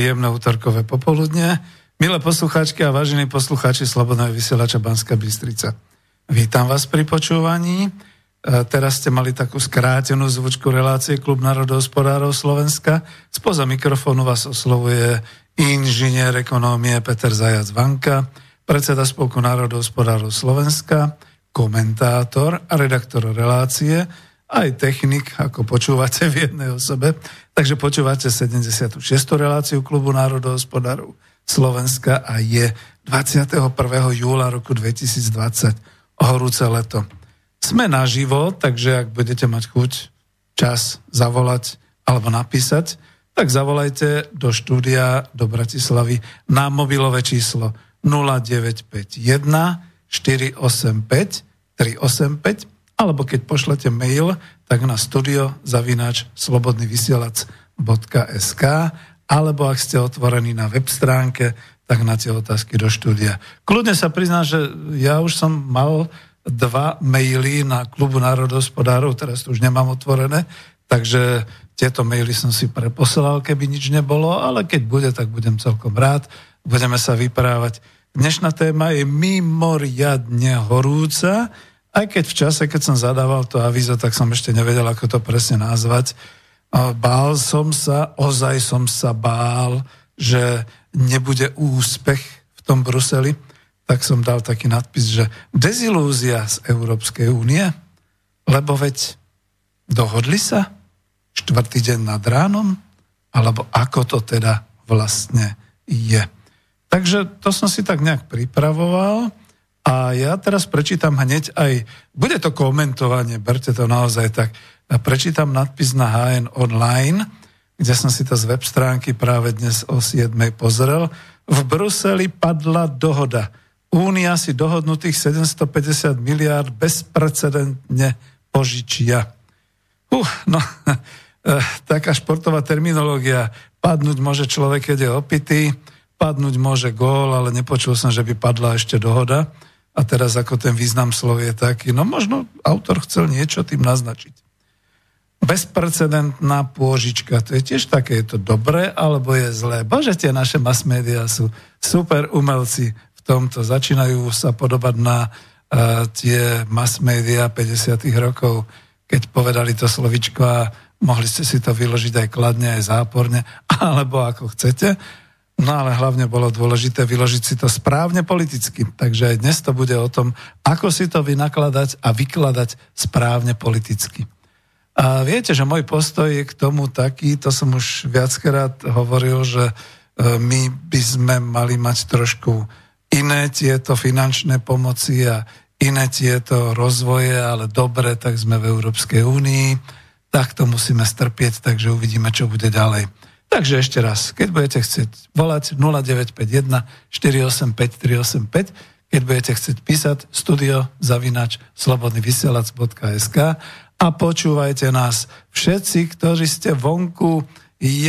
príjemné útorkové popoludne. Milé poslucháčky a vážení poslucháči Slobodného vysielača Banska Bystrica. Vítam vás pri počúvaní. E, teraz ste mali takú skrátenú zvučku relácie Klub národohospodárov Slovenska. Spoza mikrofónu vás oslovuje inžinier ekonómie Peter Zajac Vanka, predseda Spolku národohospodárov Slovenska, komentátor a redaktor relácie, aj technik, ako počúvate v jednej osobe. Takže počúvate 76. reláciu Klubu národohospodárov Slovenska a je 21. júla roku 2020 horúce leto. Sme naživo, takže ak budete mať chuť čas zavolať alebo napísať, tak zavolajte do štúdia do Bratislavy na mobilové číslo 0951 485 385 alebo keď pošlete mail, tak na studio zavináč slobodnyvysielac.sk alebo ak ste otvorení na web stránke tak na tie otázky do štúdia. Kľudne sa priznám, že ja už som mal dva maily na klubu národospodárov, teraz to už nemám otvorené, takže tieto maily som si preposlal, keby nič nebolo, ale keď bude, tak budem celkom rád. Budeme sa vyprávať. Dnešná téma je mimoriadne horúca, aj keď v čase, keď som zadával to avizo, tak som ešte nevedel, ako to presne nazvať. Bál som sa, ozaj som sa bál, že nebude úspech v tom Bruseli, tak som dal taký nadpis, že dezilúzia z Európskej únie, lebo veď dohodli sa štvrtý deň nad ránom, alebo ako to teda vlastne je. Takže to som si tak nejak pripravoval a ja teraz prečítam hneď aj, bude to komentovanie, berte to naozaj tak, prečítam nadpis na HN online, kde som si to z web stránky práve dnes o 7. pozrel. V Bruseli padla dohoda. Únia si dohodnutých 750 miliárd bezprecedentne požičia. Uh, no, taká športová terminológia. Padnúť môže človek, keď je opitý, padnúť môže gól, ale nepočul som, že by padla ešte dohoda. A teraz ako ten význam slov je taký, no možno autor chcel niečo tým naznačiť bezprecedentná pôžička. To je tiež také, je to dobré alebo je zlé. Bože, tie naše mass media sú super umelci v tomto. Začínajú sa podobať na uh, tie mass media 50 rokov, keď povedali to slovičko a mohli ste si to vyložiť aj kladne, aj záporne, alebo ako chcete. No ale hlavne bolo dôležité vyložiť si to správne politicky. Takže aj dnes to bude o tom, ako si to vynakladať a vykladať správne politicky. A viete, že môj postoj je k tomu taký, to som už viackrát hovoril, že e, my by sme mali mať trošku iné tieto finančné pomoci a iné tieto rozvoje, ale dobre, tak sme v Európskej únii, tak to musíme strpieť, takže uvidíme, čo bude ďalej. Takže ešte raz, keď budete chcieť volať 0951 485 385, keď budete chcieť písať studio zavinač slobodnyvysielac.sk a počúvajte nás všetci, ktorí ste vonku,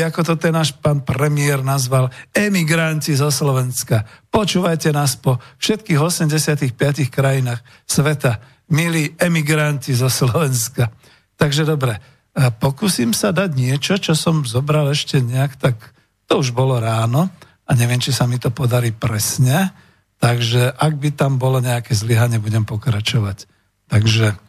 ako to ten náš pán premiér nazval, emigranti zo Slovenska. Počúvajte nás po všetkých 85 krajinách sveta, milí emigranti zo Slovenska. Takže dobre, pokúsim sa dať niečo, čo som zobral ešte nejak tak, to už bolo ráno a neviem, či sa mi to podarí presne, takže ak by tam bolo nejaké zlyhanie, budem pokračovať. Takže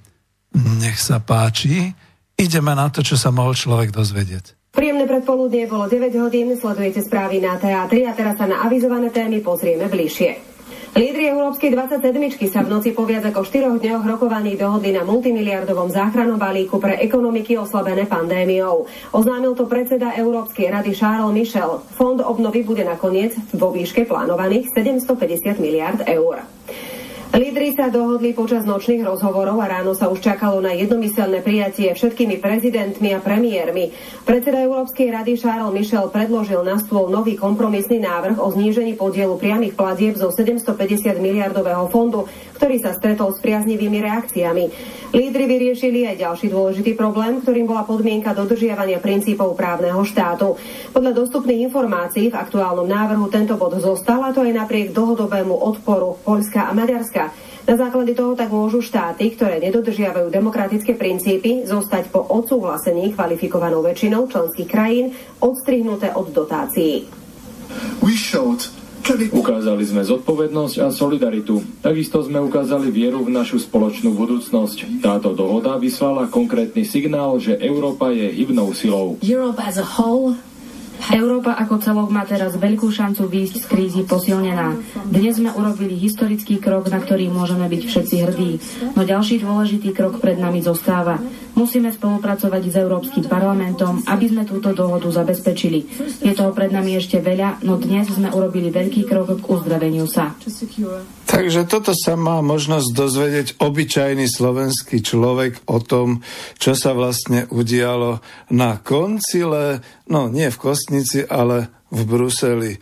nech sa páči, ideme na to, čo sa mohol človek dozvedieť. Príjemné predpoludnie bolo 9 hodín, sledujete správy na teatri a teraz sa na avizované témy pozrieme bližšie. Lídry Európskej 27 sa v noci po viac ako 4 dňoch rokovaní dohodli na multimiliardovom záchranom balíku pre ekonomiky oslabené pandémiou. Oznámil to predseda Európskej rady Charles Michel. Fond obnovy bude nakoniec vo výške plánovaných 750 miliard eur. Lídry sa dohodli počas nočných rozhovorov a ráno sa už čakalo na jednomyselné prijatie všetkými prezidentmi a premiérmi. Predseda Európskej rady Charles Michel predložil na stôl nový kompromisný návrh o znížení podielu priamých platieb zo 750 miliardového fondu, ktorý sa stretol s priaznivými reakciami. Lídry vyriešili aj ďalší dôležitý problém, ktorým bola podmienka dodržiavania princípov právneho štátu. Podľa dostupných informácií v aktuálnom návrhu tento bod zostal a to aj napriek dlhodobému odporu Poľska a Maďarska. Na základe toho tak môžu štáty, ktoré nedodržiavajú demokratické princípy, zostať po odsúhlasení kvalifikovanou väčšinou členských krajín odstrihnuté od dotácií. Ukázali sme zodpovednosť a solidaritu. Takisto sme ukázali vieru v našu spoločnú budúcnosť. Táto dohoda vyslala konkrétny signál, že Európa je hybnou silou. Europe as a whole Európa ako celok má teraz veľkú šancu výjsť z krízy posilnená. Dnes sme urobili historický krok, na ktorý môžeme byť všetci hrdí. No ďalší dôležitý krok pred nami zostáva. Musíme spolupracovať s Európskym parlamentom, aby sme túto dohodu zabezpečili. Je toho pred nami ešte veľa, no dnes sme urobili veľký krok k uzdraveniu sa. Takže toto sa má možnosť dozvedieť obyčajný slovenský človek o tom, čo sa vlastne udialo na koncile, no nie v Kostnici, ale v Bruseli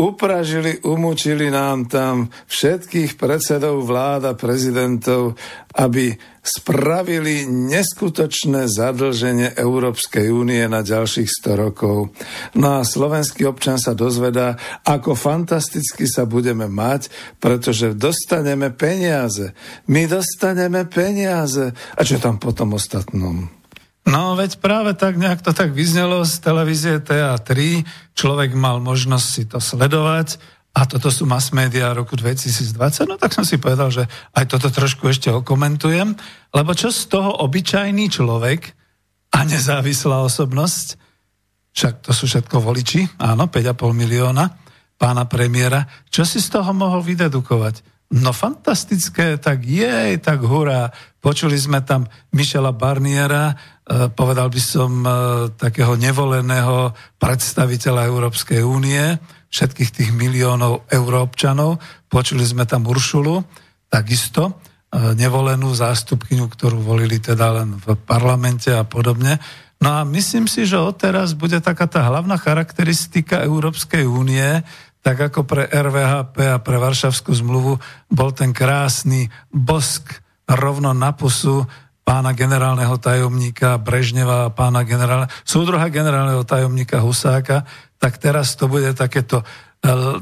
upražili, umúčili nám tam všetkých predsedov vláda, prezidentov, aby spravili neskutočné zadlženie Európskej únie na ďalších 100 rokov. No a slovenský občan sa dozvedá, ako fantasticky sa budeme mať, pretože dostaneme peniaze. My dostaneme peniaze. A čo tam potom ostatnom? No veď práve tak nejak to tak vyznelo z televízie TA3. Človek mal možnosť si to sledovať. A toto sú mass media roku 2020, no tak som si povedal, že aj toto trošku ešte okomentujem, lebo čo z toho obyčajný človek a nezávislá osobnosť, však to sú všetko voliči, áno, 5,5 milióna. Pána premiéra, čo si z toho mohol vydedukovať? No fantastické, tak jej, tak hurá. Počuli sme tam Michela Barniera, povedal by som e, takého nevoleného predstaviteľa Európskej únie, všetkých tých miliónov európčanov. Počuli sme tam Uršulu, takisto e, nevolenú zástupkyňu, ktorú volili teda len v parlamente a podobne. No a myslím si, že odteraz bude taká tá hlavná charakteristika Európskej únie, tak ako pre RVHP a pre Varšavskú zmluvu bol ten krásny bosk rovno na pusu pána generálneho tajomníka Brežneva a pána generálneho, súdruha generálneho tajomníka Husáka, tak teraz to bude takéto,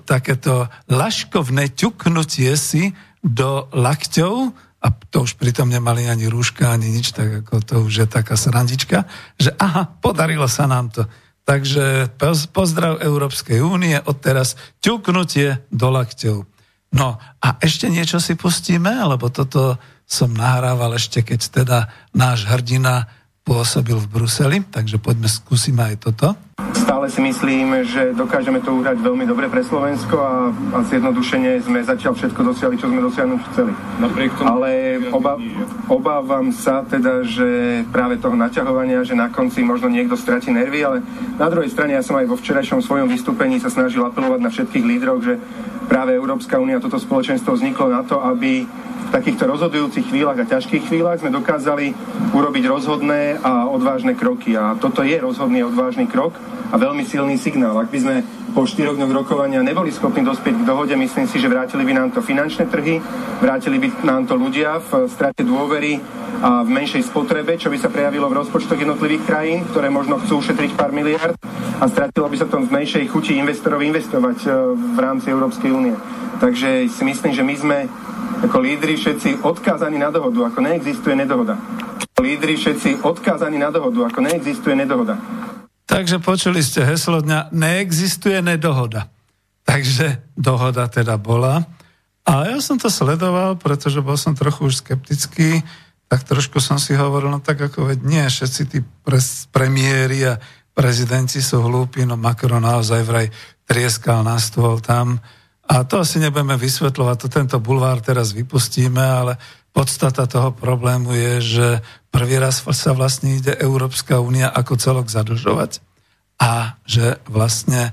takéto laškovné ťuknutie si do lakťov, a to už pritom nemali ani rúška, ani nič, tak ako to už je taká srandička, že aha, podarilo sa nám to. Takže pozdrav Európskej únie, odteraz ťuknutie do lakťov. No a ešte niečo si pustíme, lebo toto som nahrával ešte, keď teda náš hrdina pôsobil v Bruseli, takže poďme skúsime aj toto. Stále si myslím, že dokážeme to uhrať veľmi dobre pre Slovensko a, a zjednodušene sme zatiaľ všetko dosiahli, čo sme dosiahnuť chceli. Napriek tomu, Ale oba, obávam sa teda, že práve toho naťahovania, že na konci možno niekto stratí nervy, ale na druhej strane ja som aj vo včerajšom svojom vystúpení sa snažil apelovať na všetkých lídrov, že práve Európska únia, toto spoločenstvo vzniklo na to, aby takýchto rozhodujúcich chvíľach a ťažkých chvíľach sme dokázali urobiť rozhodné a odvážne kroky. A toto je rozhodný a odvážny krok a veľmi silný signál. Ak by sme po štyroch dňoch rokovania neboli schopní dospieť k dohode, myslím si, že vrátili by nám to finančné trhy, vrátili by nám to ľudia v strate dôvery a v menšej spotrebe, čo by sa prejavilo v rozpočtoch jednotlivých krajín, ktoré možno chcú ušetriť pár miliard a stratilo by sa to v menšej chuti investorov investovať e, v rámci Európskej únie. Takže si myslím, že my sme ako lídry všetci odkázaní na dohodu, ako neexistuje nedohoda. Lídry všetci odkázaní na dohodu, ako neexistuje nedohoda. Takže počuli ste heslo dňa, neexistuje nedohoda. Takže dohoda teda bola. A ja som to sledoval, pretože bol som trochu už skeptický, tak trošku som si hovoril, no tak ako veď nie, všetci tí pres, a prezidenti sú hlúpi, no Macron naozaj vraj trieskal na stôl tam. A to asi nebudeme vysvetľovať, to tento bulvár teraz vypustíme, ale podstata toho problému je, že prvý raz sa vlastne ide Európska únia ako celok zadlžovať a že vlastne e,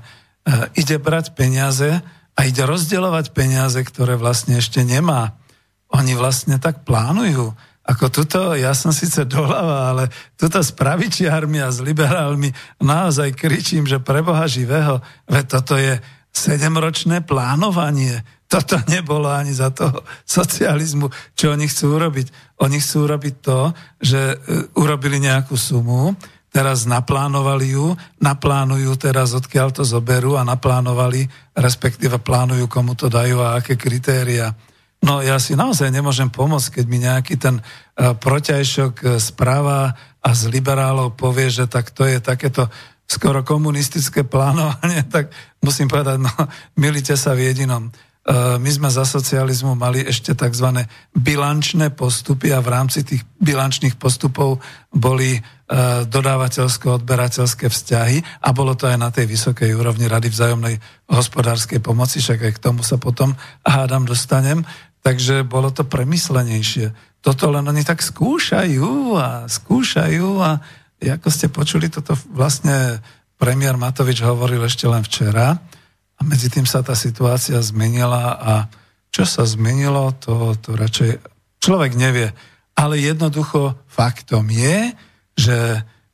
ide brať peniaze, a ide rozdeľovať peniaze, ktoré vlastne ešte nemá. Oni vlastne tak plánujú. Ako tuto, ja som síce doľava, ale tuto s pravičiarmi a s liberálmi naozaj kričím, že pre Boha živého, veď toto je sedemročné plánovanie. Toto nebolo ani za toho socializmu, čo oni chcú urobiť. Oni chcú urobiť to, že e, urobili nejakú sumu, teraz naplánovali ju, naplánujú teraz, odkiaľ to zoberú a naplánovali, respektíve plánujú, komu to dajú a aké kritéria. No ja si naozaj nemôžem pomôcť, keď mi nejaký ten uh, protiajšok e, správa a z liberálov povie, že tak to je takéto skoro komunistické plánovanie, tak musím povedať, no milite sa v jedinom. Uh, my sme za socializmu mali ešte tzv. bilančné postupy a v rámci tých bilančných postupov boli E, dodávateľsko-odberateľské vzťahy a bolo to aj na tej vysokej úrovni Rady vzájomnej hospodárskej pomoci, však aj k tomu sa potom hádam dostanem, takže bolo to premyslenejšie. Toto len oni tak skúšajú a skúšajú a ako ste počuli, toto vlastne premiér Matovič hovoril ešte len včera a medzi tým sa tá situácia zmenila a čo sa zmenilo, to, to radšej človek nevie. Ale jednoducho faktom je, že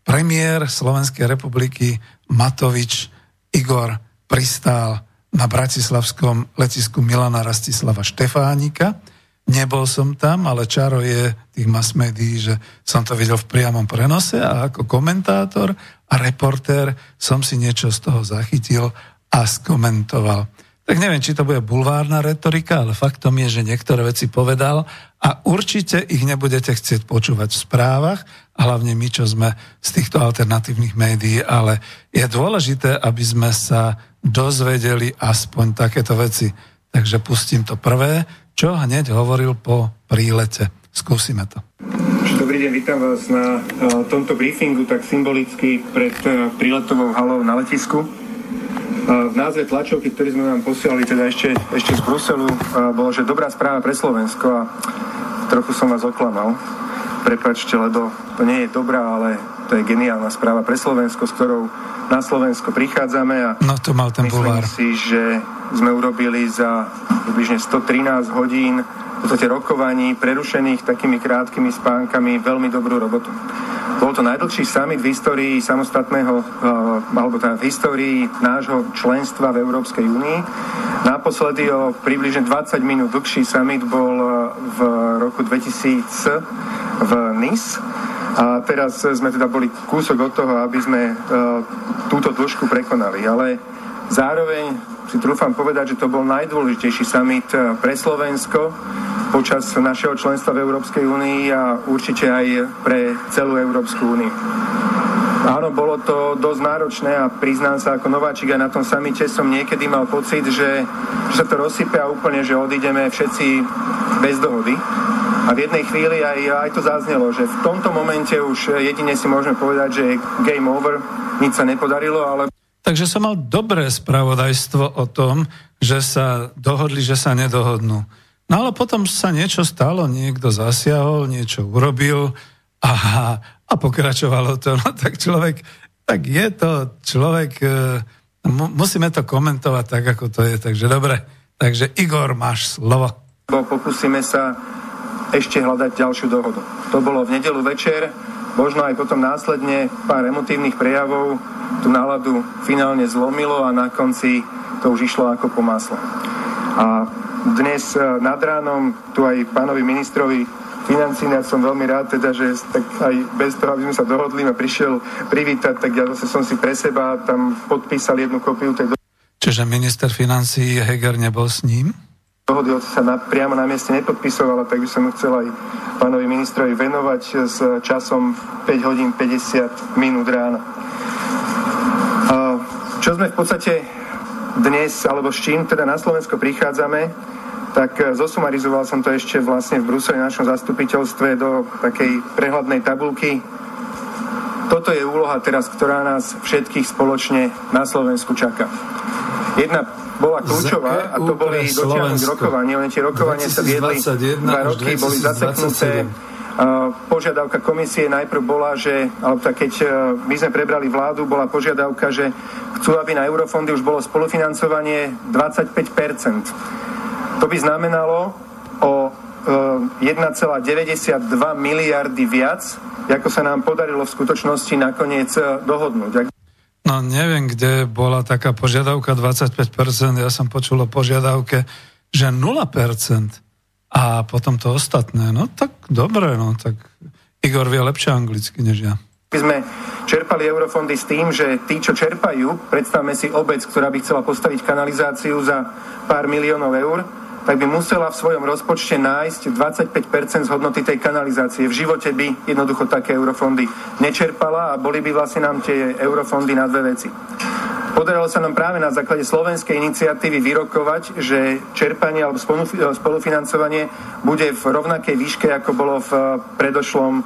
premiér Slovenskej republiky Matovič Igor pristál na bratislavskom letisku Milana Rastislava Štefánika. Nebol som tam, ale čaro je tých mass médií, že som to videl v priamom prenose a ako komentátor a reportér som si niečo z toho zachytil a skomentoval. Tak neviem, či to bude bulvárna retorika, ale faktom je, že niektoré veci povedal a určite ich nebudete chcieť počúvať v správach, a hlavne my, čo sme z týchto alternatívnych médií, ale je dôležité, aby sme sa dozvedeli aspoň takéto veci. Takže pustím to prvé, čo hneď hovoril po prílete. Skúsime to. Dobrý deň, vítam vás na tomto briefingu tak symbolicky pred príletovou halou na letisku. V názve tlačovky, ktorý sme vám posielali teda ešte, ešte z Bruselu, bolo, že dobrá správa pre Slovensko a trochu som vás oklamal. Prepačte, lebo to nie je dobrá, ale to je geniálna správa pre Slovensko, s ktorou na Slovensko prichádzame a no, to mal ten myslím bulvár. si, že sme urobili za približne 113 hodín podstate rokovaní prerušených takými krátkými spánkami veľmi dobrú robotu. Bol to najdlhší summit v histórii samostatného, uh, alebo teda v histórii nášho členstva v Európskej únii. Naposledy o približne 20 minút dlhší summit bol uh, v roku 2000 v Nice. A teraz sme teda boli kúsok od toho, aby sme uh, túto dĺžku prekonali. Ale zároveň si trúfam povedať, že to bol najdôležitejší summit pre Slovensko počas našeho členstva v Európskej únii a určite aj pre celú Európsku úniu. Áno, bolo to dosť náročné a priznám sa ako nováčik aj na tom samite som niekedy mal pocit, že, že sa to rozsype a úplne, že odídeme všetci bez dohody. A v jednej chvíli aj, aj to zaznelo, že v tomto momente už jedine si môžeme povedať, že game over, nič sa nepodarilo, ale... Takže som mal dobré spravodajstvo o tom, že sa dohodli, že sa nedohodnú. No ale potom sa niečo stalo, niekto zasiahol, niečo urobil a, a pokračovalo to. No tak človek, tak je to človek, e, musíme to komentovať tak, ako to je. Takže dobre, takže Igor, máš slovo. Pokúsime sa ešte hľadať ďalšiu dohodu. To bolo v nedelu večer, možno aj potom následne pár emotívnych prejavov tú náladu finálne zlomilo a na konci to už išlo ako po masle. A dnes eh, nad ránom tu aj pánovi ministrovi financí, ja som veľmi rád teda, že tak aj bez toho, aby sme sa dohodli, ma prišiel privítať, tak ja zase som si pre seba tam podpísal jednu kopiu tej Čiže minister financí Heger nebol s ním? Dohody, sa na, priamo na mieste nepodpisovala, tak by som chcel aj pánovi ministrovi venovať s časom 5 hodín 50 minút rána. Čo sme v podstate dnes, alebo s čím teda na Slovensko prichádzame, tak zosumarizoval som to ešte vlastne v Bruseli na našom zastupiteľstve do takej prehľadnej tabulky. Toto je úloha teraz, ktorá nás všetkých spoločne na Slovensku čaká. Jedna bola kľúčová a to boli dotiahnuť rokovanie. Len tie rokovania sa viedli dva roky, boli zaseknuté požiadavka komisie najprv bola, že, alebo tak keď e, my sme prebrali vládu, bola požiadavka, že chcú, aby na eurofondy už bolo spolufinancovanie 25% To by znamenalo o 1,92 e, miliardy viac, ako sa nám podarilo v skutočnosti nakoniec e, dohodnúť. No neviem, kde bola taká požiadavka 25%, ja som počul o požiadavke, že 0% a potom to ostatné. No tak dobre, no tak Igor vie lepšie anglicky než ja. My sme čerpali eurofondy s tým, že tí, čo čerpajú, predstavme si obec, ktorá by chcela postaviť kanalizáciu za pár miliónov eur, tak by musela v svojom rozpočte nájsť 25% z hodnoty tej kanalizácie. V živote by jednoducho také eurofondy nečerpala a boli by vlastne nám tie eurofondy na dve veci. Podarilo sa nám práve na základe slovenskej iniciatívy vyrokovať, že čerpanie alebo spolufinancovanie bude v rovnakej výške, ako bolo v predošlom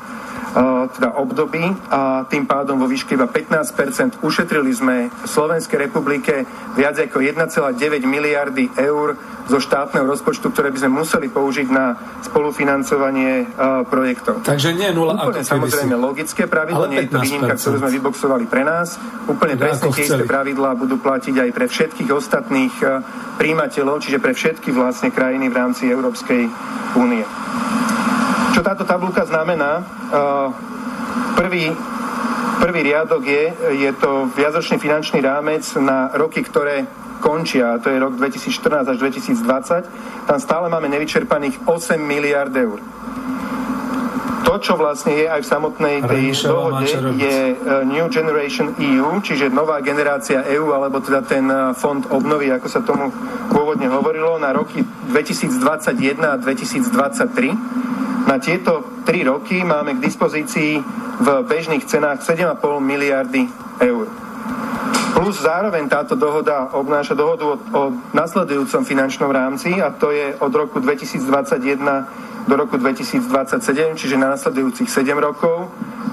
teda období a tým pádom vo výške iba 15% Ušetrili sme Slovenskej republike viac ako 1,9 miliardy eur zo štátneho rozpočtu, ktoré by sme museli použiť na spolufinancovanie uh, projektov. Takže nie nula Úplne ako samozrejme si... logické pravidlo, nie je to výnimka, ktorú sme vyboxovali pre nás. Úplne teda presne tie isté pravidlá budú platiť aj pre všetkých ostatných uh, príjimateľov, čiže pre všetky vlastne krajiny v rámci Európskej únie. Čo táto tabulka znamená? Prvý, prvý riadok je, je to viazočný finančný rámec na roky, ktoré končia, a to je rok 2014 až 2020. Tam stále máme nevyčerpaných 8 miliard eur. To, čo vlastne je aj v samotnej tej dohode, je e, New Generation EU, čiže nová generácia EU, alebo teda ten e, fond obnovy, ako sa tomu pôvodne hovorilo, na roky 2021 a 2023 na tieto tri roky máme k dispozícii v bežných cenách 7,5 miliardy eur. Plus zároveň táto dohoda obnáša dohodu o, o nasledujúcom finančnom rámci a to je od roku 2021 do roku 2027, čiže na nasledujúcich 7 rokov,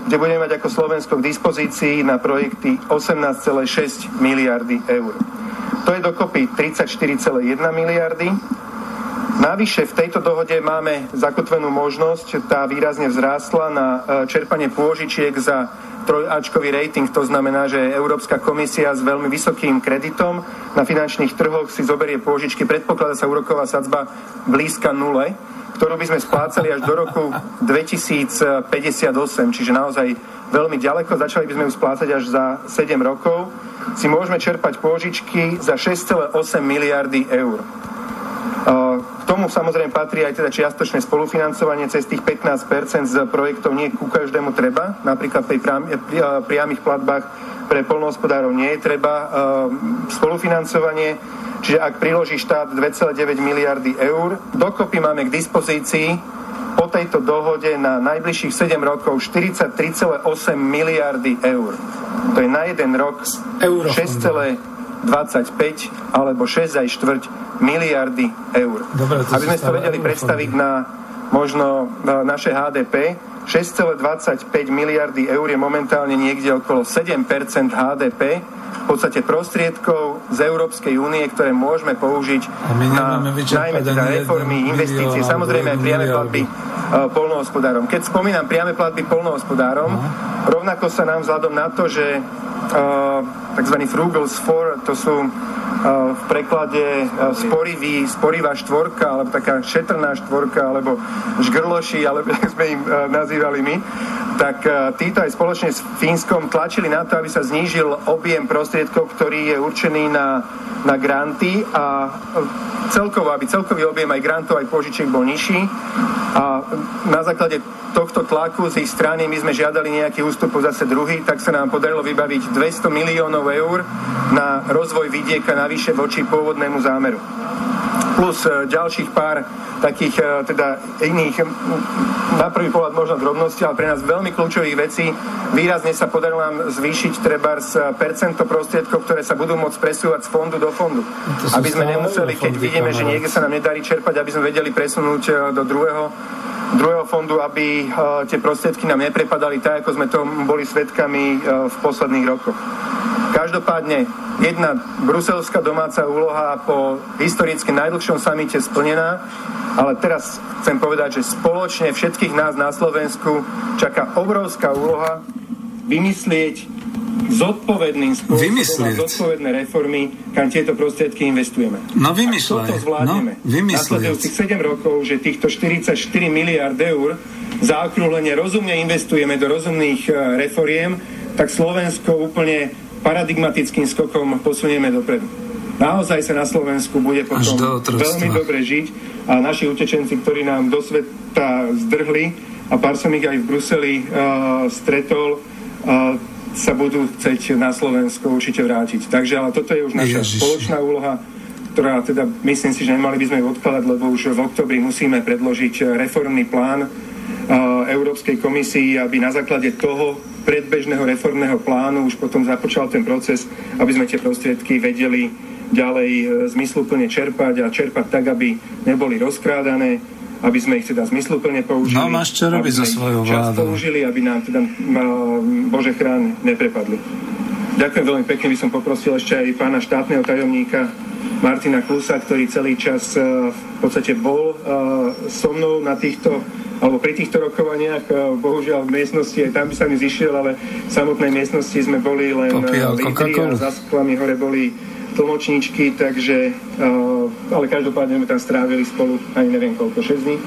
kde budeme mať ako Slovensko k dispozícii na projekty 18,6 miliardy eur. To je dokopy 34,1 miliardy Navyše v tejto dohode máme zakotvenú možnosť, tá výrazne vzrástla na e, čerpanie pôžičiek za trojačkový rating, to znamená, že Európska komisia s veľmi vysokým kreditom na finančných trhoch si zoberie pôžičky, predpokladá sa úroková sadzba blízka nule, ktorú by sme splácali až do roku 2058, čiže naozaj veľmi ďaleko, začali by sme ju splácať až za 7 rokov, si môžeme čerpať pôžičky za 6,8 miliardy eur. K tomu samozrejme patrí aj teda čiastočné spolufinancovanie cez tých 15% z projektov nie ku každému treba. Napríklad pri priamých platbách pre polnohospodárov nie je treba spolufinancovanie. Čiže ak priloží štát 2,9 miliardy eur, dokopy máme k dispozícii po tejto dohode na najbližších 7 rokov 43,8 miliardy eur. To je na jeden rok 6,25 alebo 6 aj štvrť miliardy eur. Dobre, Aby sme to vedeli predstaviť na možno na naše HDP, 6,25 miliardy eur je momentálne niekde okolo 7% HDP, v podstate prostriedkov z Európskej únie, ktoré môžeme použiť na najmä teda reformy, investície, samozrejme aj priame platby uh, polnohospodárom. Keď spomínam priame platby polnohospodárom, uh-huh. rovnako sa nám vzhľadom na to, že uh, tzv. Frugals 4, to sú v preklade sporivý, sporivá štvorka, alebo taká šetrná štvorka, alebo žgrloši, alebo jak sme im nazývali my, tak títo aj spoločne s Fínskom tlačili na to, aby sa znížil objem prostriedkov, ktorý je určený na, na granty a celkovo, aby celkový objem aj grantov, aj požičiek bol nižší. A na základe tohto tlaku z ich strany my sme žiadali nejaký ústup zase druhý, tak sa nám podarilo vybaviť 200 miliónov eur na rozvoj vidieka navyše voči pôvodnému zámeru. plus e, ďalších pár takých e, teda iných, na prvý pohľad možno drobnosti, ale pre nás veľmi kľúčových vecí. Výrazne sa podarilo nám zvýšiť treba z percento prostriedkov, ktoré sa budú môcť presúvať z fondu do fondu. Aby sme nemuseli, keď vidíme, že niekde sa nám nedarí čerpať, aby sme vedeli presunúť do druhého druhého fondu, aby uh, tie prostriedky nám neprepadali tak, ako sme to boli svetkami uh, v posledných rokoch. Každopádne jedna bruselská domáca úloha po historicky najdlhšom samite splnená, ale teraz chcem povedať, že spoločne všetkých nás na Slovensku čaká obrovská úloha vymyslieť zodpovedným spôsobom a zodpovedné reformy, kam tieto prostriedky investujeme. No. Ak toto zvládneme no, nasledujúcich 7 rokov, že týchto 44 miliard eur zaokrúhlenie rozumne investujeme do rozumných e, reforiem, tak Slovensko úplne paradigmatickým skokom posunieme dopredu. Naozaj sa na Slovensku bude potom veľmi dobre žiť a naši utečenci, ktorí nám do sveta zdrhli a pár som ich aj v Bruseli uh, stretol, uh, sa budú chcieť na Slovensko určite vrátiť. Takže ale toto je už naša Ježiši. spoločná úloha, ktorá teda myslím si, že nemali by sme ju odkladať, lebo už v oktobri musíme predložiť reformný plán uh, Európskej komisii, aby na základe toho predbežného reformného plánu už potom započal ten proces, aby sme tie prostriedky vedeli ďalej zmysluplne čerpať a čerpať tak, aby neboli rozkrádané, aby sme ich teda zmysluplne použili. No máš čo robiť so svojou vládou. použili, aby nám teda Bože chrán neprepadli. Ďakujem veľmi pekne, by som poprosil ešte aj pána štátneho tajomníka Martina Klusa, ktorý celý čas e, v podstate bol e, so mnou na týchto alebo pri týchto rokovaniach, e, bohužiaľ v miestnosti, aj tam by sa mi zišiel, ale v samotnej miestnosti sme boli len Popíjal a za sklami hore boli tlmočníčky, takže, uh, ale každopádne sme tam strávili spolu ani neviem koľko, 6 dní.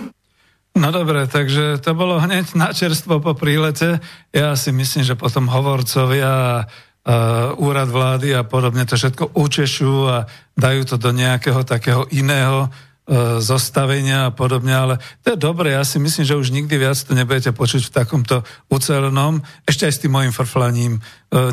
No dobre, takže to bolo hneď na čerstvo po prílete. Ja si myslím, že potom hovorcovia Uh, úrad vlády a podobne to všetko učešú a dajú to do nejakého takého iného zostavenia a podobne, ale to je dobre, ja si myslím, že už nikdy viac to nebudete počuť v takomto ucelenom, ešte aj s tým mojim frflaním. E,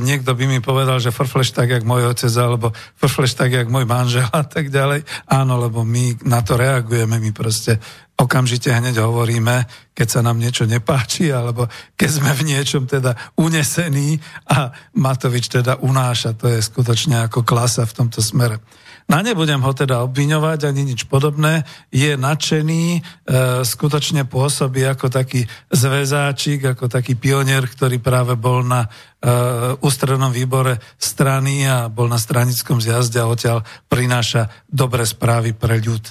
niekto by mi povedal, že frfleš tak, jak môj otec, alebo frfleš tak, jak môj manžel a tak ďalej. Áno, lebo my na to reagujeme, my proste okamžite hneď hovoríme, keď sa nám niečo nepáči, alebo keď sme v niečom teda unesení a Matovič teda unáša. To je skutočne ako klasa v tomto smere. Na nebudem ho teda obviňovať ani nič podobné. Je nadšený, e, skutočne pôsobí ako taký zväzáčik, ako taký pionier, ktorý práve bol na e, ústrednom výbore strany a bol na stranickom zjazde a odtiaľ prináša dobré správy pre ľud.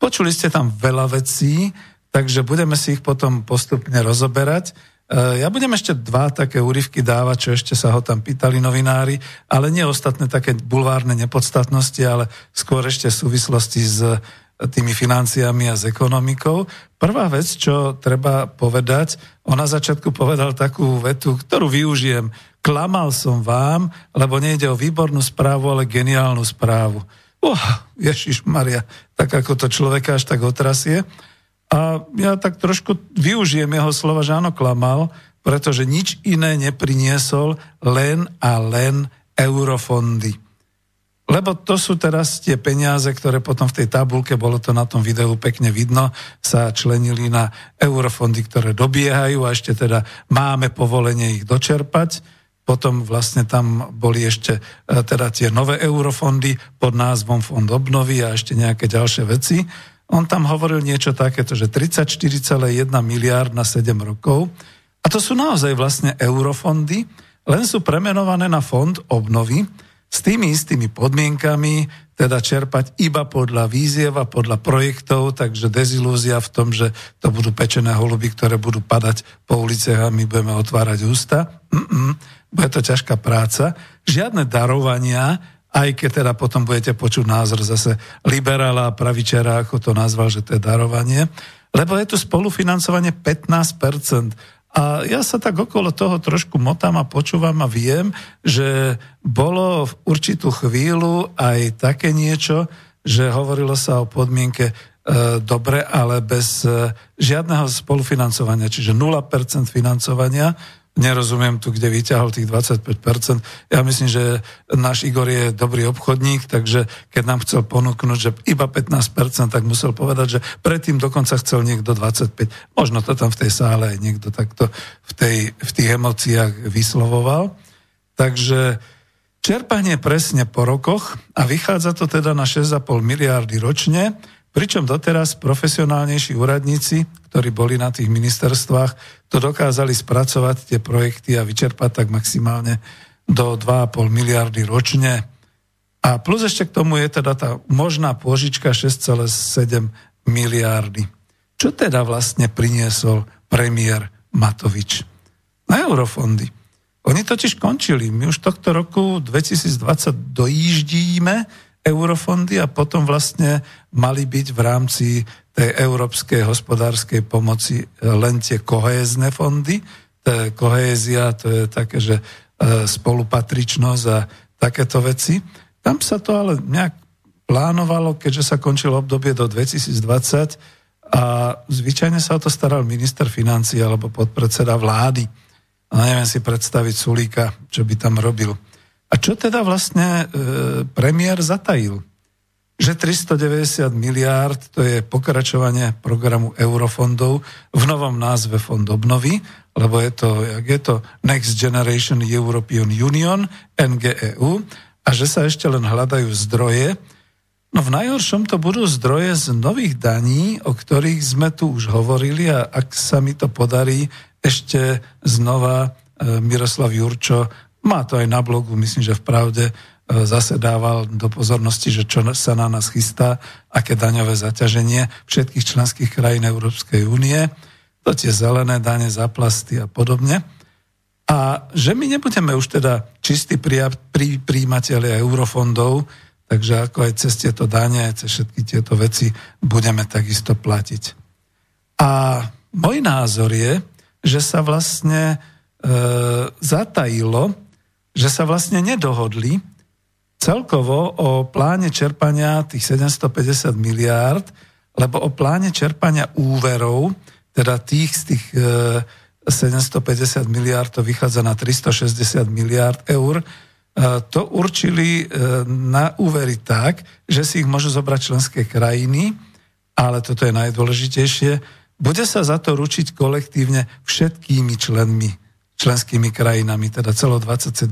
Počuli ste tam veľa vecí, takže budeme si ich potom postupne rozoberať. Eh, ja budem ešte dva také úryvky dávať, čo ešte sa ho tam pýtali novinári, ale nie ostatné také bulvárne nepodstatnosti, ale skôr ešte v súvislosti s eh, tými financiami a s ekonomikou. Prvá vec, čo treba povedať, on na začiatku povedal takú vetu, ktorú využijem. Klamal som vám, lebo nejde o výbornú správu, ale geniálnu správu. Oh, Ježiš Maria, tak ako to človeka až tak otrasie. A ja tak trošku využijem jeho slova, že áno, klamal, pretože nič iné nepriniesol len a len eurofondy. Lebo to sú teraz tie peniaze, ktoré potom v tej tabulke, bolo to na tom videu pekne vidno, sa členili na eurofondy, ktoré dobiehajú a ešte teda máme povolenie ich dočerpať. Potom vlastne tam boli ešte e, teda tie nové eurofondy pod názvom Fond obnovy a ešte nejaké ďalšie veci. On tam hovoril niečo takéto, že 34,1 miliard na 7 rokov. A to sú naozaj vlastne eurofondy, len sú premenované na fond obnovy s tými istými podmienkami, teda čerpať iba podľa víziev a podľa projektov, takže dezilúzia v tom, že to budú pečené holuby, ktoré budú padať po uliciach a my budeme otvárať ústa. Mm-mm, bude to ťažká práca. Žiadne darovania, aj keď teda potom budete počuť názor zase liberála a pravičera, ako to nazval, že to je darovanie, lebo je tu spolufinancovanie 15%. A ja sa tak okolo toho trošku motám a počúvam a viem, že bolo v určitú chvíľu aj také niečo, že hovorilo sa o podmienke e, dobre, ale bez e, žiadneho spolufinancovania, čiže 0% financovania. Nerozumiem tu, kde vyťahol tých 25%. Ja myslím, že náš Igor je dobrý obchodník, takže keď nám chcel ponúknuť, že iba 15%, tak musel povedať, že predtým dokonca chcel niekto 25%. Možno to tam v tej sále aj niekto takto v, tej, v tých emóciách vyslovoval. Takže čerpanie presne po rokoch a vychádza to teda na 6,5 miliardy ročne, pričom doteraz profesionálnejší úradníci, ktorí boli na tých ministerstvách, to dokázali spracovať tie projekty a vyčerpať tak maximálne do 2,5 miliardy ročne. A plus ešte k tomu je teda tá možná pôžička 6,7 miliardy. Čo teda vlastne priniesol premiér Matovič? Na eurofondy. Oni totiž končili. My už tohto roku 2020 dojíždíme eurofondy a potom vlastne mali byť v rámci tej európskej hospodárskej pomoci len tie kohézne fondy. To kohézia, to je také, že e, spolupatričnosť a takéto veci. Tam sa to ale nejak plánovalo, keďže sa končilo obdobie do 2020 a zvyčajne sa o to staral minister financí alebo podpredseda vlády. A neviem si predstaviť Sulíka, čo by tam robil. A čo teda vlastne e, premiér zatajil? Že 390 miliárd to je pokračovanie programu eurofondov v novom názve Fond obnovy, lebo je to, jak je to Next Generation European Union, NGEU, a že sa ešte len hľadajú zdroje. No v najhoršom to budú zdroje z nových daní, o ktorých sme tu už hovorili a ak sa mi to podarí, ešte znova e, Miroslav Jurčo, má to aj na blogu, myslím, že v pravde e, zase dával do pozornosti, že čo sa na nás chystá, aké daňové zaťaženie všetkých členských krajín Európskej únie, to tie zelené dane za plasty a podobne. A že my nebudeme už teda čistí príjimatelia eurofondov, takže ako aj cez tieto dane, cez všetky tieto veci budeme takisto platiť. A môj názor je, že sa vlastne e, zatajilo, že sa vlastne nedohodli celkovo o pláne čerpania tých 750 miliárd, lebo o pláne čerpania úverov, teda tých z tých e, 750 miliárd, to vychádza na 360 miliárd eur, e, to určili e, na úvery tak, že si ich môžu zobrať členské krajiny, ale toto je najdôležitejšie, bude sa za to ručiť kolektívne všetkými členmi, členskými krajinami, teda celo 27.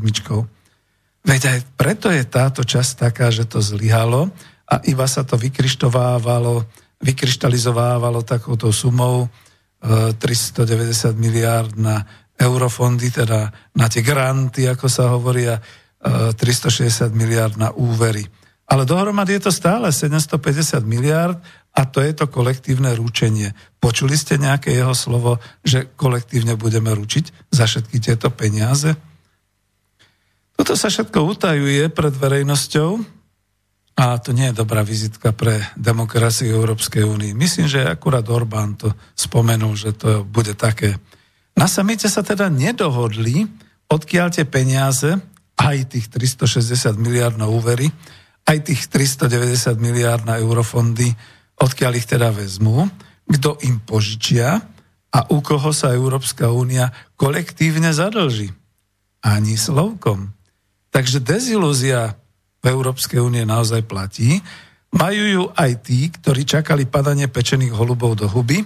Veď aj preto je táto časť taká, že to zlyhalo a iba sa to vykryštovávalo, vykryštalizovávalo takouto sumou 390 e, miliárd na eurofondy, teda na tie granty, ako sa hovoria, 360 miliárd na úvery. Ale dohromady je to stále 750 miliárd a to je to kolektívne rúčenie. Počuli ste nejaké jeho slovo, že kolektívne budeme ručiť za všetky tieto peniaze? Toto sa všetko utajuje pred verejnosťou a to nie je dobrá vizitka pre demokraciu Európskej únie. Myslím, že akurát Orbán to spomenul, že to bude také. Na samite sa teda nedohodli, odkiaľ tie peniaze, aj tých 360 miliard na úvery, aj tých 390 miliard na eurofondy, odkiaľ ich teda vezmú, kto im požičia a u koho sa Európska únia kolektívne zadlží. Ani slovkom. Takže dezilúzia v Európskej únie naozaj platí. Majú ju aj tí, ktorí čakali padanie pečených holubov do huby,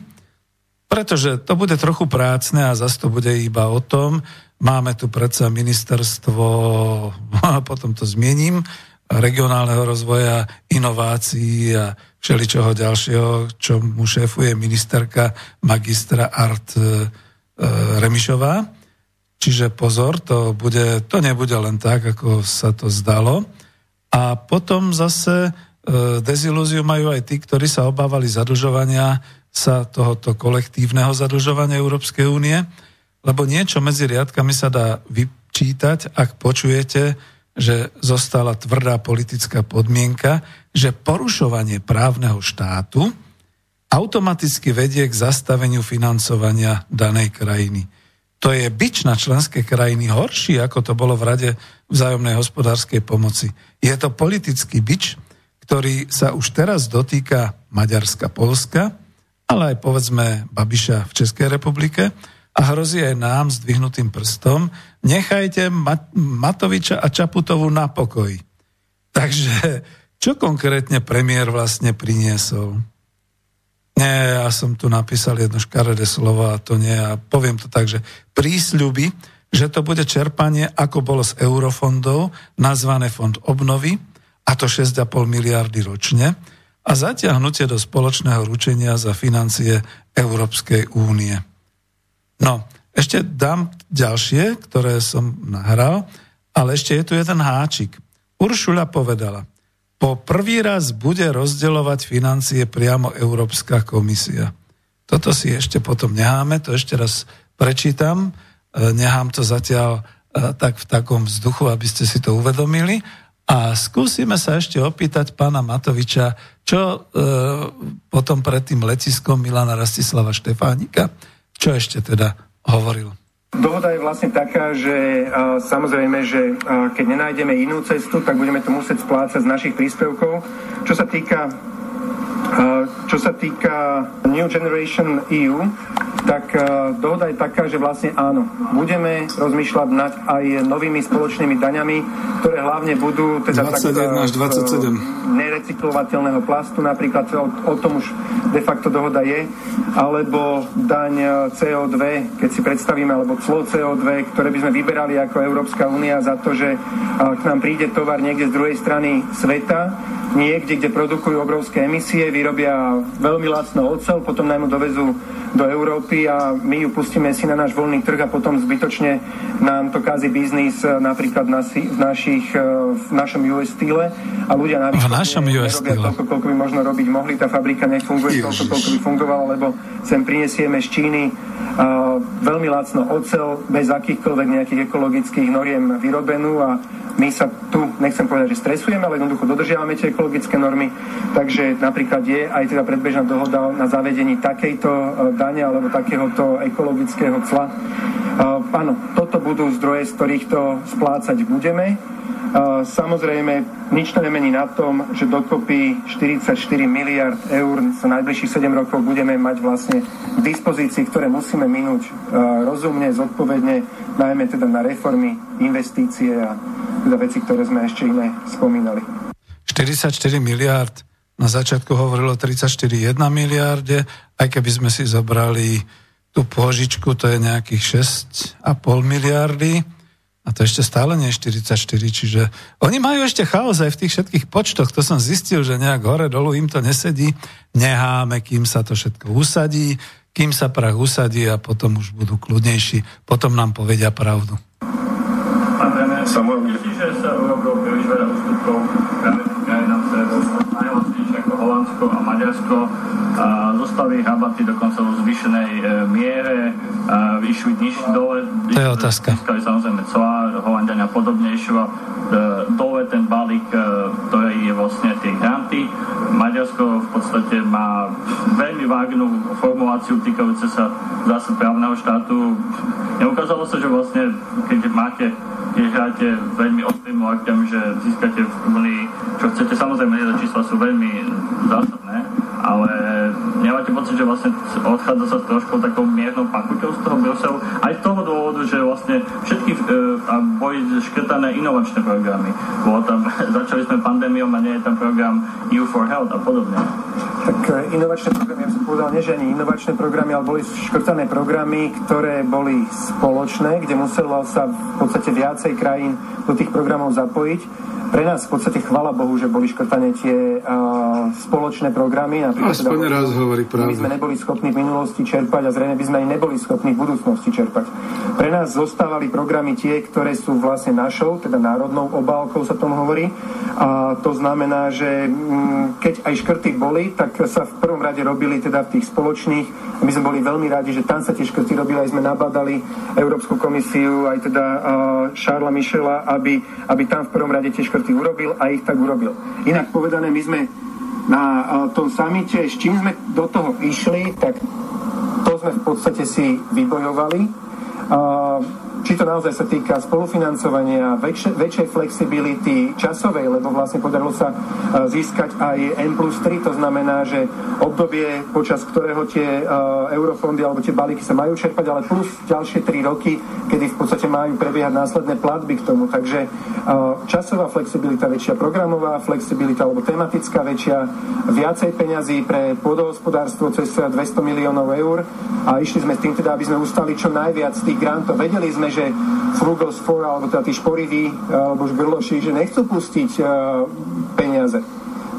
pretože to bude trochu prácne a zase to bude iba o tom, máme tu predsa ministerstvo, a potom to zmiením, regionálneho rozvoja, inovácií a všeličoho ďalšieho, čo mu šéfuje ministerka magistra Art e, e, Remišová. Čiže pozor, to, bude, to nebude len tak, ako sa to zdalo. A potom zase e, dezilúziu majú aj tí, ktorí sa obávali zadlžovania sa tohoto kolektívneho zadlžovania Európskej únie, lebo niečo medzi riadkami sa dá vyčítať, ak počujete, že zostala tvrdá politická podmienka, že porušovanie právneho štátu automaticky vedie k zastaveniu financovania danej krajiny. To je byč na členské krajiny horší, ako to bolo v Rade vzájomnej hospodárskej pomoci. Je to politický byč, ktorý sa už teraz dotýka Maďarska, Polska, ale aj povedzme Babiša v Českej republike, a hrozí aj nám s dvihnutým prstom, nechajte Matoviča a Čaputovu na pokoji. Takže čo konkrétne premiér vlastne priniesol? Nie, ja som tu napísal jedno škaredé slovo a to nie. A poviem to tak, že prísľuby, že to bude čerpanie, ako bolo z eurofondov, nazvané fond obnovy, a to 6,5 miliardy ročne, a zatiahnutie do spoločného ručenia za financie Európskej únie. No, ešte dám ďalšie, ktoré som nahral, ale ešte je tu jeden háčik. Uršula povedala, po prvý raz bude rozdeľovať financie priamo Európska komisia. Toto si ešte potom necháme, to ešte raz prečítam, e, nechám to zatiaľ e, tak v takom vzduchu, aby ste si to uvedomili. A skúsime sa ešte opýtať pána Matoviča, čo e, potom pred tým letiskom Milana Rastislava Štefánika, čo ešte teda hovoril. Dohoda je vlastne taká, že uh, samozrejme, že uh, keď nenájdeme inú cestu, tak budeme to musieť splácať z našich príspevkov. Čo sa týka čo sa týka New Generation EU, tak dohoda je taká, že vlastne áno, budeme rozmýšľať nad aj novými spoločnými daňami, ktoré hlavne budú teda 21 až 27. nerecyklovateľného plastu, napríklad o, o tom už de facto dohoda je, alebo daň CO2, keď si predstavíme, alebo clo CO2, ktoré by sme vyberali ako Európska únia za to, že k nám príde tovar niekde z druhej strany sveta, niekde, kde produkujú obrovské emisie, vyrobia veľmi lacno ocel, potom najmu dovezú do Európy a my ju pustíme si na náš voľný trh a potom zbytočne nám to kazí biznis e, napríklad na, v, našich, e, v našom US style a ľudia na v našom US toľko, koľko by možno robiť mohli. Tá fabrika nefunguje Ježiš. toľko, koľko by fungovala, lebo sem prinesieme z Číny veľmi lacno ocel bez akýchkoľvek nejakých ekologických noriem vyrobenú a my sa tu, nechcem povedať, že stresujeme, ale jednoducho dodržiavame tie ekologické normy, takže napríklad je aj teda predbežná dohoda na zavedení takejto dane alebo takéhoto ekologického cla. Áno, toto budú zdroje, z ktorých to splácať budeme. Samozrejme, nič to nemení na tom, že dokopy 44 miliard eur za najbližších 7 rokov budeme mať vlastne k dispozícii, ktoré musíme minúť rozumne, zodpovedne, najmä teda na reformy, investície a teda veci, ktoré sme ešte iné spomínali. 44 miliard, na začiatku hovorilo 34,1 miliarde, aj keby sme si zobrali tú požičku, to je nejakých 6,5 miliardy a to ešte stále nie je 44, čiže oni majú ešte chaos aj v tých všetkých počtoch. To som zistil, že nejak hore dolu im to nesedí. Neháme, kým sa to všetko usadí, kým sa prach usadí a potom už budú kľudnejší. Potom nám povedia pravdu. Samuel, že sa urobil príliš veľa ústupkov Holandsko a Maďarsko a zostali rabaty dokonca vo zvyšenej e, miere, a vyšli niž dole. To je otázka. Získali samozrejme celá Holandiania podobnejšie. E, dole ten balík, e, ktorý je vlastne tie granty. Maďarsko v podstate má veľmi vágnu formuláciu týkajúce sa zásad právneho štátu. Neukázalo sa, že vlastne, keď máte keď hráte veľmi ostrými akťami, že získate v Unii, čo chcete. Samozrejme, že čísla sú veľmi zásadné, ale nemáte pocit, že vlastne odchádza sa s trošku takou miernou pakuťou z toho Bruselu. Aj z toho dôvodu, že vlastne všetky e, a boli škrtané inovačné programy. Bolo tam, začali sme pandémiou a nie je tam program EU for Health a podobne. Tak e, inovačné programy, ja som povedal, nie že ani inovačné programy, ale boli škrtané programy, ktoré boli spoločné, kde muselo sa v podstate viacej krajín do tých programov zapojiť pre nás v podstate chvala Bohu, že boli škrtané tie uh, spoločné programy. Aspoň teda, raz hovorí pravdu. My sme neboli schopní v minulosti čerpať a zrejme by sme aj neboli schopní v budúcnosti čerpať. Pre nás zostávali programy tie, ktoré sú vlastne našou, teda národnou obálkou sa tom hovorí. A to znamená, že m, mm, keď aj škrty boli, tak sa v prvom rade robili teda v tých spoločných. My sme boli veľmi radi, že tam sa tie škrty robili, aj sme nabadali Európsku komisiu, aj teda uh, Šarla Michela, aby, aby tam v prvom rade tie škrty škrty urobil a ich tak urobil. Inak povedané, my sme na tom samite, s čím sme do toho išli, tak to sme v podstate si vybojovali. Či to naozaj sa týka spolufinancovania, väčšej, väčšej flexibility časovej, lebo vlastne podarilo sa získať aj N plus 3, to znamená, že obdobie, počas ktorého tie eurofondy alebo tie balíky sa majú čerpať, ale plus ďalšie 3 roky, kedy v podstate majú prebiehať následné platby k tomu. Takže časová flexibilita väčšia, programová flexibilita alebo tematická väčšia, viacej peňazí pre pôdohospodárstvo cez 200 miliónov eur a išli sme s tým teda, aby sme ustali čo najviac tých grantov. Vedeli sme, že Frugals 4, alebo teda tí šporiví, alebo žgrloši, že nechcú pustiť uh, peniaze.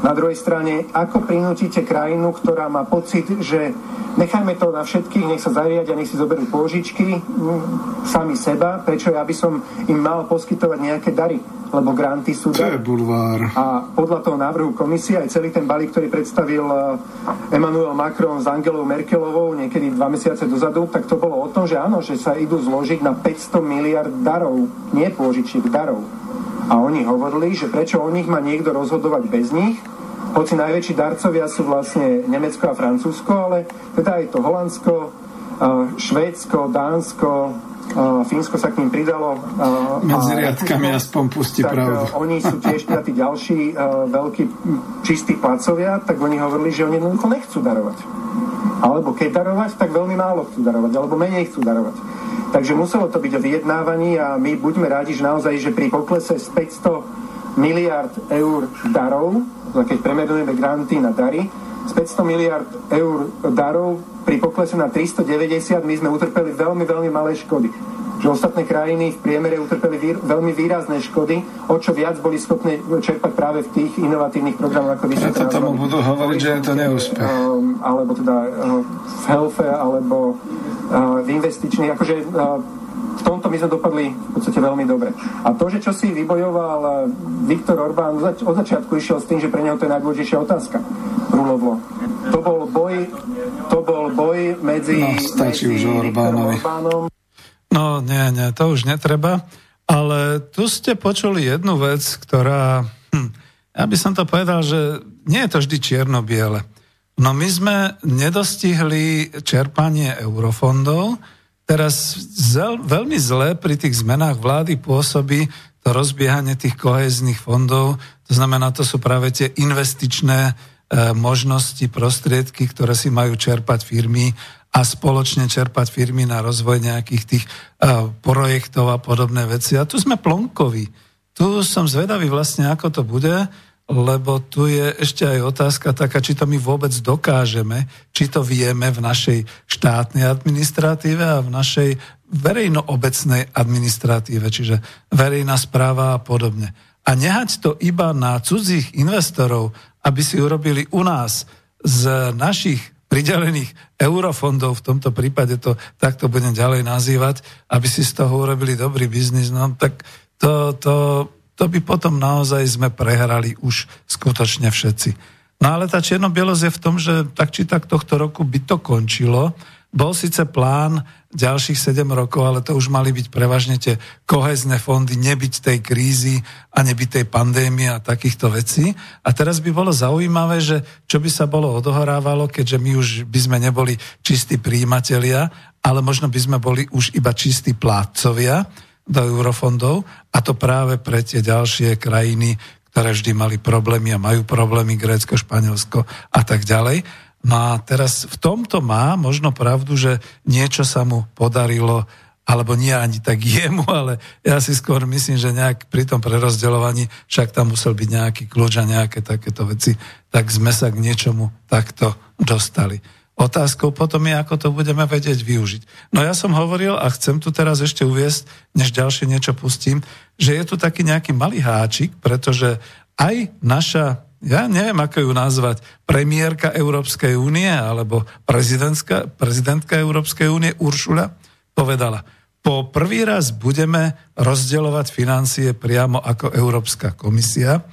Na druhej strane, ako prinútite krajinu, ktorá má pocit, že nechajme to na všetkých, nech sa zariadia, nech si zoberú pôžičky sami seba, prečo ja by som im mal poskytovať nejaké dary, lebo granty sú dar. A podľa toho návrhu komisie aj celý ten balík, ktorý predstavil eh, Emmanuel Macron s Angelou Merkelovou niekedy dva mesiace dozadu, tak to bolo o tom, že áno, že sa idú zložiť na 500 miliard darov, nie pôžičiek, darov. A oni hovorili, že prečo o nich má niekto rozhodovať bez nich, hoci najväčší darcovia sú vlastne Nemecko a Francúzsko, ale teda aj to Holandsko, Švédsko, Dánsko, Fínsko sa k ním pridalo. Medzi riadkami aspoň pustí tak pravdu. oni sú tiež tí ďalší veľkí čistí placovia, tak oni hovorili, že oni jednoducho nechcú darovať. Alebo keď darovať, tak veľmi málo chcú darovať, alebo menej chcú darovať. Takže muselo to byť o vyjednávaní a my buďme rádi, že naozaj, že pri poklese z 500 miliard eur darov, keď premerujeme granty na dary, z 500 miliard eur darov pri poklese na 390 my sme utrpeli veľmi, veľmi malé škody. Že ostatné krajiny v priemere utrpeli výr, veľmi výrazné škody, o čo viac boli schopné čerpať práve v tých inovatívnych programoch, ako vy ste to tomu budú hovoriť, že je to neúspech. Um, alebo teda uh, v healthe, alebo uh, v investičných, akože uh, v tomto my sme dopadli v podstate veľmi dobre. A to, že čo si vybojoval Viktor Orbán, od začiatku išiel s tým, že pre neho to je najdôležitejšia otázka. Rulovlo. To bol boj, to bol boj medzi, no, stačí medzi už Orbánovi. Orbánom. No nie, nie, to už netreba. Ale tu ste počuli jednu vec, ktorá, hm, ja by som to povedal, že nie je to vždy čierno-biele. No my sme nedostihli čerpanie eurofondov, Teraz zel, veľmi zle pri tých zmenách vlády pôsobí to rozbiehanie tých kohezných fondov. To znamená, to sú práve tie investičné možnosti, prostriedky, ktoré si majú čerpať firmy a spoločne čerpať firmy na rozvoj nejakých tých e, projektov a podobné veci. A tu sme plonkoví. Tu som zvedavý vlastne, ako to bude lebo tu je ešte aj otázka taká, či to my vôbec dokážeme, či to vieme v našej štátnej administratíve a v našej verejnoobecnej administratíve, čiže verejná správa a podobne. A nehať to iba na cudzích investorov, aby si urobili u nás z našich pridelených eurofondov, v tomto prípade to takto budem ďalej nazývať, aby si z toho urobili dobrý biznis, no tak to, to to by potom naozaj sme prehrali už skutočne všetci. No ale tá čierno-bielosť je v tom, že tak či tak tohto roku by to končilo. Bol síce plán ďalších 7 rokov, ale to už mali byť prevažne tie kohezné fondy, nebyť tej krízy a nebyť tej pandémie a takýchto vecí. A teraz by bolo zaujímavé, že čo by sa bolo odohrávalo, keďže my už by sme neboli čistí príjimatelia, ale možno by sme boli už iba čistí plátcovia do eurofondov a to práve pre tie ďalšie krajiny, ktoré vždy mali problémy a majú problémy, Grécko, Španielsko a tak ďalej. No a teraz v tomto má možno pravdu, že niečo sa mu podarilo, alebo nie ani tak jemu, ale ja si skôr myslím, že nejak pri tom prerozdeľovaní, však tam musel byť nejaký kľúč a nejaké takéto veci, tak sme sa k niečomu takto dostali. Otázkou potom je, ako to budeme vedieť využiť. No ja som hovoril a chcem tu teraz ešte uviesť, než ďalšie niečo pustím, že je tu taký nejaký malý háčik, pretože aj naša, ja neviem, ako ju nazvať, premiérka Európskej únie alebo prezidentka, prezidentka Európskej únie Uršula povedala, po prvý raz budeme rozdeľovať financie priamo ako Európska komisia.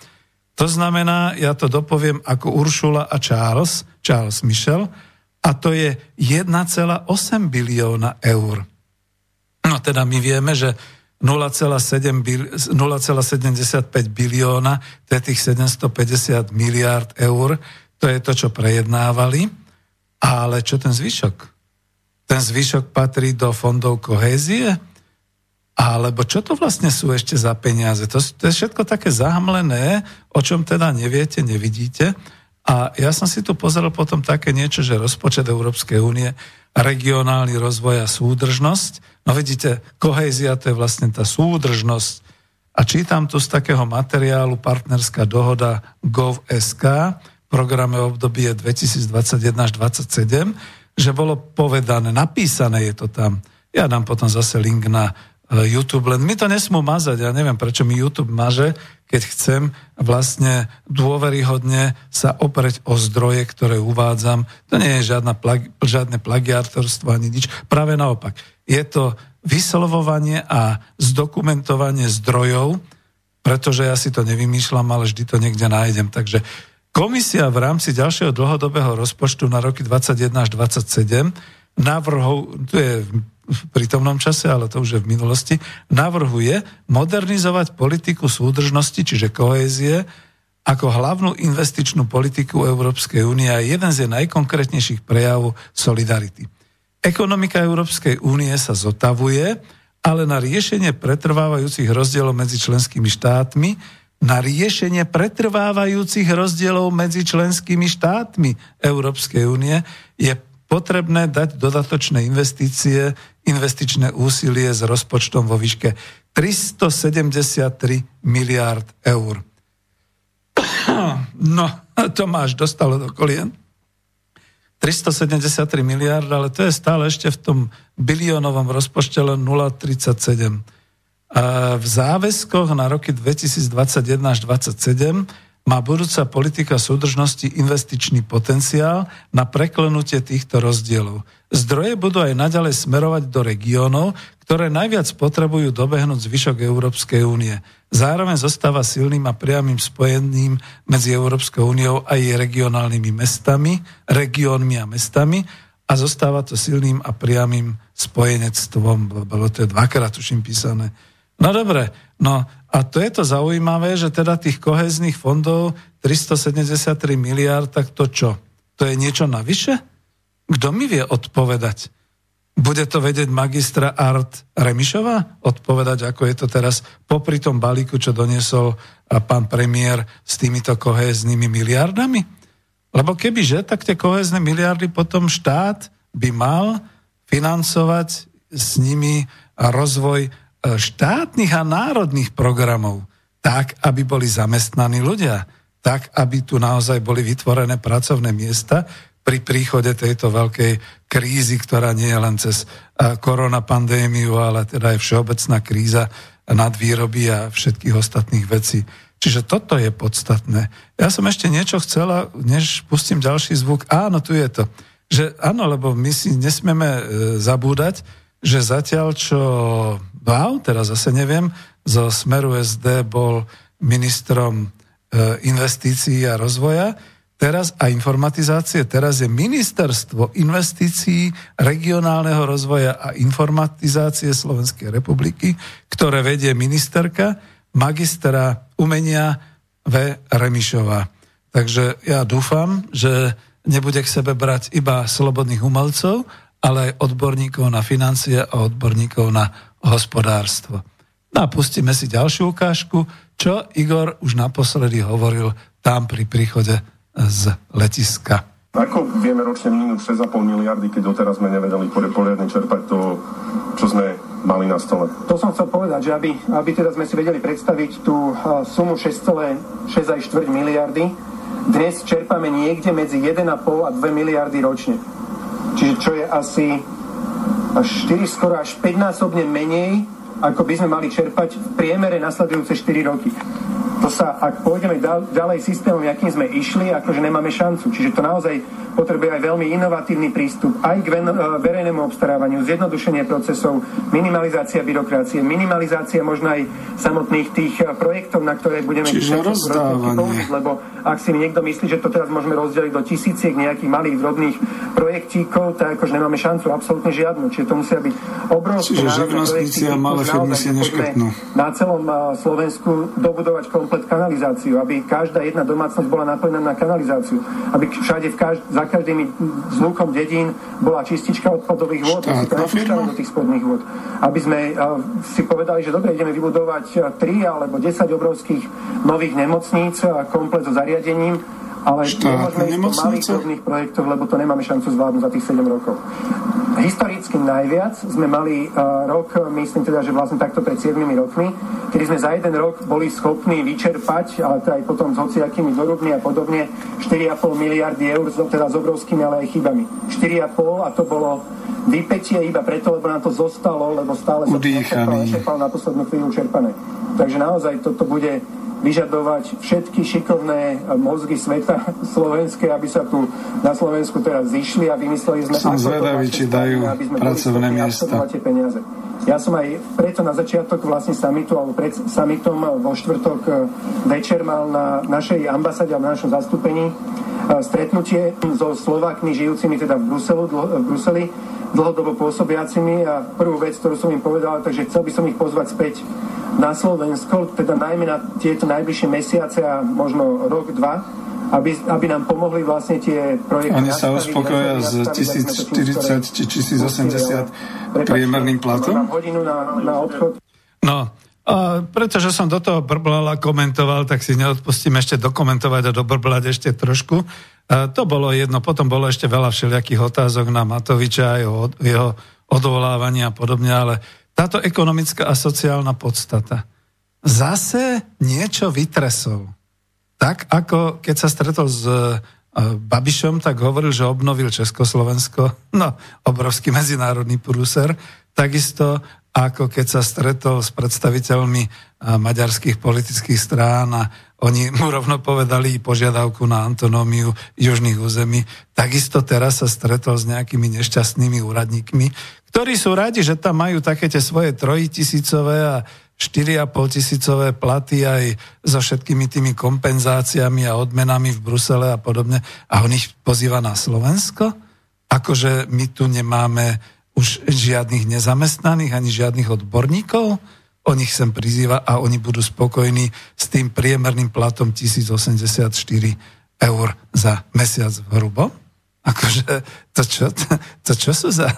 To znamená, ja to dopoviem ako Uršula a Charles, Charles Michel, a to je 1,8 bilióna eur. No teda my vieme, že 0,75 bilióna, to je tých 750 miliárd eur, to je to, čo prejednávali. Ale čo ten zvyšok? Ten zvyšok patrí do fondov kohézie? Alebo čo to vlastne sú ešte za peniaze? To, to je všetko také zahamlené, o čom teda neviete, nevidíte. A ja som si tu pozrel potom také niečo, že rozpočet Európskej únie, regionálny rozvoj a súdržnosť. No vidíte, kohézia to je vlastne tá súdržnosť. A čítam tu z takého materiálu partnerská dohoda GovSK, programe obdobie 2021 až 2027, že bolo povedané, napísané je to tam. Ja dám potom zase link na YouTube, len mi to nesmú mazať. Ja neviem, prečo mi YouTube maže, keď chcem vlastne dôveryhodne sa opreť o zdroje, ktoré uvádzam. To nie je žiadna plagi- žiadne plagiátorstvo ani nič. Práve naopak. Je to vyslovovanie a zdokumentovanie zdrojov, pretože ja si to nevymýšľam, ale vždy to niekde nájdem. Takže komisia v rámci ďalšieho dlhodobého rozpočtu na roky 21 až 27 navrhov, tu je v prítomnom čase, ale to už je v minulosti, navrhuje modernizovať politiku súdržnosti, čiže kohézie, ako hlavnú investičnú politiku Európskej únie a jeden z najkonkrétnejších prejavov solidarity. Ekonomika Európskej únie sa zotavuje, ale na riešenie pretrvávajúcich rozdielov medzi členskými štátmi, na riešenie pretrvávajúcich rozdielov medzi členskými štátmi Európskej únie je potrebné dať dodatočné investície, investičné úsilie s rozpočtom vo výške 373 miliárd eur. No, to máš dostalo do kolien. 373 miliard, ale to je stále ešte v tom biliónovom rozpočte len 0,37. A v záväzkoch na roky 2021 až 2027 má budúca politika súdržnosti investičný potenciál na preklenutie týchto rozdielov. Zdroje budú aj naďalej smerovať do regiónov, ktoré najviac potrebujú dobehnúť zvyšok Európskej únie. Zároveň zostáva silným a priamým spojením medzi Európskou úniou a jej regionálnymi mestami, regiónmi a mestami a zostáva to silným a priamým spojenectvom. Bolo to dvakrát im písané. No dobre, no a to je to zaujímavé, že teda tých kohezných fondov 373 miliard, tak to čo? To je niečo navyše? Kto mi vie odpovedať? Bude to vedieť magistra Art Remišová odpovedať, ako je to teraz popri tom balíku, čo doniesol pán premiér s týmito kohéznymi miliardami? Lebo kebyže, tak tie kohézne miliardy potom štát by mal financovať s nimi rozvoj štátnych a národných programov tak, aby boli zamestnaní ľudia, tak, aby tu naozaj boli vytvorené pracovné miesta pri príchode tejto veľkej krízy, ktorá nie je len cez koronapandémiu, ale teda je všeobecná kríza nadvýroby a všetkých ostatných vecí. Čiže toto je podstatné. Ja som ešte niečo chcela, než pustím ďalší zvuk. Áno, tu je to. Že áno, lebo my si nesmieme e, zabúdať, že zatiaľ, čo Wow, teraz zase neviem, zo Smeru SD bol ministrom e, investícií a rozvoja, teraz a informatizácie, teraz je ministerstvo investícií, regionálneho rozvoja a informatizácie Slovenskej republiky, ktoré vedie ministerka, magistra umenia V. Remišová. Takže ja dúfam, že nebude k sebe brať iba slobodných umelcov, ale aj odborníkov na financie a odborníkov na hospodárstvo. No a pustíme si ďalšiu ukážku, čo Igor už naposledy hovoril tam pri príchode z letiska. Ako vieme ročne minúť 6,5 miliardy, keď doteraz sme nevedeli poriadne čerpať to, čo sme mali na stole? To som chcel povedať, že aby, aby teda sme si vedeli predstaviť tú sumu 6,4 miliardy, dnes čerpame niekde medzi 1,5 a 2 miliardy ročne. Čiže čo je asi až 4, skoro až 5 násobne menej, ako by sme mali čerpať v priemere nasledujúce 4 roky. To sa, ak pôjdeme ďalej systémom, akým sme išli, akože nemáme šancu. Čiže to naozaj potrebuje aj veľmi inovatívny prístup aj k e, verejnému obstarávaniu, zjednodušenie procesov, minimalizácia byrokracie, minimalizácia možno aj samotných tých e, projektov, na ktoré budeme Čiže použiť, lebo ak si niekto myslí, že to teraz môžeme rozdeliť do tisíciek nejakých malých drobných projektíkov, tak akože nemáme šancu absolútne žiadnu. Čiže to musia byť obrovské Čiže živnostníci a malé firmy si Na celom e, Slovensku dobudovať komplet kanalizáciu, aby každá jedna domácnosť bola napojená na kanalizáciu, aby všade v každ- za každým zvukom dedín bola čistička odpadových vôd, do tých spodných vôd. Aby sme uh, si povedali, že dobre, ideme vybudovať 3 alebo 10 obrovských nových nemocníc komplet so zariadením, ale ísť po malých projektoch, lebo to nemáme šancu zvládnuť za tých 7 rokov. Historicky najviac sme mali uh, rok, myslím teda, že vlastne takto pred 7 rokmi, kedy sme za jeden rok boli schopní vyčerpať, ale teda aj potom s hociakými dorubmi a podobne, 4,5 miliardy eur, teda s obrovskými, ale aj chybami. 4,5 a to bolo vypetie iba preto, lebo nám to zostalo, lebo stále sa to na poslednú chvíľu čerpané. Takže naozaj toto bude vyžadovať všetky šikovné mozgy sveta slovenské, aby sa tu na Slovensku teraz zišli a vymysleli sme... Som zvedavý, či dajú pracovné miesta. Peniaze. Ja som aj preto na začiatok vlastne samitu, alebo pred samitom vo štvrtok e, večer mal na našej ambasáde alebo na našom zastúpení e, stretnutie so Slovákmi žijúcimi teda v, Bruselu, v Bruseli, dlhodobo pôsobiacimi. A prvú vec, ktorú som im povedal, takže chcel by som ich pozvať späť na Slovensko, teda najmä na tieto najbližšie mesiace a možno rok, dva, aby, aby nám pomohli vlastne tie projekty. Oni sa uspokoja z 1040 či 1080 priemerným platom? hodinu na, na odchod. No, a pretože som do toho brblal a komentoval, tak si neodpustím ešte dokumentovať a dobrblať ešte trošku. A to bolo jedno, potom bolo ešte veľa všelijakých otázok na Matoviča a jeho, jeho odvolávania a podobne, ale táto ekonomická a sociálna podstata zase niečo vytresol. Tak ako keď sa stretol s e, Babišom, tak hovoril, že obnovil Československo, no, obrovský medzinárodný prúser, takisto ako keď sa stretol s predstaviteľmi e, maďarských politických strán a oni mu rovno povedali požiadavku na antonómiu južných území. Takisto teraz sa stretol s nejakými nešťastnými úradníkmi, ktorí sú radi, že tam majú také tie svoje trojtisícové a 4,5 tisícové platy aj so všetkými tými kompenzáciami a odmenami v Brusele a podobne. A on ich pozýva na Slovensko? Akože my tu nemáme už žiadnych nezamestnaných ani žiadnych odborníkov? On ich sem prizýva a oni budú spokojní s tým priemerným platom 1084 eur za mesiac v? Akože to čo, to, to čo sú za...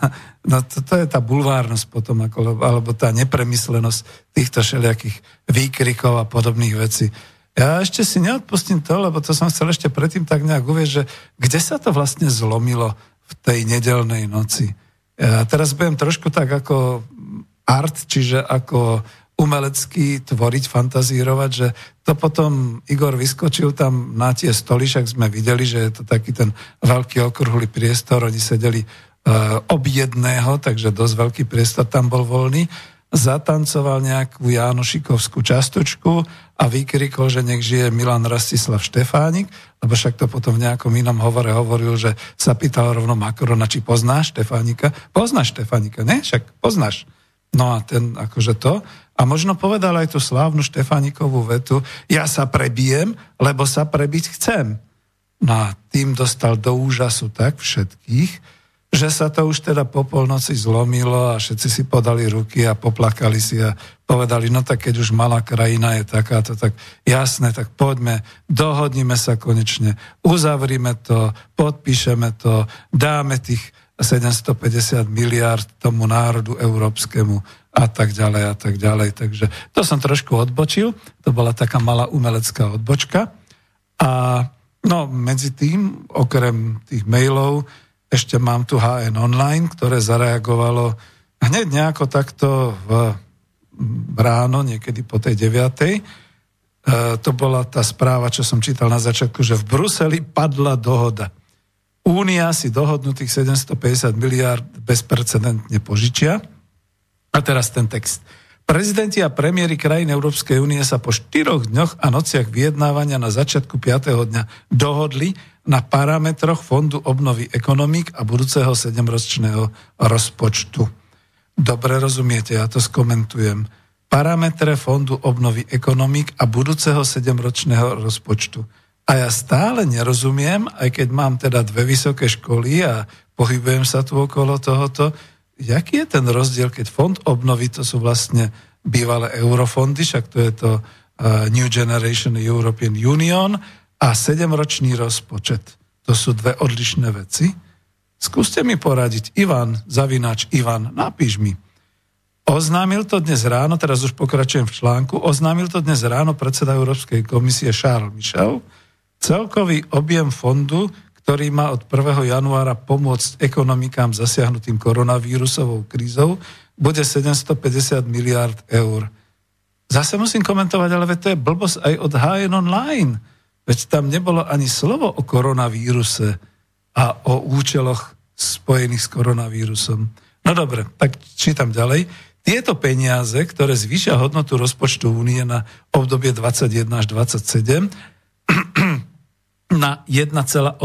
No to, to je tá bulvárnosť potom, ako, alebo tá nepremyslenosť týchto všelijakých výkrikov a podobných vecí. Ja ešte si neodpustím to, lebo to som chcel ešte predtým tak nejak uvieť, že kde sa to vlastne zlomilo v tej nedelnej noci. Ja teraz budem trošku tak ako art, čiže ako umelecky tvoriť, fantazírovať, že to potom Igor vyskočil tam na tie stoly, však sme videli, že je to taký ten veľký okrúhly priestor, oni sedeli uh, ob jedného, takže dosť veľký priestor tam bol voľný, zatancoval nejakú Jánošikovskú častočku a vykrikol, že nech žije Milan Rastislav Štefánik, lebo však to potom v nejakom inom hovore hovoril, že sa pýtal rovno Makrona, či poznáš Štefánika. Poznáš Štefánika, ne? Však poznáš. No a ten akože to. A možno povedal aj tú slávnu Štefanikovú vetu, ja sa prebijem, lebo sa prebiť chcem. No a tým dostal do úžasu tak všetkých, že sa to už teda po polnoci zlomilo a všetci si podali ruky a poplakali si a povedali, no tak keď už malá krajina je takáto, tak jasné, tak poďme, dohodnime sa konečne, uzavrime to, podpíšeme to, dáme tých 750 miliard tomu národu európskemu a tak ďalej a tak ďalej. Takže to som trošku odbočil, to bola taká malá umelecká odbočka. A no, medzi tým, okrem tých mailov, ešte mám tu HN Online, ktoré zareagovalo hneď nejako takto v ráno, niekedy po tej 9. E, to bola tá správa, čo som čítal na začiatku, že v Bruseli padla dohoda. Únia si dohodnutých 750 miliard bezprecedentne požičia. A teraz ten text. Prezidenti a premiéry krajín Európskej únie sa po štyroch dňoch a nociach vyjednávania na začiatku 5. dňa dohodli na parametroch Fondu obnovy ekonomík a budúceho sedemročného rozpočtu. Dobre rozumiete, ja to skomentujem. Parametre Fondu obnovy ekonomík a budúceho sedemročného rozpočtu a ja stále nerozumiem, aj keď mám teda dve vysoké školy a pohybujem sa tu okolo tohoto, jaký je ten rozdiel, keď fond obnovy, to sú vlastne bývalé eurofondy, však to je to New Generation European Union a sedemročný rozpočet. To sú dve odlišné veci. Skúste mi poradiť, Ivan, zavinač Ivan, napíš mi. Oznámil to dnes ráno, teraz už pokračujem v článku, oznámil to dnes ráno predseda Európskej komisie Charles Michel, celkový objem fondu, ktorý má od 1. januára pomôcť ekonomikám zasiahnutým koronavírusovou krízou, bude 750 miliard eur. Zase musím komentovať, ale to je blbosť aj od HN Online. Veď tam nebolo ani slovo o koronavíruse a o účeloch spojených s koronavírusom. No dobre, tak čítam ďalej. Tieto peniaze, ktoré zvýšia hodnotu rozpočtu únie na obdobie 21 až 27, na 1,82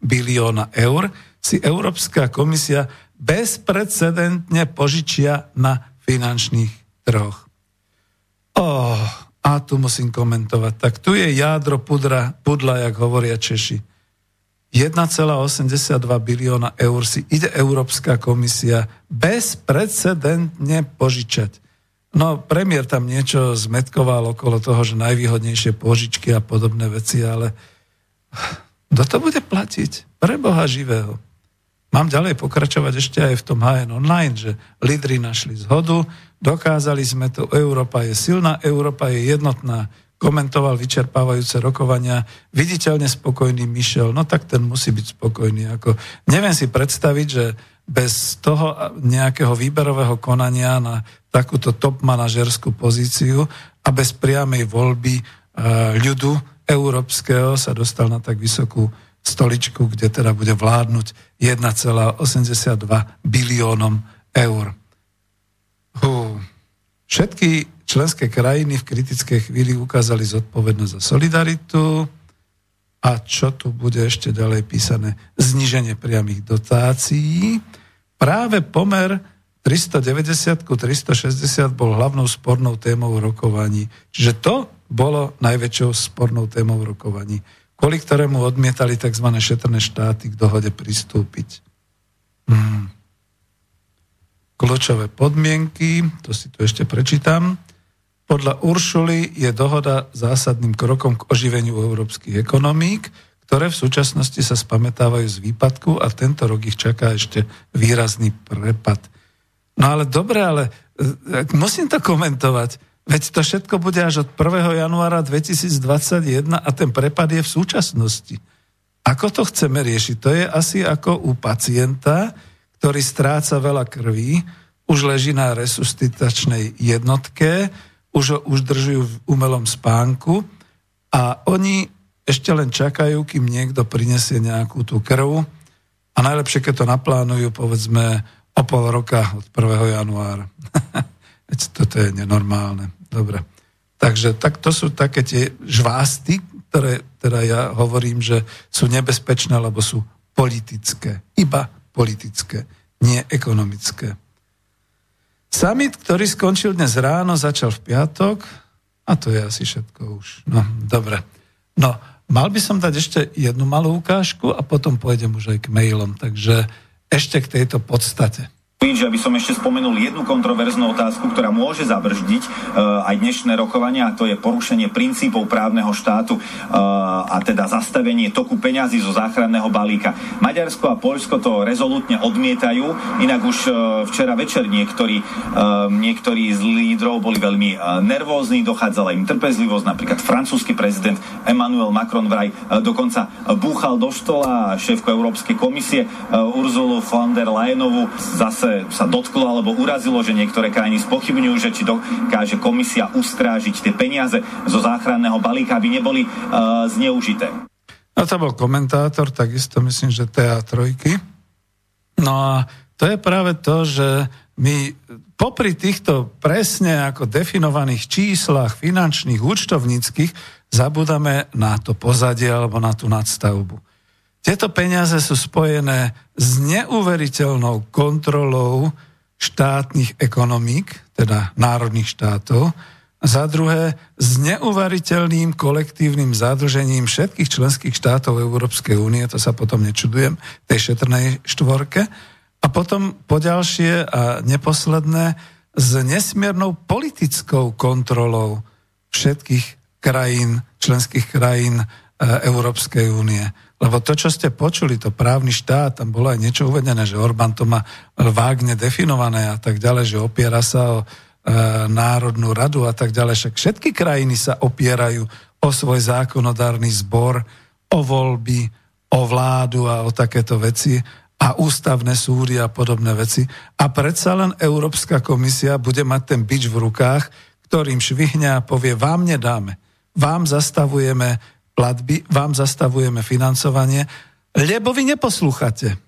bilióna eur si Európska komisia bezprecedentne požičia na finančných trhoch. Oh, a tu musím komentovať. Tak tu je jádro pudra, pudla, jak hovoria Češi. 1,82 bilióna eur si ide Európska komisia bezprecedentne požičať. No, premiér tam niečo zmetkoval okolo toho, že najvýhodnejšie požičky a podobné veci, ale kto to bude platiť? Pre Boha živého. Mám ďalej pokračovať ešte aj v tom HN Online, že lídry našli zhodu, dokázali sme to, Európa je silná, Európa je jednotná, komentoval vyčerpávajúce rokovania, viditeľne spokojný Michel, no tak ten musí byť spokojný. Ako, neviem si predstaviť, že bez toho nejakého výberového konania na takúto top manažerskú pozíciu a bez priamej voľby e, ľudu európskeho sa dostal na tak vysokú stoličku, kde teda bude vládnuť 1,82 biliónom eur. Hú. Všetky členské krajiny v kritickej chvíli ukázali zodpovednosť za solidaritu a čo tu bude ešte ďalej písané? Zníženie priamých dotácií. Práve pomer 390 ku 360 bol hlavnou spornou témou rokovaní. Čiže to bolo najväčšou spornou témou rokovaní, kvôli ktorému odmietali tzv. šetrné štáty k dohode pristúpiť. Hmm. Kľúčové podmienky, to si tu ešte prečítam. Podľa Uršuly je dohoda zásadným krokom k oživeniu európskych ekonomík, ktoré v súčasnosti sa spametávajú z výpadku a tento rok ich čaká ešte výrazný prepad. No ale dobre, ale e, musím to komentovať. Veď to všetko bude až od 1. januára 2021 a ten prepad je v súčasnosti. Ako to chceme riešiť? To je asi ako u pacienta, ktorý stráca veľa krví, už leží na resuscitačnej jednotke, už ho už držujú v umelom spánku a oni ešte len čakajú, kým niekto prinesie nejakú tú krv a najlepšie, keď to naplánujú, povedzme, o pol roka od 1. januára. Veď toto je nenormálne. Dobre. Takže tak to sú také tie žvásty, ktoré teda ja hovorím, že sú nebezpečné, lebo sú politické. Iba politické, nie ekonomické. Summit, ktorý skončil dnes ráno, začal v piatok a to je asi všetko už. No, dobre. No, mal by som dať ešte jednu malú ukážku a potom pôjdem už aj k mailom. Takže ešte k tejto podstate. Že by som ešte spomenul jednu kontroverznú otázku, ktorá môže zabrždiť uh, aj dnešné rokovania, a to je porušenie princípov právneho štátu uh, a teda zastavenie toku peňazí zo záchranného balíka. Maďarsko a Poľsko to rezolutne odmietajú, inak už uh, včera večer niektorí, uh, niektorí z lídrov boli veľmi uh, nervózni, dochádzala im trpezlivosť, napríklad francúzsky prezident Emmanuel Macron vraj uh, dokonca búchal do stola šéfku Európskej komisie uh, Urzulu von der Leyenovu zase zase sa dotklo alebo urazilo, že niektoré krajiny spochybňujú, že či dokáže komisia ustrážiť tie peniaze zo záchranného balíka, aby neboli uh, zneužité. No to bol komentátor, takisto myslím, že TA3. No a to je práve to, že my popri týchto presne ako definovaných číslach finančných, účtovníckých, zabudáme na to pozadie alebo na tú nadstavbu. Tieto peniaze sú spojené s neuveriteľnou kontrolou štátnych ekonomík, teda národných štátov, za druhé s neuveriteľným kolektívnym zadlžením všetkých členských štátov Európskej únie, to sa potom nečudujem, tej šetrnej štvorke, a potom poďalšie a neposledné s nesmiernou politickou kontrolou všetkých krajín, členských krajín e, Európskej únie. Lebo to, čo ste počuli, to právny štát, tam bolo aj niečo uvedené, že Orbán to má vágne definované a tak ďalej, že opiera sa o e, Národnú radu a tak ďalej. Však všetky krajiny sa opierajú o svoj zákonodárny zbor, o voľby, o vládu a o takéto veci a ústavné súdy a podobné veci. A predsa len Európska komisia bude mať ten bič v rukách, ktorým švihne a povie, vám nedáme, vám zastavujeme platby, vám zastavujeme financovanie, lebo vy neposlúchate.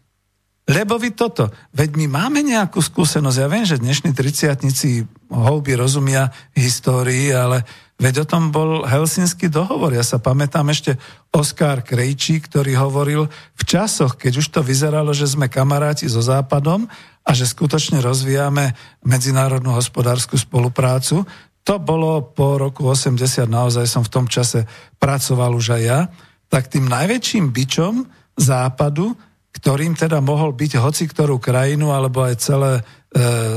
Lebo vy toto. Veď my máme nejakú skúsenosť. Ja viem, že dnešní triciatnici houby rozumia histórii, ale veď o tom bol Helsinský dohovor. Ja sa pamätám ešte Oskar Krejčí, ktorý hovoril v časoch, keď už to vyzeralo, že sme kamaráti so Západom a že skutočne rozvíjame medzinárodnú hospodárskú spoluprácu, to bolo po roku 80, naozaj som v tom čase pracoval už aj ja, tak tým najväčším bičom západu, ktorým teda mohol byť hoci ktorú krajinu alebo aj celé e,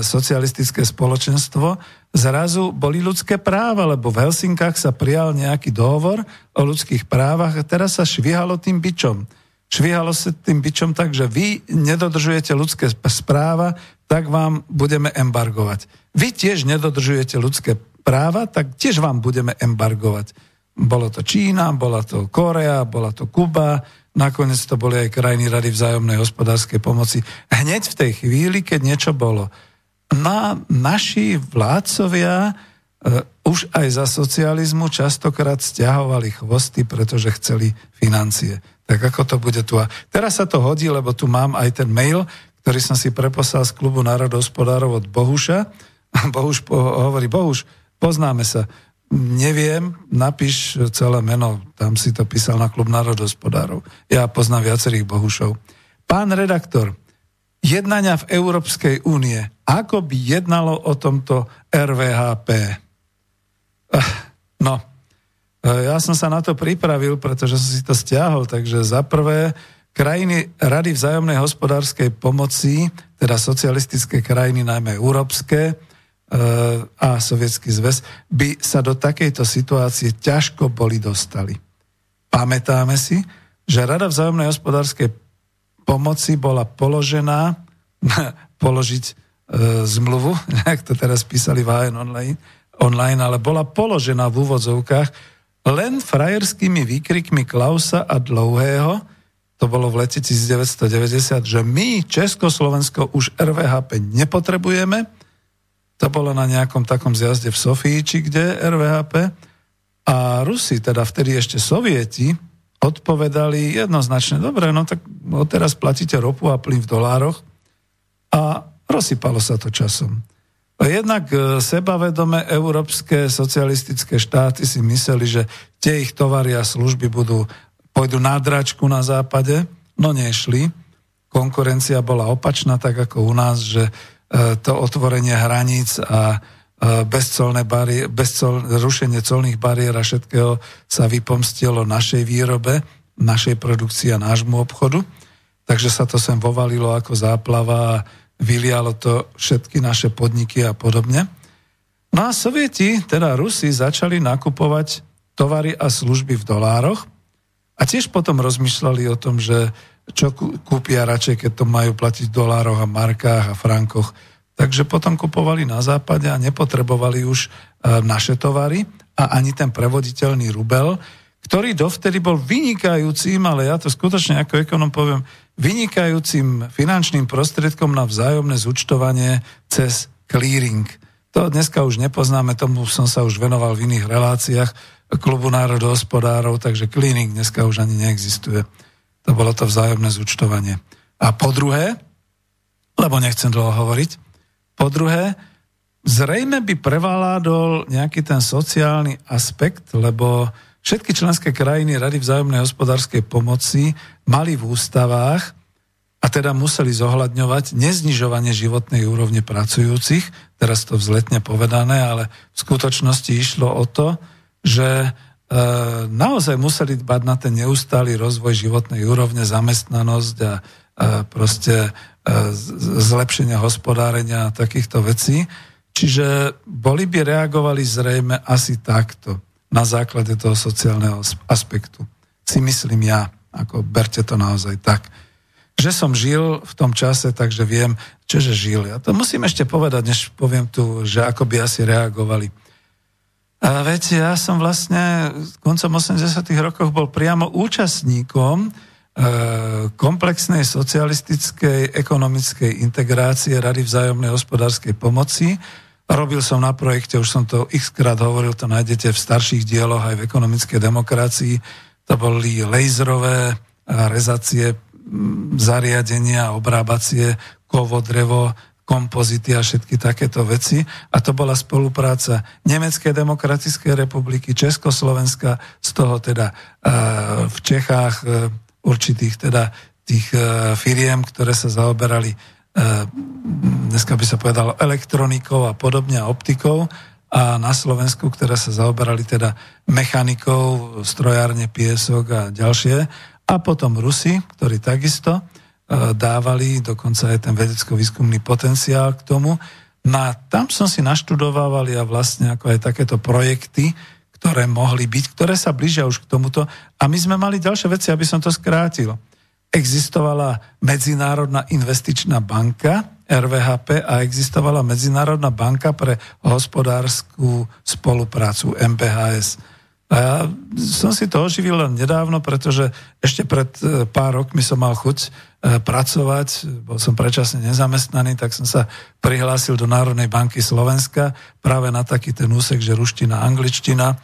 socialistické spoločenstvo, zrazu boli ľudské práva, lebo v Helsinkách sa prijal nejaký dohovor o ľudských právach a teraz sa švihalo tým bičom. Švihalo sa tým bičom tak, že vy nedodržujete ľudské správa, tak vám budeme embargovať. Vy tiež nedodržujete ľudské práva, tak tiež vám budeme embargovať. Bolo to Čína, bola to Korea, bola to Kuba, nakoniec to boli aj krajiny Rady vzájomnej hospodárskej pomoci. Hneď v tej chvíli, keď niečo bolo. Na naši vládcovia e, už aj za socializmu častokrát stiahovali chvosty, pretože chceli financie. Tak ako to bude tu. A teraz sa to hodí, lebo tu mám aj ten mail, ktorý som si preposlal z klubu národohospodárov od Bohuša. Bohuš hovorí, Bohuš, poznáme sa. Neviem, napíš celé meno, tam si to písal na klub národospodárov. Ja poznám viacerých bohušov. Pán redaktor, jednania v Európskej únie, ako by jednalo o tomto RVHP? Eh, no, eh, ja som sa na to pripravil, pretože som si to stiahol, takže za prvé, krajiny Rady vzájomnej hospodárskej pomoci, teda socialistické krajiny, najmä európske, a Sovietský zväz by sa do takejto situácie ťažko boli dostali. Pamätáme si, že Rada vzájomnej hospodárskej pomoci bola položená položiť e, zmluvu, jak to teraz písali v online, online, ale bola položená v úvodzovkách len frajerskými výkrikmi Klausa a Dlouhého, to bolo v lete 1990, že my, Československo, už RVHP nepotrebujeme, to bolo na nejakom takom zjazde v Sofii, či kde RVHP. A Rusi, teda vtedy ešte Sovieti, odpovedali jednoznačne, dobre, no tak teraz platíte ropu a plyn v dolároch a rozsypalo sa to časom. Jednak e, sebavedome európske socialistické štáty si mysleli, že tie ich tovary a služby budú, pôjdu na dračku na západe, no nešli. Konkurencia bola opačná, tak ako u nás, že to otvorenie hraníc a e, bezcolné bari- bezcol, rušenie colných bariér a všetkého sa vypomstilo našej výrobe, našej produkcii a nášmu obchodu. Takže sa to sem vovalilo ako záplava a vylialo to všetky naše podniky a podobne. No a Sovieti, teda Rusi, začali nakupovať tovary a služby v dolároch a tiež potom rozmýšľali o tom, že čo kúpia radšej, keď to majú platiť v dolároch a markách a frankoch. Takže potom kupovali na západe a nepotrebovali už e, naše tovary a ani ten prevoditeľný rubel, ktorý dovtedy bol vynikajúcim, ale ja to skutočne ako ekonom poviem, vynikajúcim finančným prostriedkom na vzájomné zúčtovanie cez clearing. To dneska už nepoznáme, tomu som sa už venoval v iných reláciách klubu národohospodárov, takže clearing dneska už ani neexistuje. To bolo to vzájomné zúčtovanie. A po druhé, lebo nechcem dlho hovoriť, po druhé, zrejme by prevládol nejaký ten sociálny aspekt, lebo všetky členské krajiny Rady vzájomnej hospodárskej pomoci mali v ústavách a teda museli zohľadňovať neznižovanie životnej úrovne pracujúcich, teraz to vzletne povedané, ale v skutočnosti išlo o to, že E, naozaj museli dbať na ten neustály rozvoj životnej úrovne, zamestnanosť a, a proste a e, zlepšenia hospodárenia a takýchto vecí. Čiže boli by reagovali zrejme asi takto na základe toho sociálneho aspektu. Si myslím ja, ako berte to naozaj tak. Že som žil v tom čase, takže viem, čože žil. Ja to musím ešte povedať, než poviem tu, že ako by asi reagovali. A viete, ja som vlastne koncom 80 rokov bol priamo účastníkom E, komplexnej socialistickej ekonomickej integrácie Rady vzájomnej hospodárskej pomoci. Robil som na projekte, už som to x krát hovoril, to nájdete v starších dieloch aj v ekonomickej demokracii. To boli laserové rezacie, zariadenia, obrábacie, kovo, drevo, kompozity a všetky takéto veci. A to bola spolupráca Nemeckej demokratickej republiky, Československa, z toho teda v Čechách určitých teda tých e, firiem, ktoré sa zaoberali e, dneska by sa povedalo elektronikou a podobne a optikou a na Slovensku, ktoré sa zaoberali teda mechanikou, strojárne, piesok a ďalšie. A potom Rusi, ktorí takisto e, dávali dokonca aj ten vedecko-výskumný potenciál k tomu. No a tam som si naštudovával ja vlastne ako aj takéto projekty, ktoré mohli byť, ktoré sa blížia už k tomuto. A my sme mali ďalšie veci, aby som to skrátil. Existovala Medzinárodná investičná banka, RVHP, a existovala Medzinárodná banka pre hospodárskú spoluprácu, MBHS. A ja som si to oživil len nedávno, pretože ešte pred e, pár rokmi som mal chuť e, pracovať, bol som predčasne nezamestnaný, tak som sa prihlásil do Národnej banky Slovenska práve na taký ten úsek, že ruština, angličtina.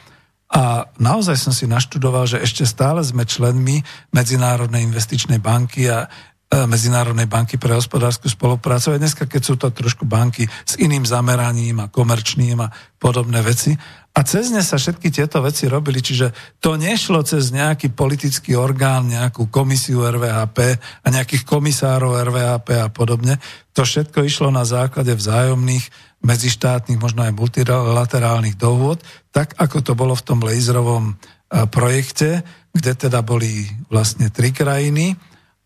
A naozaj som si naštudoval, že ešte stále sme členmi Medzinárodnej investičnej banky a Medzinárodnej banky pre hospodárskú spoluprácu. A dneska, keď sú to trošku banky s iným zameraním a komerčným a podobné veci, a cez ne sa všetky tieto veci robili, čiže to nešlo cez nejaký politický orgán, nejakú komisiu RVHP a nejakých komisárov RVHP a podobne. To všetko išlo na základe vzájomných medzištátnych, možno aj multilaterálnych dohôd, tak ako to bolo v tom laserovom e, projekte, kde teda boli vlastne tri krajiny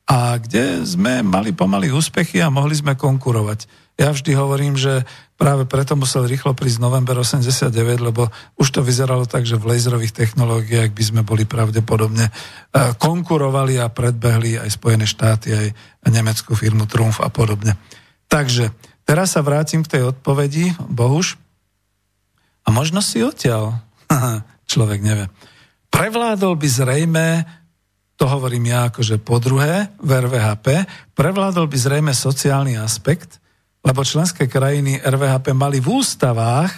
a kde sme mali pomaly úspechy a mohli sme konkurovať. Ja vždy hovorím, že Práve preto musel rýchlo prísť november 89, lebo už to vyzeralo tak, že v laserových technológiách by sme boli pravdepodobne e, konkurovali a predbehli aj Spojené štáty, aj nemeckú firmu Trumf a podobne. Takže teraz sa vrátim k tej odpovedi, Bohuž. A možno si odtiaľ. Človek nevie. Prevládol by zrejme to hovorím ja akože po druhé, v RVHP, prevládol by zrejme sociálny aspekt, lebo členské krajiny RVHP mali v ústavách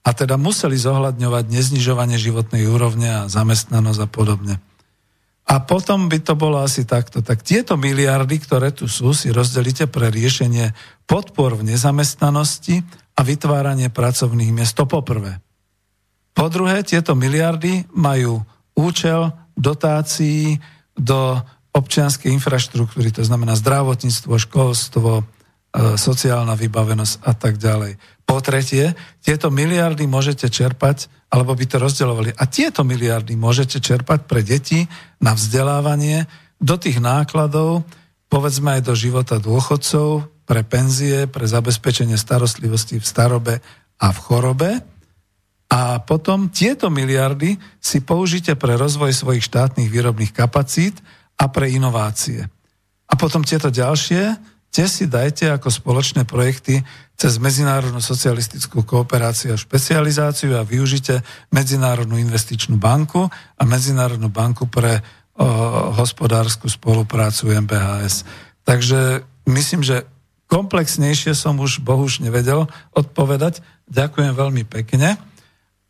a teda museli zohľadňovať neznižovanie životnej úrovne a zamestnanosť a podobne. A potom by to bolo asi takto. Tak tieto miliardy, ktoré tu sú, si rozdelíte pre riešenie podpor v nezamestnanosti a vytváranie pracovných miest. To poprvé. Po druhé, tieto miliardy majú účel dotácií do občianskej infraštruktúry, to znamená zdravotníctvo, školstvo, E, sociálna vybavenosť a tak ďalej. Po tretie, tieto miliardy môžete čerpať, alebo by to rozdeľovali, a tieto miliardy môžete čerpať pre deti na vzdelávanie do tých nákladov, povedzme aj do života dôchodcov, pre penzie, pre zabezpečenie starostlivosti v starobe a v chorobe. A potom tieto miliardy si použite pre rozvoj svojich štátnych výrobných kapacít a pre inovácie. A potom tieto ďalšie tie si dajte ako spoločné projekty cez Medzinárodnú socialistickú kooperáciu a špecializáciu a využite Medzinárodnú investičnú banku a Medzinárodnú banku pre o, hospodárskú spoluprácu MBHS. Takže myslím, že komplexnejšie som už bohuž nevedel odpovedať. Ďakujem veľmi pekne.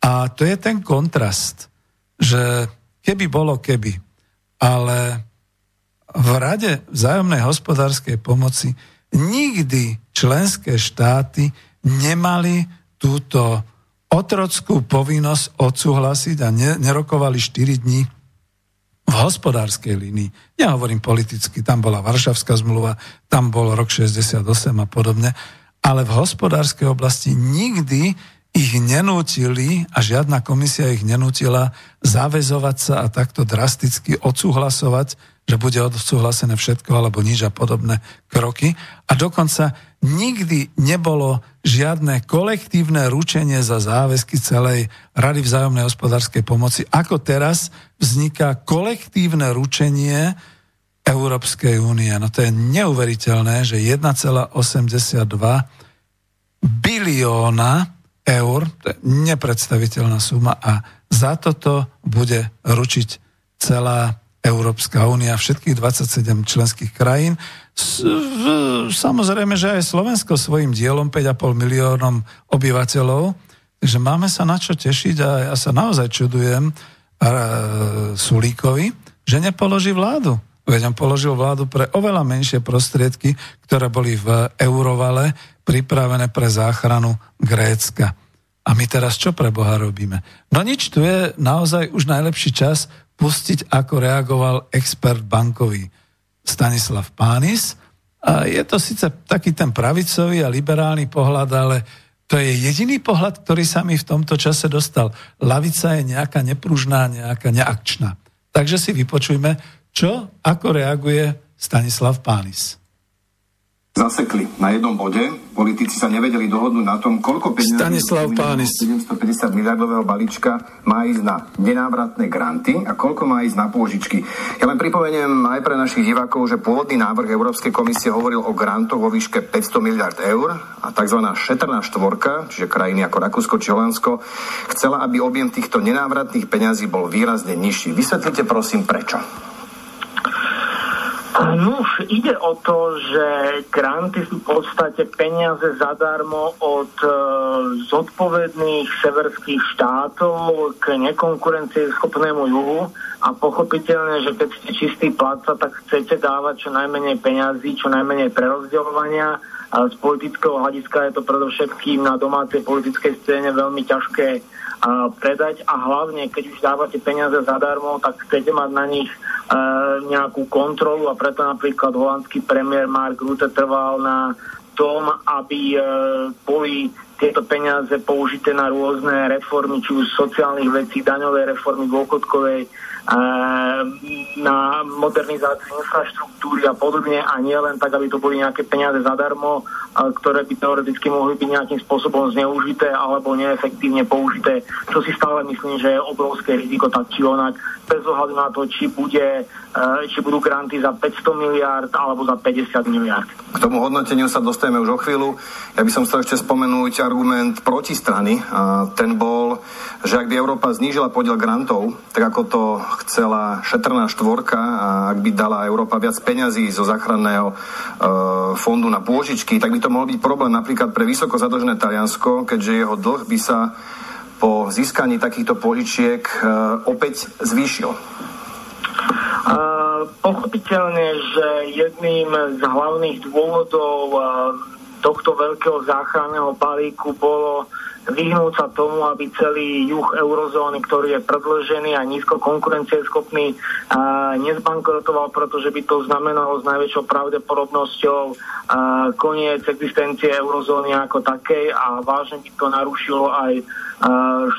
A to je ten kontrast, že keby bolo keby, ale v Rade vzájomnej hospodárskej pomoci nikdy členské štáty nemali túto otrockú povinnosť odsúhlasiť a nerokovali 4 dní v hospodárskej línii. Ja hovorím politicky, tam bola Varšavská zmluva, tam bol rok 68 a podobne, ale v hospodárskej oblasti nikdy ich nenútili a žiadna komisia ich nenútila zavezovať sa a takto drasticky odsúhlasovať že bude odsúhlasené všetko alebo nič a podobné kroky. A dokonca nikdy nebolo žiadne kolektívne ručenie za záväzky celej Rady vzájomnej hospodárskej pomoci. Ako teraz vzniká kolektívne ručenie Európskej únie. No to je neuveriteľné, že 1,82 bilióna eur, to je nepredstaviteľná suma a za toto bude ručiť celá Európska únia, všetkých 27 členských krajín. Samozrejme, že aj Slovensko svojim dielom 5,5 miliónom obyvateľov, takže máme sa na čo tešiť a ja sa naozaj čudujem Sulíkovi, že nepoloží vládu. Veď on položil vládu pre oveľa menšie prostriedky, ktoré boli v eurovale pripravené pre záchranu Grécka. A my teraz čo pre Boha robíme? No nič, tu je naozaj už najlepší čas pustiť, ako reagoval expert bankový Stanislav Pánis. A je to síce taký ten pravicový a liberálny pohľad, ale to je jediný pohľad, ktorý sa mi v tomto čase dostal. Lavica je nejaká nepružná, nejaká neakčná. Takže si vypočujme, čo, ako reaguje Stanislav Pánis zasekli na jednom bode. Politici sa nevedeli dohodnúť na tom, koľko peniazí Stanislav Pánis. 750 miliardového balíčka má ísť na nenávratné granty a koľko má ísť na pôžičky. Ja len pripomeniem aj pre našich divákov, že pôvodný návrh Európskej komisie hovoril o grantoch vo výške 500 miliard eur a tzv. šetrná štvorka, čiže krajiny ako Rakúsko či Holandsko, chcela, aby objem týchto nenávratných peňazí bol výrazne nižší. Vysvetlite prosím prečo. No už ide o to, že granty sú v podstate peniaze zadarmo od e, zodpovedných severských štátov k nekonkurencieschopnému juhu. A pochopiteľne, že keď ste čistý platca, tak chcete dávať čo najmenej peňazí, čo najmenej prerozdeľovania a z politického hľadiska je to predovšetkým na domácej politickej scéne veľmi ťažké predať. A hlavne, keď už dávate peniaze zadarmo, tak chcete mať na nich e, nejakú kontrolu. A preto napríklad holandský premiér Mark Rutte trval na tom, aby e, boli tieto peniaze použité na rôzne reformy, či už sociálnych vecí, daňovej reformy, dôchodkovej, na modernizáciu infraštruktúry a podobne a nie len tak, aby to boli nejaké peniaze zadarmo, ktoré by teoreticky mohli byť nejakým spôsobom zneužité alebo neefektívne použité, čo si stále myslím, že je obrovské riziko tak či onak, bez ohľadu na to, či, bude, či budú granty za 500 miliard alebo za 50 miliard. K tomu hodnoteniu sa dostaneme už o chvíľu. Ja by som chcel ešte spomenúť argument protistrany. A ten bol, že ak by Európa znížila podiel grantov, tak ako to chcela šetrná štvorka a ak by dala Európa viac peňazí zo záchranného e, fondu na pôžičky, tak by to mohol byť problém napríklad pre vysoko zadlžené Taliansko, keďže jeho dlh by sa po získaní takýchto pôžičiek e, opäť zvýšil. Pochopiteľne, že jedným z hlavných dôvodov tohto veľkého záchranného balíku bolo vyhnúť sa tomu, aby celý juh eurozóny, ktorý je predlžený a nízko konkurencieschopný, nezbankrotoval, pretože by to znamenalo s najväčšou pravdepodobnosťou koniec existencie eurozóny ako takej a vážne by to narušilo aj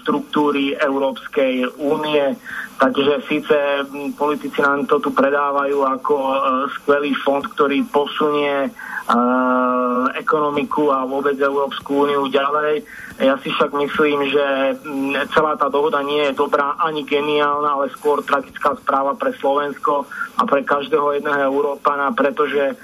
štruktúry Európskej únie. Takže síce politici nám to tu predávajú ako e, skvelý fond, ktorý posunie ekonomiku a vôbec Európsku úniu ďalej. Ja si však myslím, že mm, celá tá dohoda nie je dobrá ani geniálna, ale skôr tragická správa pre Slovensko a pre každého jedného Európana, pretože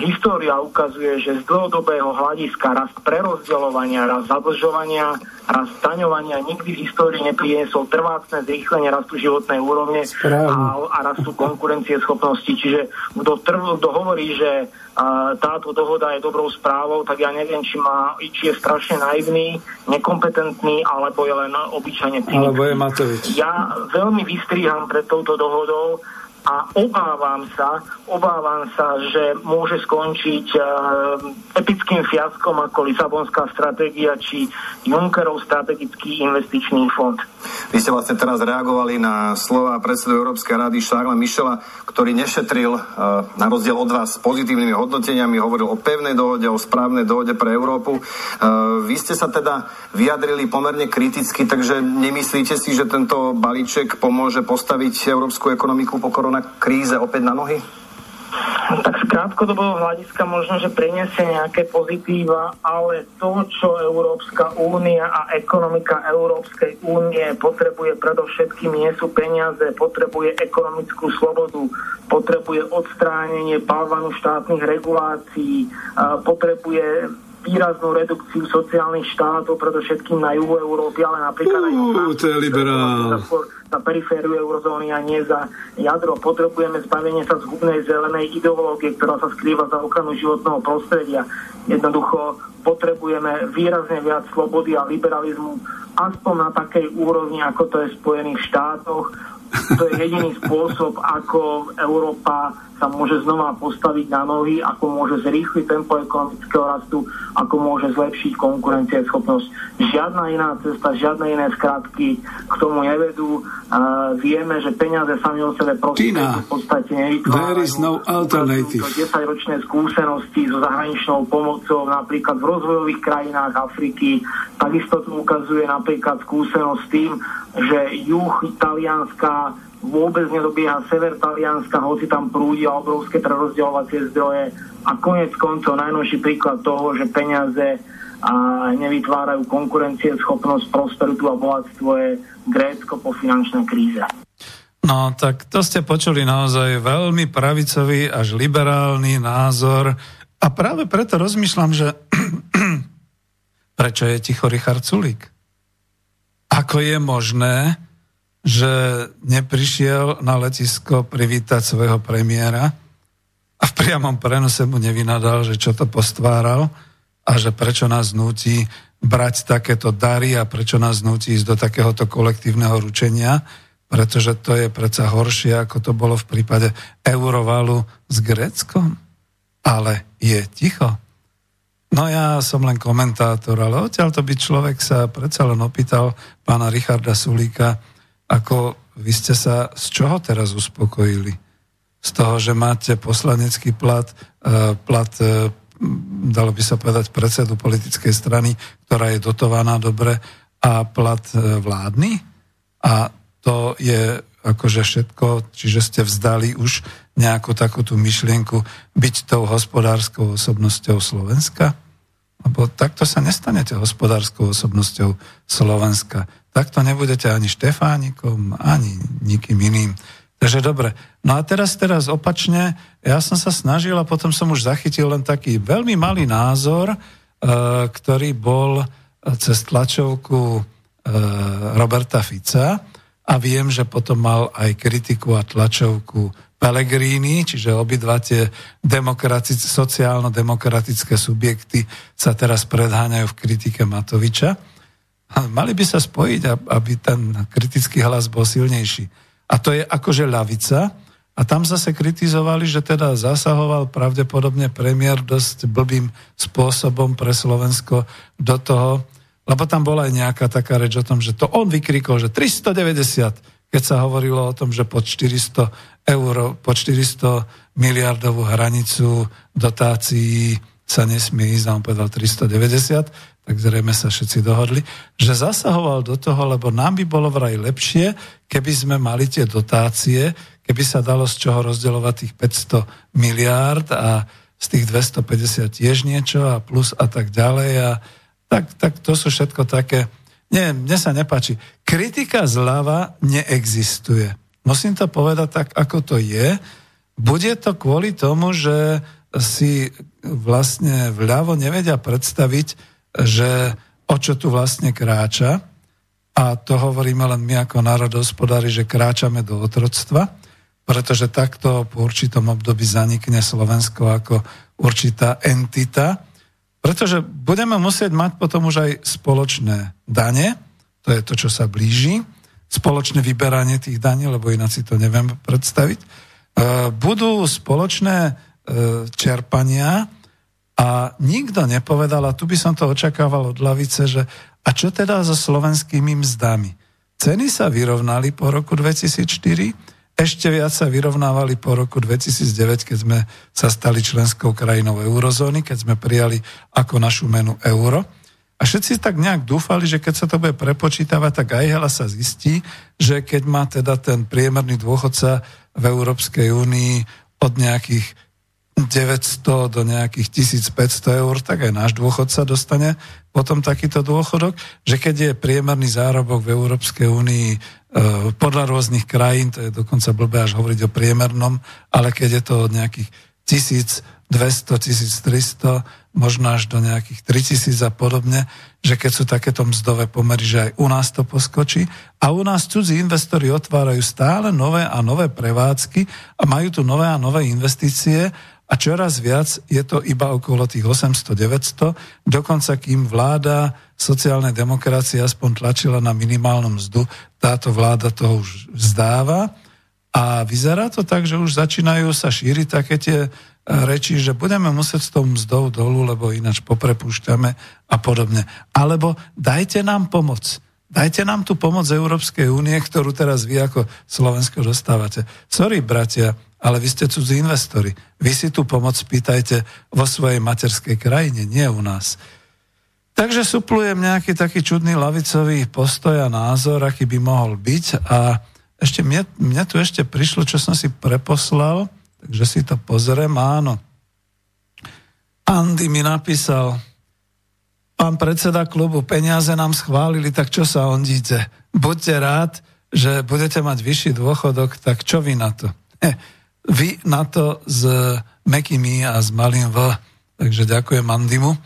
história ukazuje, že z dlhodobého hľadiska rast prerozdeľovania, rast zadlžovania, rast staňovania nikdy v histórii nepriniesol trvácne zrýchlenie rastu životnej úrovne a, a rastu konkurencie schopnosti. Čiže kto, kto hovorí, že a, táto dohoda je dobrou správou, tak ja neviem, či, má, či je strašne naivný, nekompetentný, alebo je len obyčajne Alebo je Matovič. Ja veľmi vystríham pred touto dohodou, a obávam sa, obávam sa, že môže skončiť uh, epickým fiaskom ako Lisabonská stratégia či Junckerov strategický investičný fond. Vy ste vlastne teraz reagovali na slova predsedu Európskej rady Šárla Mišela, ktorý nešetril uh, na rozdiel od vás s pozitívnymi hodnoteniami, hovoril o pevnej dohode, o správnej dohode pre Európu. Uh, vy ste sa teda vyjadrili pomerne kriticky, takže nemyslíte si, že tento balíček pomôže postaviť európsku ekonomiku po koronakríze opäť na nohy? Tak z krátkodobého hľadiska možno, že priniesie nejaké pozitíva, ale to, čo Európska únia a ekonomika Európskej únie potrebuje predovšetkým nie sú peniaze, potrebuje ekonomickú slobodu, potrebuje odstránenie balvanu štátnych regulácií, potrebuje výraznú redukciu sociálnych štátov, predovšetkým na juhu Európy, ale napríklad aj uh, to je liberál. na perifériu eurozóny a nie za jadro. Potrebujeme zbavenie sa zhubnej zelenej ideológie, ktorá sa skrýva za ochranu životného prostredia. Jednoducho potrebujeme výrazne viac slobody a liberalizmu, aspoň na takej úrovni, ako to je v Spojených štátoch. To je jediný spôsob, ako Európa sa môže znova postaviť na nohy, ako môže zrýchliť tempo ekonomického rastu, ako môže zlepšiť konkurencieschopnosť. Žiadna iná cesta, žiadne iné skratky k tomu nevedú. Uh, vieme, že peniaze sami o sebe v podstate nevytvárajú. No alternative. 10-ročné skúsenosti so zahraničnou pomocou napríklad v rozvojových krajinách Afriky. Takisto to ukazuje napríklad skúsenosť tým, že juh Talianska vôbec nedobieha sever Talianska, hoci tam prúdia obrovské prerozdeľovacie zdroje a konec koncov najnovší príklad toho, že peniaze a nevytvárajú konkurencie, schopnosť, prosperitu a bohatstvo je Grécko po finančnej kríze. No, tak to ste počuli naozaj veľmi pravicový až liberálny názor a práve preto rozmýšľam, že prečo je ticho Richard Sulík? Ako je možné, že neprišiel na letisko privítať svojho premiéra a v priamom prenose mu nevynadal, že čo to postváral a že prečo nás nutí brať takéto dary a prečo nás nutí ísť do takéhoto kolektívneho ručenia, pretože to je predsa horšie, ako to bolo v prípade Eurovalu s Gréckom. Ale je ticho. No ja som len komentátor, ale odtiaľ to by človek sa predsa len opýtal pána Richarda Sulíka, ako vy ste sa z čoho teraz uspokojili? Z toho, že máte poslanecký plat, e, plat e, dalo by sa povedať predsedu politickej strany, ktorá je dotovaná dobre a plat e, vládny? A to je akože všetko, čiže ste vzdali už nejakú takúto myšlienku byť tou hospodárskou osobnosťou Slovenska? Lebo takto sa nestanete hospodárskou osobnosťou Slovenska. Takto nebudete ani Štefánikom, ani nikým iným. Takže dobre. No a teraz, teraz opačne, ja som sa snažil a potom som už zachytil len taký veľmi malý názor, e, ktorý bol cez tlačovku e, Roberta Fica a viem, že potom mal aj kritiku a tlačovku Pellegrini, čiže obidva tie sociálno-demokratické subjekty sa teraz predháňajú v kritike Matoviča. A mali by sa spojiť, aby ten kritický hlas bol silnejší. A to je akože ľavica. A tam zase kritizovali, že teda zasahoval pravdepodobne premiér dosť blbým spôsobom pre Slovensko do toho, lebo tam bola aj nejaká taká reč o tom, že to on vykrikol, že 390, keď sa hovorilo o tom, že pod 400 eur po 400 miliardovú hranicu dotácií sa nesmie ísť, a on povedal 390, tak zrejme sa všetci dohodli, že zasahoval do toho, lebo nám by bolo vraj lepšie, keby sme mali tie dotácie, keby sa dalo z čoho rozdeľovať tých 500 miliárd a z tých 250 tiež niečo a plus a tak ďalej. A tak, tak to sú všetko také... Nie, mne sa nepáči. Kritika zľava neexistuje. Musím to povedať tak, ako to je. Bude to kvôli tomu, že si vlastne vľavo nevedia predstaviť, že o čo tu vlastne kráča. A to hovoríme len my ako národospodári, že kráčame do otroctva, pretože takto po určitom období zanikne Slovensko ako určitá entita, pretože budeme musieť mať potom už aj spoločné dane, to je to, čo sa blíži, spoločné vyberanie tých daní, lebo ináč si to neviem predstaviť. E, budú spoločné e, čerpania a nikto nepovedal, a tu by som to očakával od lavice, že a čo teda so slovenskými mzdami? Ceny sa vyrovnali po roku 2004, ešte viac sa vyrovnávali po roku 2009, keď sme sa stali členskou krajinou eurozóny, keď sme prijali ako našu menu euro. A všetci tak nejak dúfali, že keď sa to bude prepočítavať, tak aj hela sa zistí, že keď má teda ten priemerný dôchodca v Európskej únii od nejakých 900 do nejakých 1500 eur, tak aj náš dôchodca dostane potom takýto dôchodok, že keď je priemerný zárobok v Európskej únii e, podľa rôznych krajín, to je dokonca blbé až hovoriť o priemernom, ale keď je to od nejakých 1000 200, 1300, možno až do nejakých 3000 a podobne, že keď sú takéto mzdové pomery, že aj u nás to poskočí. A u nás cudzí investori otvárajú stále nové a nové prevádzky a majú tu nové a nové investície a čoraz viac je to iba okolo tých 800-900, dokonca kým vláda sociálnej demokracie aspoň tlačila na minimálnu mzdu, táto vláda to už vzdáva a vyzerá to tak, že už začínajú sa šíriť také tie rečí, že budeme musieť s tou mzdou dolu, lebo ináč poprepúšťame a podobne. Alebo dajte nám pomoc. Dajte nám tú pomoc Európskej únie, ktorú teraz vy ako Slovensko dostávate. Sorry, bratia, ale vy ste cudzí investori. Vy si tú pomoc pýtajte vo svojej materskej krajine, nie u nás. Takže suplujem nejaký taký čudný lavicový postoj a názor, aký by mohol byť. A ešte mne, mne tu ešte prišlo, čo som si preposlal, Takže si to pozriem, áno. Andy mi napísal, pán predseda klubu, peniaze nám schválili, tak čo sa ondíte? Buďte rád, že budete mať vyšší dôchodok, tak čo vy na to? Vy na to s mekými a s malým V. Takže ďakujem Andymu.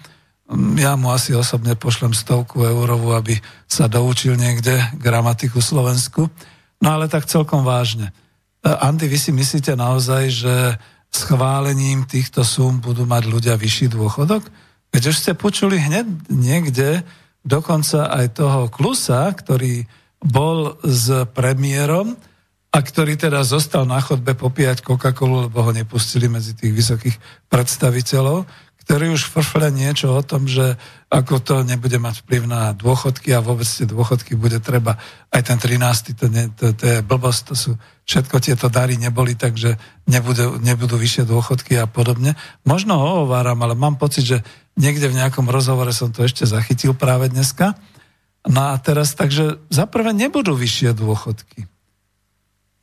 Ja mu asi osobne pošlem stovku eurovú, aby sa doučil niekde gramatiku Slovensku. No ale tak celkom vážne. Andy, vy si myslíte naozaj, že schválením týchto súm budú mať ľudia vyšší dôchodok? Veď už ste počuli hneď niekde dokonca aj toho Klusa, ktorý bol s premiérom a ktorý teda zostal na chodbe popíjať Coca-Colu, lebo ho nepustili medzi tých vysokých predstaviteľov, ktorý už frfle niečo o tom, že ako to nebude mať vplyv na dôchodky a vôbec tie dôchodky bude treba, aj ten 13. to, ne, to, to je blbosť, to sú, všetko tieto dary neboli, takže nebudú, nebudú vyššie dôchodky a podobne. Možno ho ováram, ale mám pocit, že niekde v nejakom rozhovore som to ešte zachytil práve dneska. No a teraz, takže za prvé nebudú vyššie dôchodky.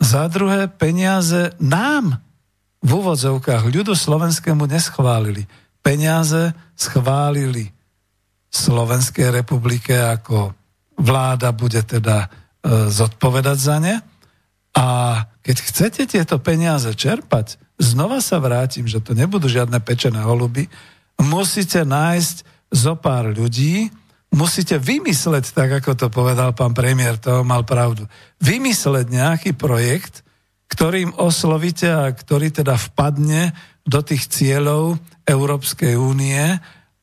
Za druhé, peniaze nám v úvodzovkách ľudu slovenskému neschválili peniaze schválili Slovenskej republike ako vláda bude teda e, zodpovedať za ne. A keď chcete tieto peniaze čerpať, znova sa vrátim, že to nebudú žiadne pečené holuby, musíte nájsť zo pár ľudí, musíte vymysleť, tak ako to povedal pán premiér, to mal pravdu, vymysleť nejaký projekt, ktorým oslovíte a ktorý teda vpadne do tých cieľov Európskej únie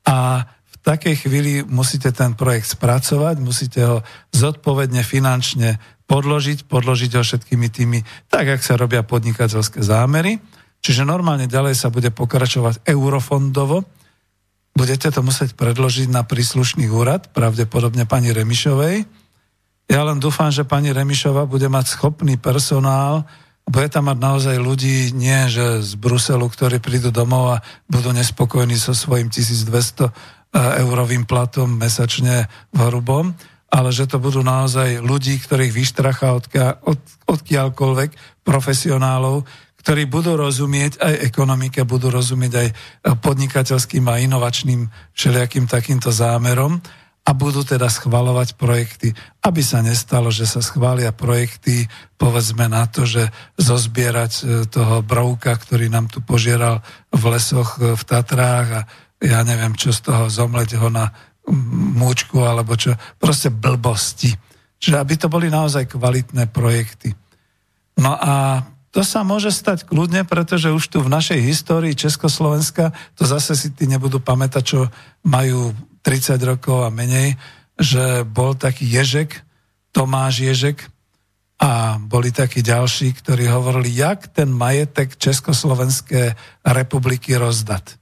a v takej chvíli musíte ten projekt spracovať, musíte ho zodpovedne finančne podložiť, podložiť ho všetkými tými, tak, ak sa robia podnikateľské zámery. Čiže normálne ďalej sa bude pokračovať eurofondovo. Budete to musieť predložiť na príslušný úrad, pravdepodobne pani Remišovej. Ja len dúfam, že pani Remišova bude mať schopný personál, bude tam mať naozaj ľudí, nie že z Bruselu, ktorí prídu domov a budú nespokojní so svojím 1200 e, eurovým platom mesačne v hrubom, ale že to budú naozaj ľudí, ktorých vyštracha odkia, od, odkiaľkoľvek, profesionálov, ktorí budú rozumieť aj ekonomike, budú rozumieť aj podnikateľským a inovačným všelijakým takýmto zámerom a budú teda schvalovať projekty, aby sa nestalo, že sa schvália projekty, povedzme na to, že zozbierať e, toho brouka, ktorý nám tu požieral v lesoch e, v Tatrách a ja neviem, čo z toho zomleť ho na múčku alebo čo, proste blbosti. Čiže aby to boli naozaj kvalitné projekty. No a to sa môže stať kľudne, pretože už tu v našej histórii Československa, to zase si tí nebudú pamätať, čo majú 30 rokov a menej, že bol taký Ježek, Tomáš Ježek a boli takí ďalší, ktorí hovorili, jak ten majetek Československej republiky rozdať.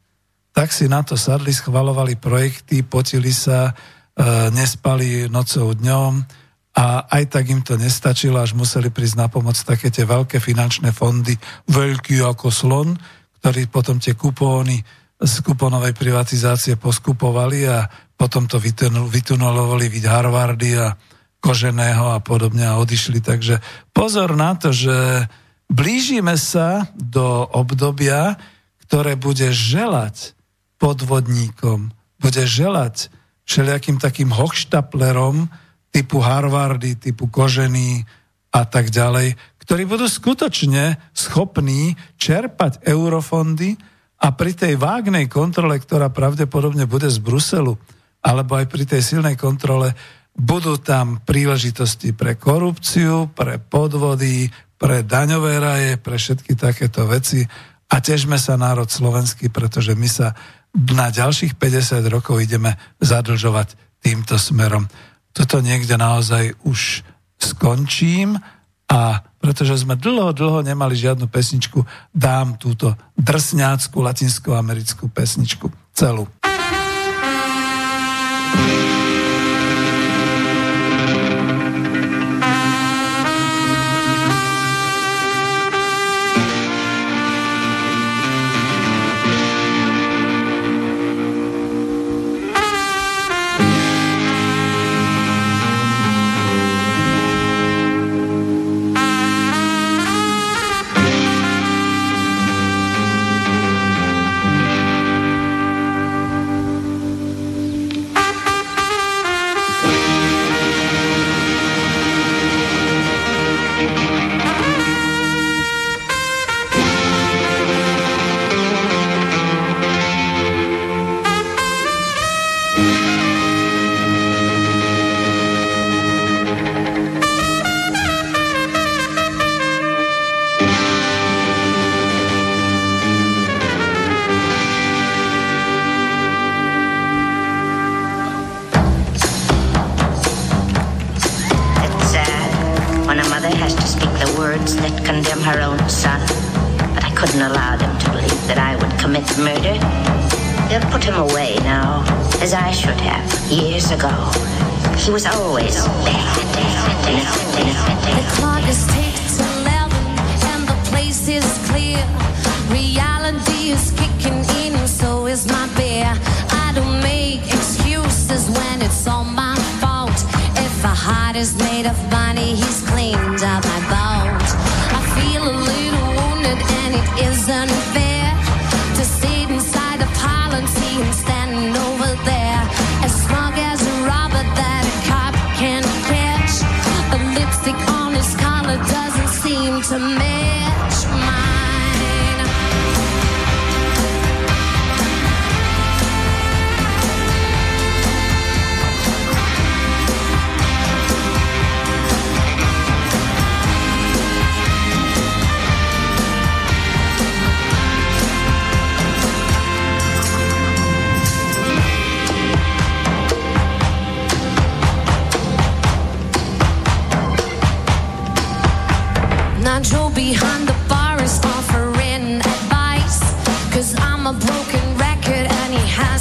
Tak si na to sadli, schvalovali projekty, potili sa, e, nespali nocou dňom a aj tak im to nestačilo, až museli prísť na pomoc také tie veľké finančné fondy, veľký ako slon, ktorí potom tie kupóny z kuponovej privatizácie poskupovali a potom to vytunulovali vid Harvardy a Koženého a podobne a odišli. Takže pozor na to, že blížime sa do obdobia, ktoré bude želať podvodníkom, bude želať všelijakým takým hochštaplerom typu Harvardy, typu Kožený a tak ďalej, ktorí budú skutočne schopní čerpať eurofondy a pri tej vágnej kontrole, ktorá pravdepodobne bude z Bruselu, alebo aj pri tej silnej kontrole budú tam príležitosti pre korupciu, pre podvody, pre daňové raje, pre všetky takéto veci a težme sa národ slovenský, pretože my sa na ďalších 50 rokov ideme zadlžovať týmto smerom. Toto niekde naozaj už skončím a pretože sme dlho, dlho nemali žiadnu pesničku, dám túto drsňácku latinskoamerickú pesničku celú. thank you Murder? They'll put him away now, as I should have years ago. He was always bad. The clock is ticked eleven, and the place is clear. Reality is kicking in, so is my beer. I don't make excuses when it's all my fault. If a heart is made of mine. to me.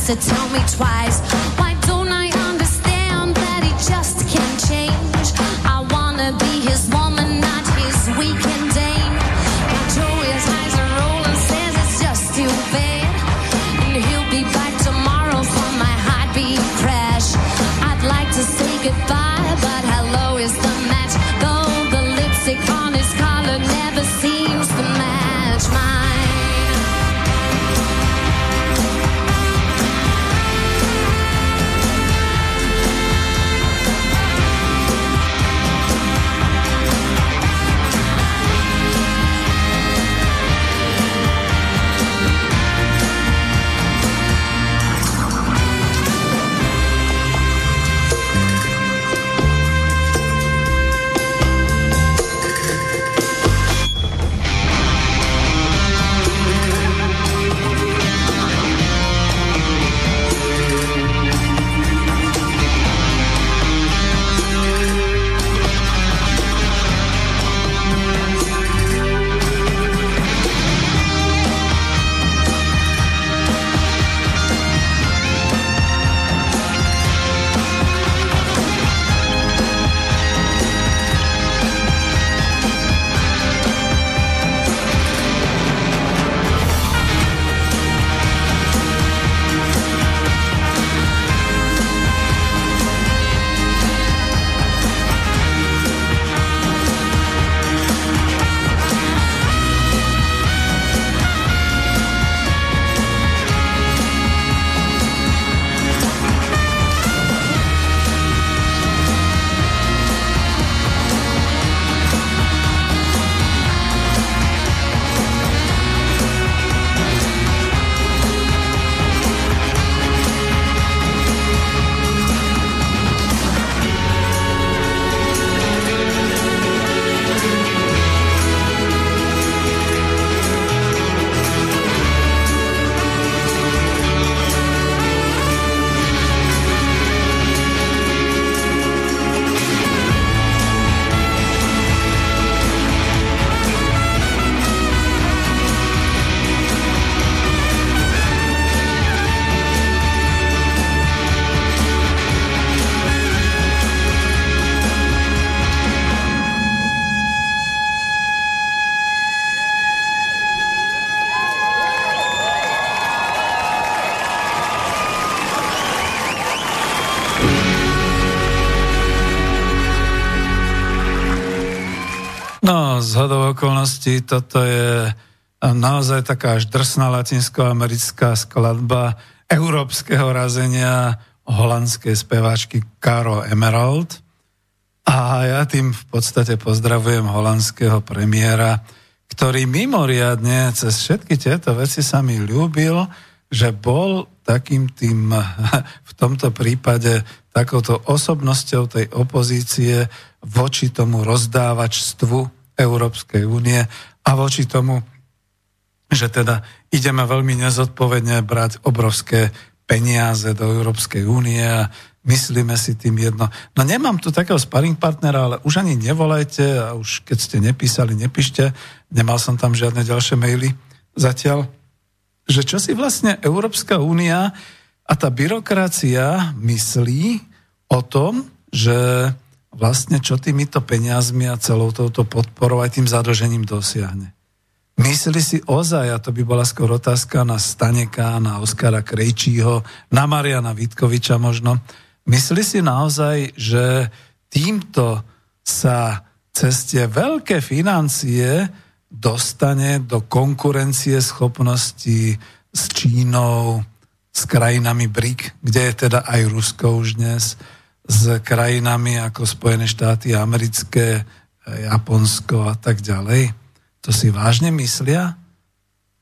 So tell me twice. Z hodou okolností toto je naozaj taká až drsná latinskoamerická skladba európskeho razenia holandskej speváčky Caro Emerald. A ja tým v podstate pozdravujem holandského premiéra, ktorý mimoriadne cez všetky tieto veci sa mi ľúbil, že bol takým tým v tomto prípade takouto osobnosťou tej opozície voči tomu rozdávačstvu Európskej únie a voči tomu, že teda ideme veľmi nezodpovedne brať obrovské peniaze do Európskej únie a myslíme si tým jedno. No nemám tu takého sparring partnera, ale už ani nevolajte a už keď ste nepísali, nepíšte. Nemal som tam žiadne ďalšie maily zatiaľ. Že čo si vlastne Európska únia a tá byrokracia myslí o tom, že vlastne čo týmito peniazmi a celou touto podporou aj tým zadlžením dosiahne. Myslí si ozaj, a to by bola skôr otázka na Staneka, na Oskara Krejčího, na Mariana Vitkoviča možno, myslí si naozaj, že týmto sa cez tie veľké financie dostane do konkurencie schopnosti s Čínou, s krajinami BRIC, kde je teda aj Rusko už dnes, s krajinami ako Spojené štáty americké, Japonsko a tak ďalej. To si vážne myslia?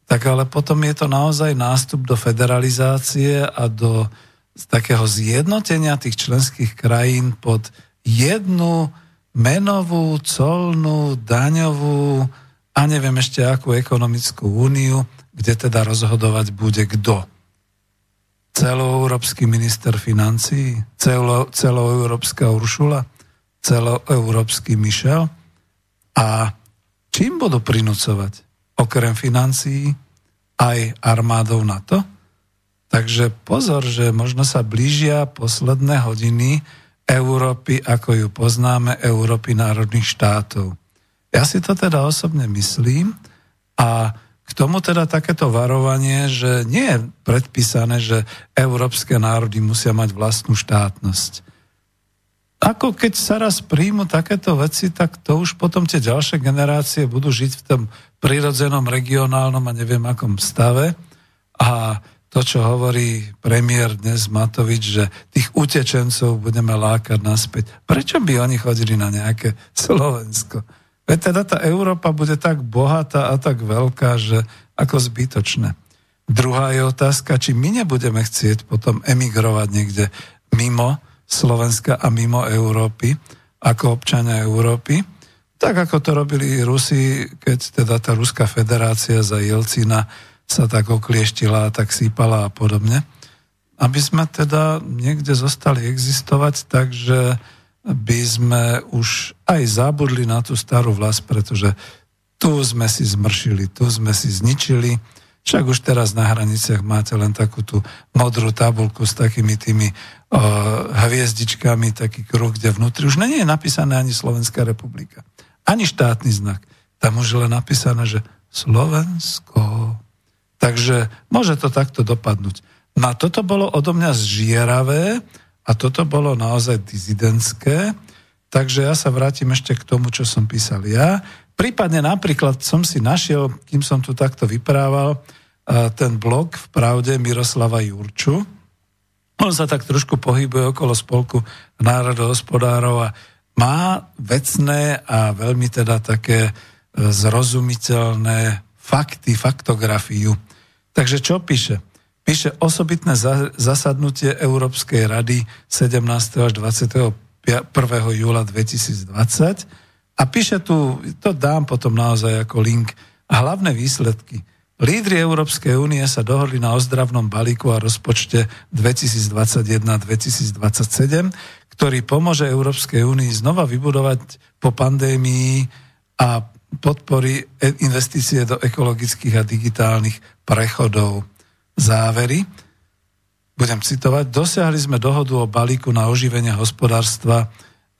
Tak ale potom je to naozaj nástup do federalizácie a do takého zjednotenia tých členských krajín pod jednu menovú, colnú, daňovú a neviem ešte akú ekonomickú úniu, kde teda rozhodovať bude kto celoeurópsky minister financí, celo, celoeurópska Uršula, celoeurópsky Michel. A čím budú prinúcovať? Okrem financií aj armádou NATO? Takže pozor, že možno sa blížia posledné hodiny Európy, ako ju poznáme, Európy národných štátov. Ja si to teda osobne myslím a k tomu teda takéto varovanie, že nie je predpísané, že európske národy musia mať vlastnú štátnosť. Ako keď sa raz príjmu takéto veci, tak to už potom tie ďalšie generácie budú žiť v tom prirodzenom, regionálnom a neviem akom stave. A to, čo hovorí premiér dnes Matovič, že tých utečencov budeme lákať naspäť. Prečo by oni chodili na nejaké Slovensko? Veď teda tá Európa bude tak bohatá a tak veľká, že ako zbytočné. Druhá je otázka, či my nebudeme chcieť potom emigrovať niekde mimo Slovenska a mimo Európy, ako občania Európy, tak ako to robili Rusi, keď teda tá Ruská federácia za Jelcina sa tak oklieštila tak sípala a podobne. Aby sme teda niekde zostali existovať, takže by sme už aj zabudli na tú starú vlast, pretože tu sme si zmršili, tu sme si zničili. Však už teraz na hraniciach máte len takú tú modrú tabulku s takými tými uh, hviezdičkami, taký kruh, kde vnútri už nie je napísané ani Slovenská republika. Ani štátny znak. Tam už je len napísané, že Slovensko. Takže môže to takto dopadnúť. No a toto bolo odo mňa zžieravé, a toto bolo naozaj dizidentské, takže ja sa vrátim ešte k tomu, čo som písal ja. Prípadne napríklad som si našiel, kým som tu takto vyprával, ten blog v pravde Miroslava Jurču. On sa tak trošku pohybuje okolo spolku národohospodárov a má vecné a veľmi teda také e, zrozumiteľné fakty, faktografiu. Takže čo píše? Píše osobitné zasadnutie Európskej rady 17. až 21. júla 2020 a píše tu, to dám potom naozaj ako link, hlavné výsledky. Lídry Európskej únie sa dohodli na ozdravnom balíku a rozpočte 2021-2027, ktorý pomôže Európskej únii znova vybudovať po pandémii a podporí investície do ekologických a digitálnych prechodov závery. Budem citovať. Dosiahli sme dohodu o balíku na oživenie hospodárstva e,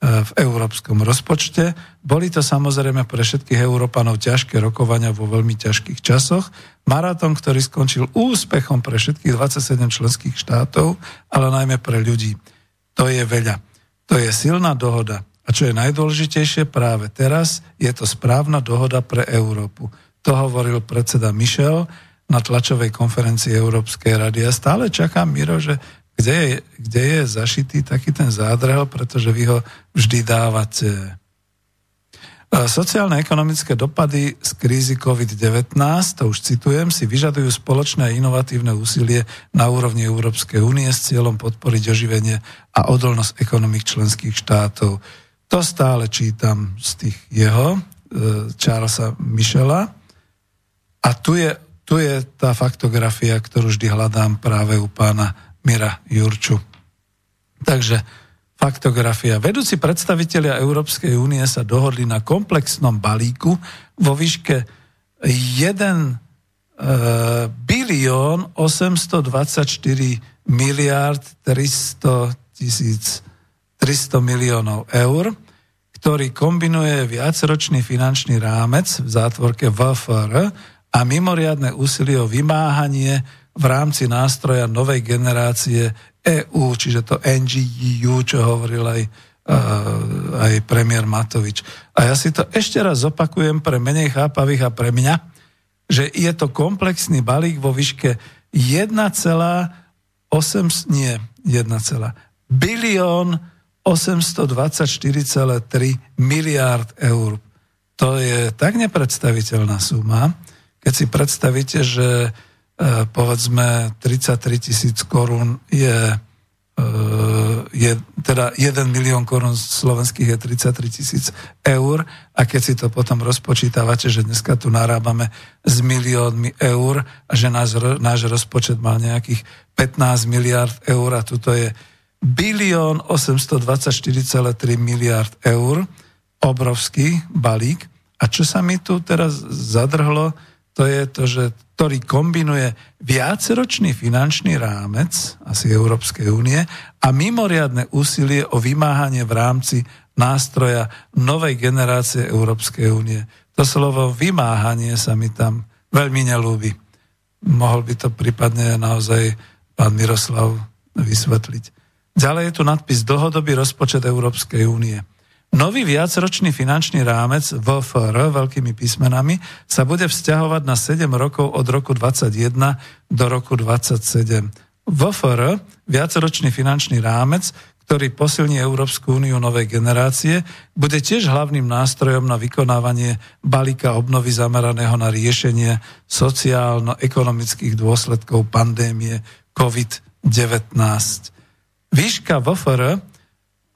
v európskom rozpočte. Boli to samozrejme pre všetkých Európanov ťažké rokovania vo veľmi ťažkých časoch. Maratón, ktorý skončil úspechom pre všetkých 27 členských štátov, ale najmä pre ľudí. To je veľa. To je silná dohoda. A čo je najdôležitejšie práve teraz, je to správna dohoda pre Európu. To hovoril predseda Michel na tlačovej konferencii Európskej rady. Ja stále čakám, Miro, že kde je, kde je zašitý taký ten zádrhel, pretože vy ho vždy dávate. Sociálne ekonomické dopady z krízy COVID-19, to už citujem, si vyžadujú spoločné a inovatívne úsilie na úrovni Európskej únie s cieľom podporiť oživenie a odolnosť ekonomik členských štátov. To stále čítam z tých jeho, e, Charlesa Michela. A tu je, tu je tá faktografia, ktorú vždy hľadám práve u pána Mira Jurču. Takže faktografia. Vedúci predstavitelia Európskej únie sa dohodli na komplexnom balíku vo výške 1 e, bilión 824 miliard 300 tisíc 300 miliónov eur, ktorý kombinuje viacročný finančný rámec v zátvorke VFR a mimoriadne úsilie o vymáhanie v rámci nástroja novej generácie EU, čiže to NGU, čo hovoril aj, uh, aj premiér Matovič. A ja si to ešte raz opakujem pre menej chápavých a pre mňa, že je to komplexný balík vo výške 1,8 nie 1, bilión 824,3 miliárd eur. To je tak nepredstaviteľná suma, keď si predstavíte, že E, povedzme 33 tisíc korún je, e, je, teda 1 milión korún slovenských je 33 tisíc eur a keď si to potom rozpočítavate, že dneska tu narábame s miliónmi eur a že náš, náš rozpočet mal nejakých 15 miliard eur a tuto je bilión 824,3 miliard eur, obrovský balík. A čo sa mi tu teraz zadrhlo, to je to, že, ktorý kombinuje viaceročný finančný rámec, asi Európskej únie, a mimoriadne úsilie o vymáhanie v rámci nástroja novej generácie Európskej únie. To slovo vymáhanie sa mi tam veľmi nelúbi. Mohol by to prípadne naozaj pán Miroslav vysvetliť. Ďalej je tu nadpis Dlhodobý rozpočet Európskej únie. Nový viacročný finančný rámec VFR veľkými písmenami sa bude vzťahovať na 7 rokov od roku 21 do roku 27. VFR, viacročný finančný rámec, ktorý posilní Európsku úniu novej generácie, bude tiež hlavným nástrojom na vykonávanie balíka obnovy zameraného na riešenie sociálno-ekonomických dôsledkov pandémie COVID-19. Výška VFR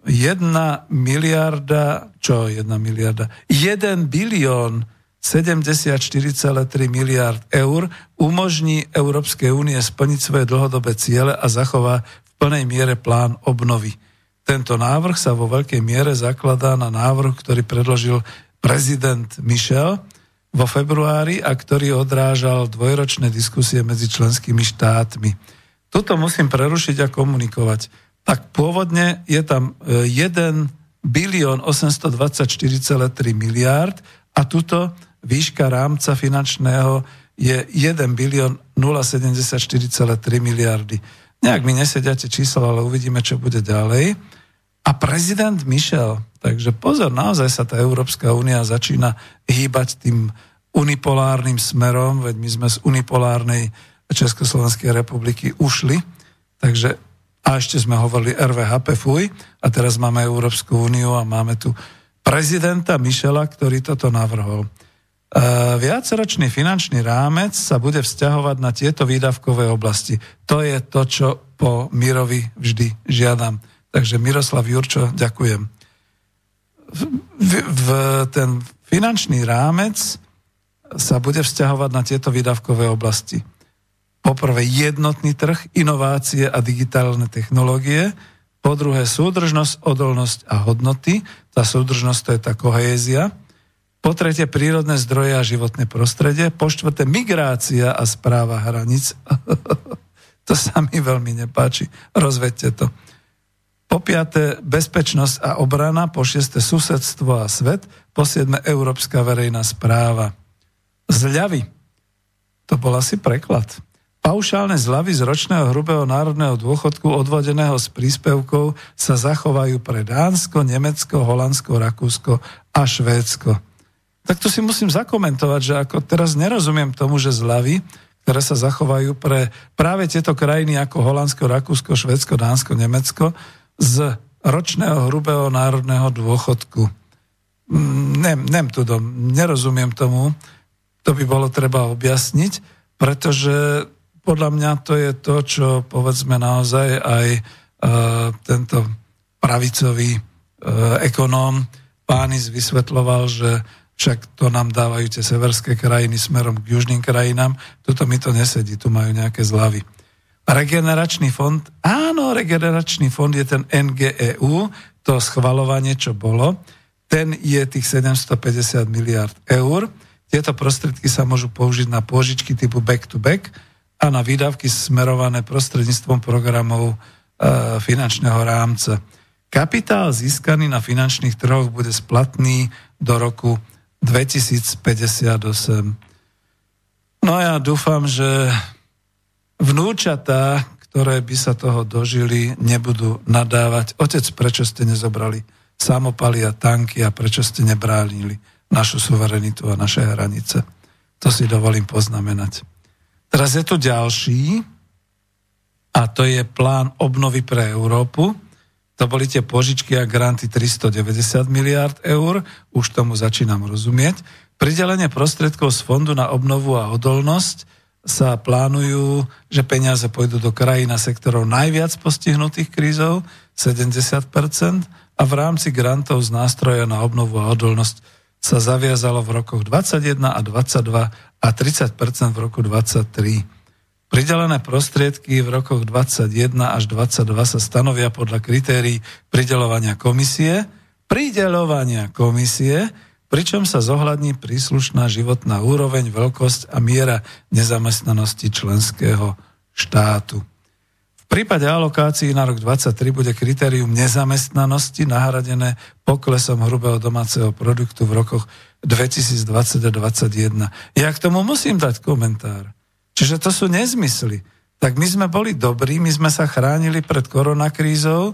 1 miliarda, čo 1 miliarda? 1 bilión 74,3 miliard eur umožní Európskej únie splniť svoje dlhodobé ciele a zachová v plnej miere plán obnovy. Tento návrh sa vo veľkej miere zakladá na návrh, ktorý predložil prezident Michel vo februári a ktorý odrážal dvojročné diskusie medzi členskými štátmi. Toto musím prerušiť a komunikovať tak pôvodne je tam 1 e, bilión 824,3 miliárd a tuto výška rámca finančného je 1 bilión 074,3 miliardy. Nejak mi nesediate číslo, ale uvidíme, čo bude ďalej. A prezident Michel, takže pozor, naozaj sa tá Európska únia začína hýbať tým unipolárnym smerom, veď my sme z unipolárnej Československej republiky ušli, takže a ešte sme hovorili RVHP FUJ a teraz máme Európsku úniu a máme tu prezidenta Mišela, ktorý toto navrhol. E, viacročný finančný rámec sa bude vzťahovať na tieto výdavkové oblasti. To je to, čo po Mirovi vždy žiadam. Takže Miroslav Jurčo, ďakujem. V, v, v ten finančný rámec sa bude vzťahovať na tieto výdavkové oblasti poprvé jednotný trh, inovácie a digitálne technológie, po druhé súdržnosť, odolnosť a hodnoty, tá súdržnosť to je tá kohézia, po tretie prírodné zdroje a životné prostredie, po štvrté migrácia a správa hraníc. to sa mi veľmi nepáči, rozvedte to. Po piaté bezpečnosť a obrana, po šieste susedstvo a svet, po siedme európska verejná správa. Zľavy. To bol asi preklad. Paušálne zľavy z ročného hrubého národného dôchodku odvodeného z príspevkov sa zachovajú pre Dánsko, Nemecko, Holandsko, Rakúsko a Švédsko. Tak tu si musím zakomentovať, že ako teraz nerozumiem tomu, že zľavy, ktoré sa zachovajú pre práve tieto krajiny ako Holandsko, Rakúsko, Švédsko, Dánsko, Nemecko z ročného hrubého národného dôchodku. Mm, nem, nem dom, nerozumiem tomu, to by bolo treba objasniť, pretože podľa mňa to je to, čo povedzme naozaj aj uh, tento pravicový uh, ekonóm Pánis vysvetloval, že však to nám dávajú tie severské krajiny smerom k južným krajinám, tuto mi to nesedí, tu majú nejaké zlavy. Regeneračný fond, áno, regeneračný fond je ten NGEU, to schvalovanie, čo bolo, ten je tých 750 miliard eur. Tieto prostriedky sa môžu použiť na pôžičky typu back-to-back, back, a na výdavky smerované prostredníctvom programov e, finančného rámca. Kapitál získaný na finančných trhoch bude splatný do roku 2058. No ja dúfam, že vnúčatá, ktoré by sa toho dožili, nebudú nadávať. Otec, prečo ste nezobrali samopaly a tanky a prečo ste nebránili našu suverenitu a naše hranice? To si dovolím poznamenať. Teraz je tu ďalší a to je plán obnovy pre Európu. To boli tie požičky a granty 390 miliard eur, už tomu začínam rozumieť. Pridelenie prostriedkov z Fondu na obnovu a odolnosť sa plánujú, že peniaze pôjdu do krajín a sektorov najviac postihnutých krízov, 70%, a v rámci grantov z nástroja na obnovu a odolnosť sa zaviazalo v rokoch 21 a 22 a 30% v roku 23. Pridelené prostriedky v rokoch 21 až 22 sa stanovia podľa kritérií pridelovania komisie, pridelovania komisie, pričom sa zohľadní príslušná životná úroveň, veľkosť a miera nezamestnanosti členského štátu prípade alokácií na rok 2023 bude kritérium nezamestnanosti nahradené poklesom hrubého domáceho produktu v rokoch 2020 a 2021. Ja k tomu musím dať komentár. Čiže to sú nezmysly. Tak my sme boli dobrí, my sme sa chránili pred koronakrízou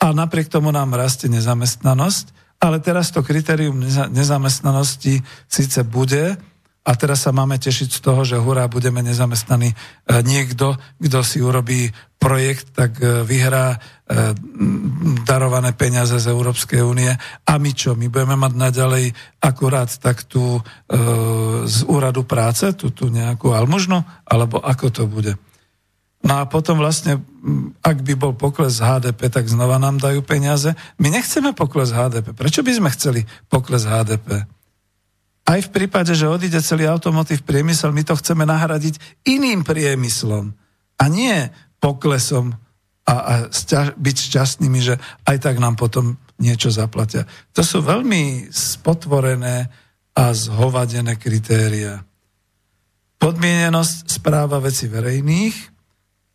a napriek tomu nám rastie nezamestnanosť, ale teraz to kritérium nezamestnanosti síce bude, a teraz sa máme tešiť z toho, že hurá, budeme nezamestnaní. E, niekto, kto si urobí projekt, tak e, vyhrá e, darované peniaze z Európskej únie. A my čo? My budeme mať naďalej akurát tak tu z úradu práce, tú, tú nejakú almužnu, alebo ako to bude? No a potom vlastne, ak by bol pokles HDP, tak znova nám dajú peniaze. My nechceme pokles HDP. Prečo by sme chceli pokles HDP? Aj v prípade, že odíde celý automotív priemysel, my to chceme nahradiť iným priemyslom a nie poklesom a, a sťa, byť šťastnými, že aj tak nám potom niečo zaplatia. To sú veľmi spotvorené a zhovadené kritéria. Podmienenosť správa veci verejných,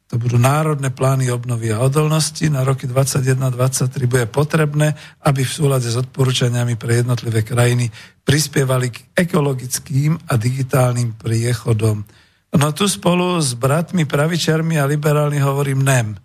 to budú národné plány obnovy a odolnosti na roky 2021-2023 bude potrebné, aby v súlade s odporúčaniami pre jednotlivé krajiny prispievali k ekologickým a digitálnym priechodom. No tu spolu s bratmi pravičarmi a liberálni hovorím NEM.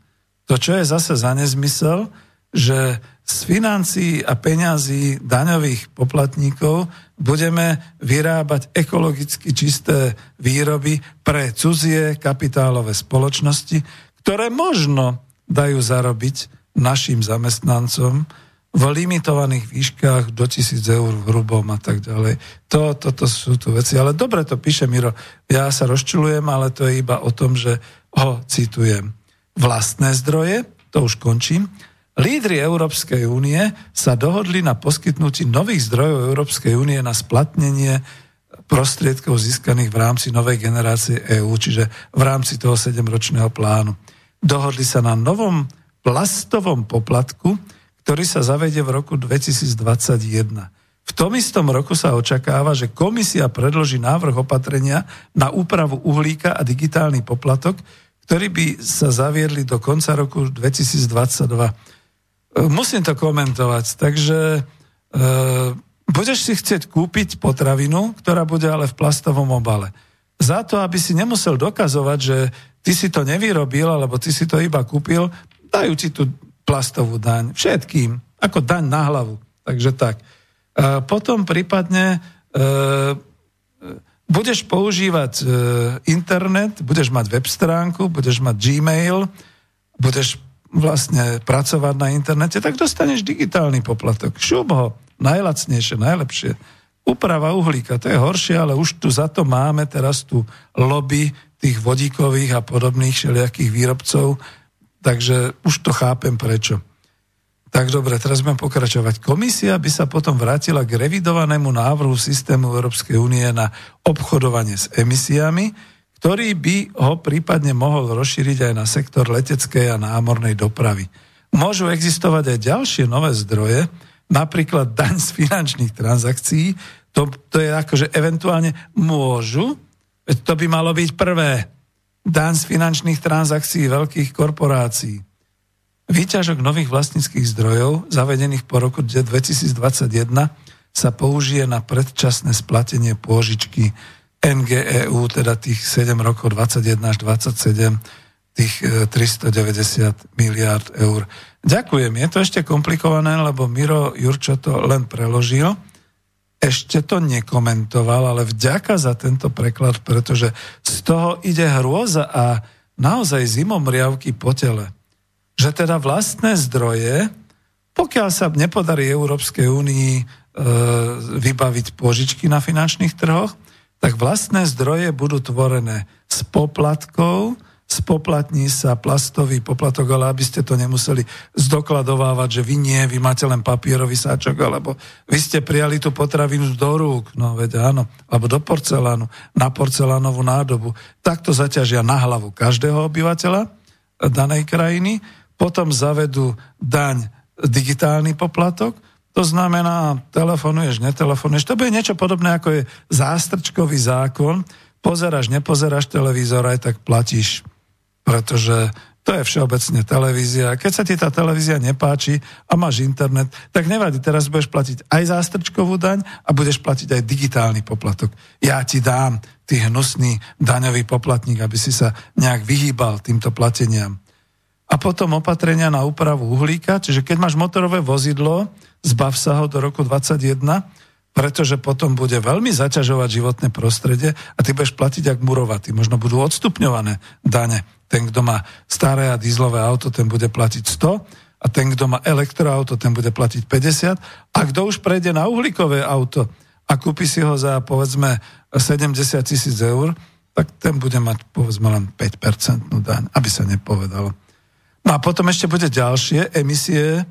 To, čo je zase za nezmysel, že z financií a peňazí daňových poplatníkov budeme vyrábať ekologicky čisté výroby pre cudzie kapitálové spoločnosti, ktoré možno dajú zarobiť našim zamestnancom v limitovaných výškach do tisíc eur v hrubom a tak ďalej. To, toto sú tu veci. Ale dobre to píše Miro. Ja sa rozčulujem, ale to je iba o tom, že ho citujem. Vlastné zdroje, to už končím, Lídry Európskej únie sa dohodli na poskytnutí nových zdrojov Európskej únie na splatnenie prostriedkov získaných v rámci novej generácie EÚ, čiže v rámci toho 7-ročného plánu. Dohodli sa na novom plastovom poplatku, ktorý sa zavedie v roku 2021. V tom istom roku sa očakáva, že komisia predloží návrh opatrenia na úpravu uhlíka a digitálny poplatok, ktorý by sa zaviedli do konca roku 2022. Musím to komentovať, takže e, budeš si chcieť kúpiť potravinu, ktorá bude ale v plastovom obale. za to, aby si nemusel dokazovať, že ty si to nevyrobil, alebo ty si to iba kúpil, dajú ti tú plastovú daň. Všetkým. Ako daň na hlavu. Takže tak. E, potom prípadne e, budeš používať e, internet, budeš mať web stránku, budeš mať Gmail, budeš vlastne pracovať na internete, tak dostaneš digitálny poplatok. Šup ho, najlacnejšie, najlepšie. Úprava uhlíka, to je horšie, ale už tu za to máme teraz tu lobby tých vodíkových a podobných všelijakých výrobcov, takže už to chápem prečo. Tak dobre, teraz budem pokračovať. Komisia by sa potom vrátila k revidovanému návrhu systému Európskej únie na obchodovanie s emisiami, ktorý by ho prípadne mohol rozšíriť aj na sektor leteckej a námornej dopravy. Môžu existovať aj ďalšie nové zdroje, napríklad daň z finančných transakcií, to, to je ako, že eventuálne môžu, to by malo byť prvé, daň z finančných transakcií veľkých korporácií. Výťažok nových vlastníckých zdrojov, zavedených po roku 2021, sa použije na predčasné splatenie pôžičky NGEU, teda tých 7 rokov 21 až 27, tých 390 e, miliard eur. Ďakujem, je to ešte komplikované, lebo Miro Jurčo to len preložil, ešte to nekomentoval, ale vďaka za tento preklad, pretože z toho ide hrôza a naozaj zimomriavky po tele. Že teda vlastné zdroje, pokiaľ sa nepodarí Európskej únii e, vybaviť požičky na finančných trhoch, tak vlastné zdroje budú tvorené z poplatkov, spoplatní sa plastový poplatok, ale aby ste to nemuseli zdokladovávať, že vy nie, vy máte len papierový sáčok, alebo vy ste prijali tú potravinu do rúk, no veď áno, alebo do porcelánu, na porcelánovú nádobu. Takto zaťažia na hlavu každého obyvateľa danej krajiny. Potom zavedú daň digitálny poplatok, to znamená, telefonuješ, netelefonuješ. To bude niečo podobné, ako je zástrčkový zákon. Pozeráš, nepozeráš televízor, aj tak platíš. Pretože to je všeobecne televízia. Keď sa ti tá televízia nepáči a máš internet, tak nevadí, teraz budeš platiť aj zástrčkovú daň a budeš platiť aj digitálny poplatok. Ja ti dám, ty hnusný daňový poplatník, aby si sa nejak vyhýbal týmto plateniam a potom opatrenia na úpravu uhlíka, čiže keď máš motorové vozidlo, zbav sa ho do roku 2021, pretože potom bude veľmi zaťažovať životné prostredie a ty budeš platiť ak murovatý. Možno budú odstupňované dane. Ten, kto má staré a dízlové auto, ten bude platiť 100 a ten, kto má elektroauto, ten bude platiť 50 a kto už prejde na uhlíkové auto a kúpi si ho za povedzme 70 tisíc eur, tak ten bude mať povedzme len 5% daň, aby sa nepovedalo. No a potom ešte bude ďalšie emisie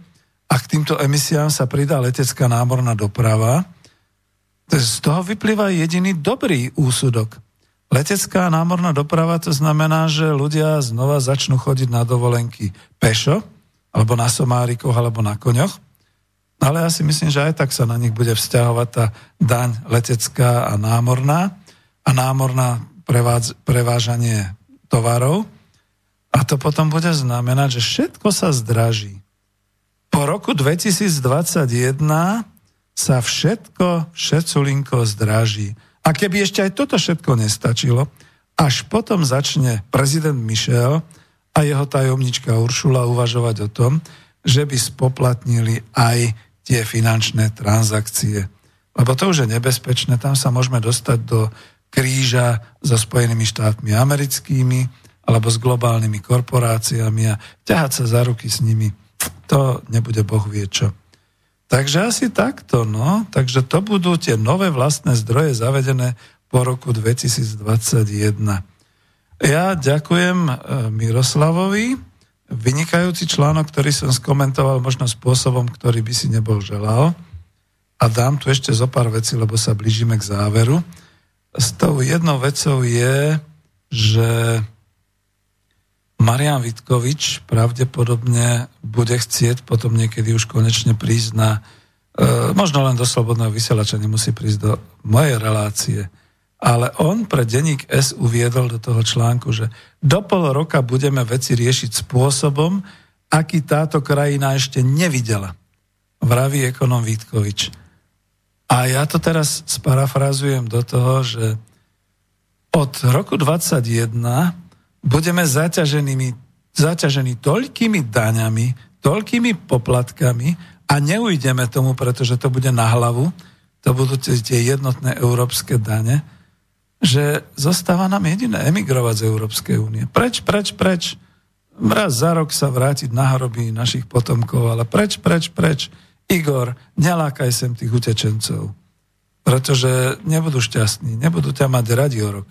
a k týmto emisiám sa pridá letecká námorná doprava. Z toho vyplýva jediný dobrý úsudok. Letecká námorná doprava to znamená, že ľudia znova začnú chodiť na dovolenky pešo, alebo na somárikoch, alebo na koňoch. Ale ja si myslím, že aj tak sa na nich bude vzťahovať tá daň letecká a námorná a námorná prevážanie tovarov. A to potom bude znamenať, že všetko sa zdraží. Po roku 2021 sa všetko, všetculinko zdraží. A keby ešte aj toto všetko nestačilo, až potom začne prezident Michel a jeho tajomnička Uršula uvažovať o tom, že by spoplatnili aj tie finančné transakcie. Lebo to už je nebezpečné, tam sa môžeme dostať do kríža so Spojenými štátmi americkými, alebo s globálnymi korporáciami a ťahať sa za ruky s nimi, to nebude Boh vie čo. Takže asi takto, no. Takže to budú tie nové vlastné zdroje zavedené po roku 2021. Ja ďakujem e, Miroslavovi, vynikajúci článok, ktorý som skomentoval možno spôsobom, ktorý by si nebol želal. A dám tu ešte zo pár vecí, lebo sa blížime k záveru. S tou jednou vecou je, že Marian Vitkovič pravdepodobne bude chcieť potom niekedy už konečne prísť na, e, možno len do slobodného vysielača, nemusí prísť do mojej relácie, ale on pre denník S uviedol do toho článku, že do pol roka budeme veci riešiť spôsobom, aký táto krajina ešte nevidela. Vraví ekonom Vítkovič. A ja to teraz sparafrazujem do toho, že od roku 2021 budeme zaťaženými, zaťažení toľkými daňami, toľkými poplatkami a neujdeme tomu, pretože to bude na hlavu, to budú tie jednotné európske dane, že zostáva nám jediné emigrovať z Európskej únie. Preč, preč, preč. Raz za rok sa vrátiť na hroby našich potomkov, ale preč, preč, preč. Igor, nelákaj sem tých utečencov, pretože nebudú šťastní, nebudú ťa mať radi o rok.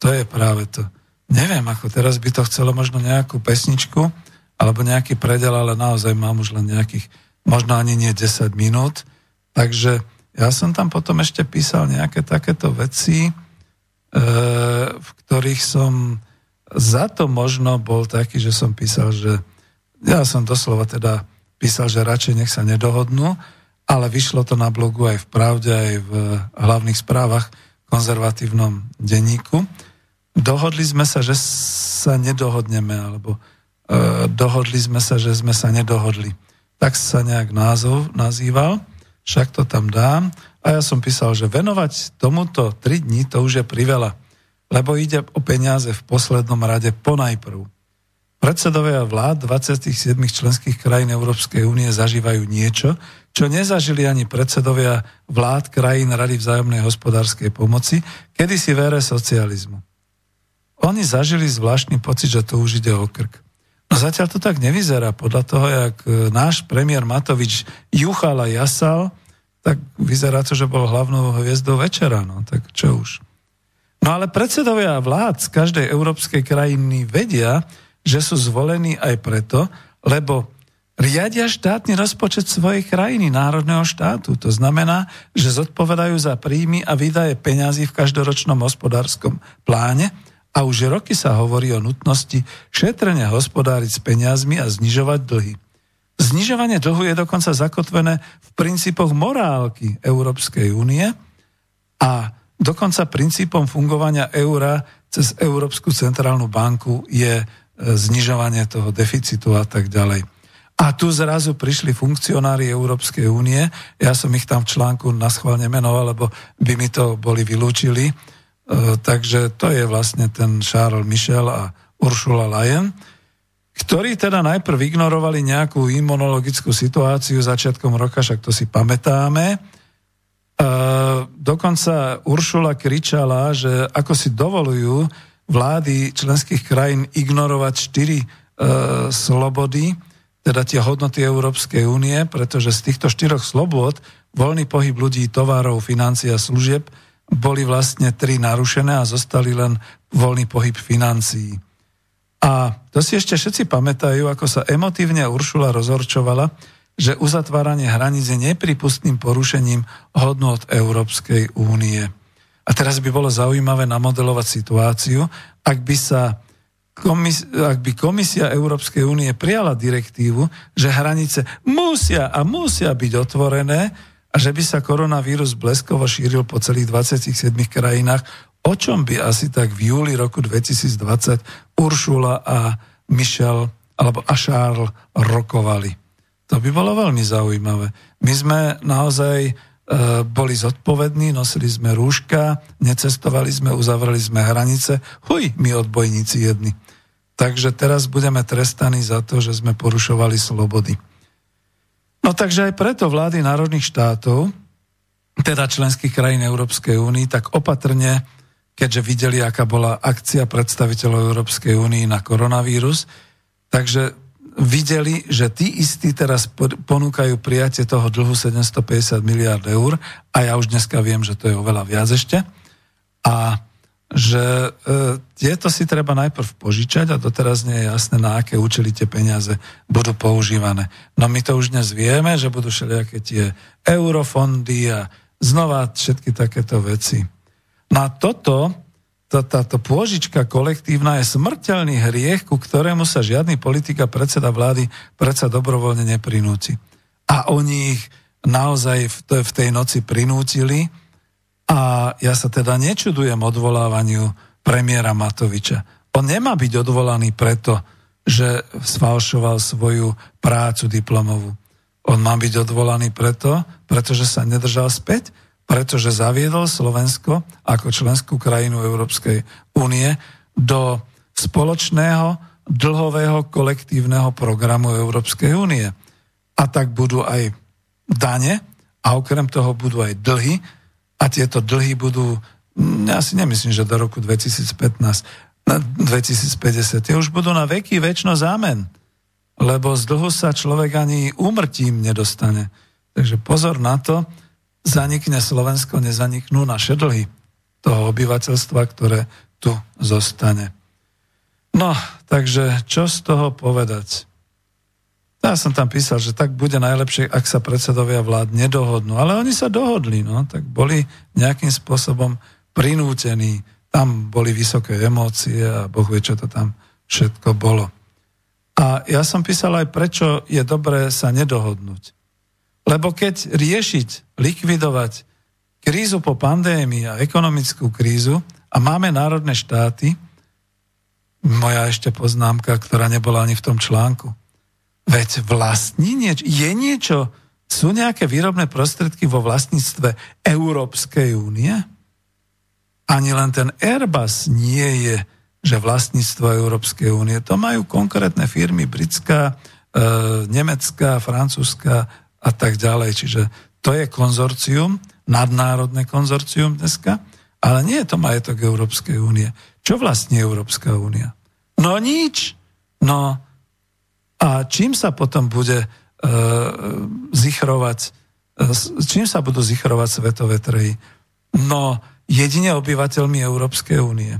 To je práve to. Neviem, ako teraz by to chcelo možno nejakú pesničku, alebo nejaký predel, ale naozaj mám už len nejakých, možno ani nie 10 minút. Takže ja som tam potom ešte písal nejaké takéto veci, v ktorých som za to možno bol taký, že som písal, že ja som doslova teda písal, že radšej nech sa nedohodnú, ale vyšlo to na blogu aj v Pravde, aj v hlavných správach konzervatívnom denníku. Dohodli sme sa, že sa nedohodneme, alebo e, dohodli sme sa, že sme sa nedohodli. Tak sa nejak názov nazýval, však to tam dám. A ja som písal, že venovať tomuto 3 dní to už je priveľa, lebo ide o peniaze v poslednom rade ponajprv. Predsedovia vlád 27 členských krajín Európskej únie zažívajú niečo, čo nezažili ani predsedovia vlád krajín Rady vzájomnej hospodárskej pomoci, kedysi vere socializmu. Oni zažili zvláštny pocit, že to už ide o krk. No zatiaľ to tak nevyzerá. Podľa toho, jak náš premiér Matovič juchal a jasal, tak vyzerá to, že bol hlavnou hviezdou večera, no tak čo už. No ale predsedovia vlád z každej európskej krajiny vedia, že sú zvolení aj preto, lebo riadia štátny rozpočet svojej krajiny, národného štátu. To znamená, že zodpovedajú za príjmy a výdaje peňazí v každoročnom hospodárskom pláne a už roky sa hovorí o nutnosti šetrenia hospodáriť s peniazmi a znižovať dlhy. Znižovanie dlhu je dokonca zakotvené v princípoch morálky Európskej únie a dokonca princípom fungovania eura cez Európsku centrálnu banku je e, znižovanie toho deficitu a tak ďalej. A tu zrazu prišli funkcionári Európskej únie, ja som ich tam v článku naschválne menoval, lebo by mi to boli vylúčili, takže to je vlastne ten Charles Michel a Ursula Leyen, ktorí teda najprv ignorovali nejakú imunologickú situáciu začiatkom roka, však to si pamätáme. E, dokonca Uršula kričala, že ako si dovolujú vlády členských krajín ignorovať štyri e, slobody, teda tie hodnoty Európskej únie, pretože z týchto štyroch slobod voľný pohyb ľudí, tovarov, financií a služieb boli vlastne tri narušené a zostali len voľný pohyb financií. A to si ešte všetci pamätajú, ako sa emotívne Uršula rozhorčovala, že uzatváranie hraníc je nepripustným porušením hodnot Európskej únie. A teraz by bolo zaujímavé namodelovať situáciu, ak by sa komis- ak by Komisia Európskej únie prijala direktívu, že hranice musia a musia byť otvorené a že by sa koronavírus bleskovo šíril po celých 27 krajinách, o čom by asi tak v júli roku 2020 Uršula a Michel alebo a Charles rokovali. To by bolo veľmi zaujímavé. My sme naozaj e, boli zodpovední, nosili sme rúška, necestovali sme, uzavreli sme hranice. Huj, my odbojníci jedni. Takže teraz budeme trestaní za to, že sme porušovali slobody. No takže aj preto vlády národných štátov, teda členských krajín Európskej únie, tak opatrne keďže videli, aká bola akcia predstaviteľov Európskej únie na koronavírus. Takže videli, že tí istí teraz ponúkajú prijatie toho dlhu 750 miliard eur a ja už dneska viem, že to je oveľa viac ešte. A že e, tieto si treba najprv požičať a doteraz nie je jasné, na aké účely tie peniaze budú používané. No my to už dnes vieme, že budú všelijaké tie eurofondy a znova všetky takéto veci. Na toto, tá, táto pôžička kolektívna je smrteľný hriech, ku ktorému sa žiadny politik a predseda vlády predsa dobrovoľne neprinúci. A oni ich naozaj v tej noci prinútili a ja sa teda nečudujem odvolávaniu premiéra Matoviča. On nemá byť odvolaný preto, že sfalšoval svoju prácu diplomovú. On má byť odvolaný preto, pretože sa nedržal späť pretože zaviedol Slovensko ako členskú krajinu Európskej únie do spoločného dlhového kolektívneho programu Európskej únie. A tak budú aj dane a okrem toho budú aj dlhy a tieto dlhy budú, ja si nemyslím, že do roku 2015, na 2050, tie už budú na veky väčšino zámen, lebo z dlhu sa človek ani úmrtím nedostane. Takže pozor na to, zanikne Slovensko, nezaniknú naše dlhy toho obyvateľstva, ktoré tu zostane. No, takže čo z toho povedať? Ja som tam písal, že tak bude najlepšie, ak sa predsedovia vlád nedohodnú. Ale oni sa dohodli, no, tak boli nejakým spôsobom prinútení. Tam boli vysoké emócie a Boh vie, čo to tam všetko bolo. A ja som písal aj, prečo je dobré sa nedohodnúť. Lebo keď riešiť, likvidovať krízu po pandémii a ekonomickú krízu a máme národné štáty, moja ešte poznámka, ktorá nebola ani v tom článku, Veď vlastní niečo, je niečo, sú nejaké výrobné prostriedky vo vlastníctve Európskej únie? Ani len ten Airbus nie je, že vlastníctvo Európskej únie. To majú konkrétne firmy, britská, e, nemecká, francúzska a tak ďalej. Čiže to je konzorcium, nadnárodné konzorcium dneska, ale nie je to majetok Európskej únie. Čo vlastní Európska únia? No nič. No a čím sa potom bude uh, zichrovať, uh, čím sa budú zichrovať svetové trhy? No, jedine obyvateľmi Európskej únie.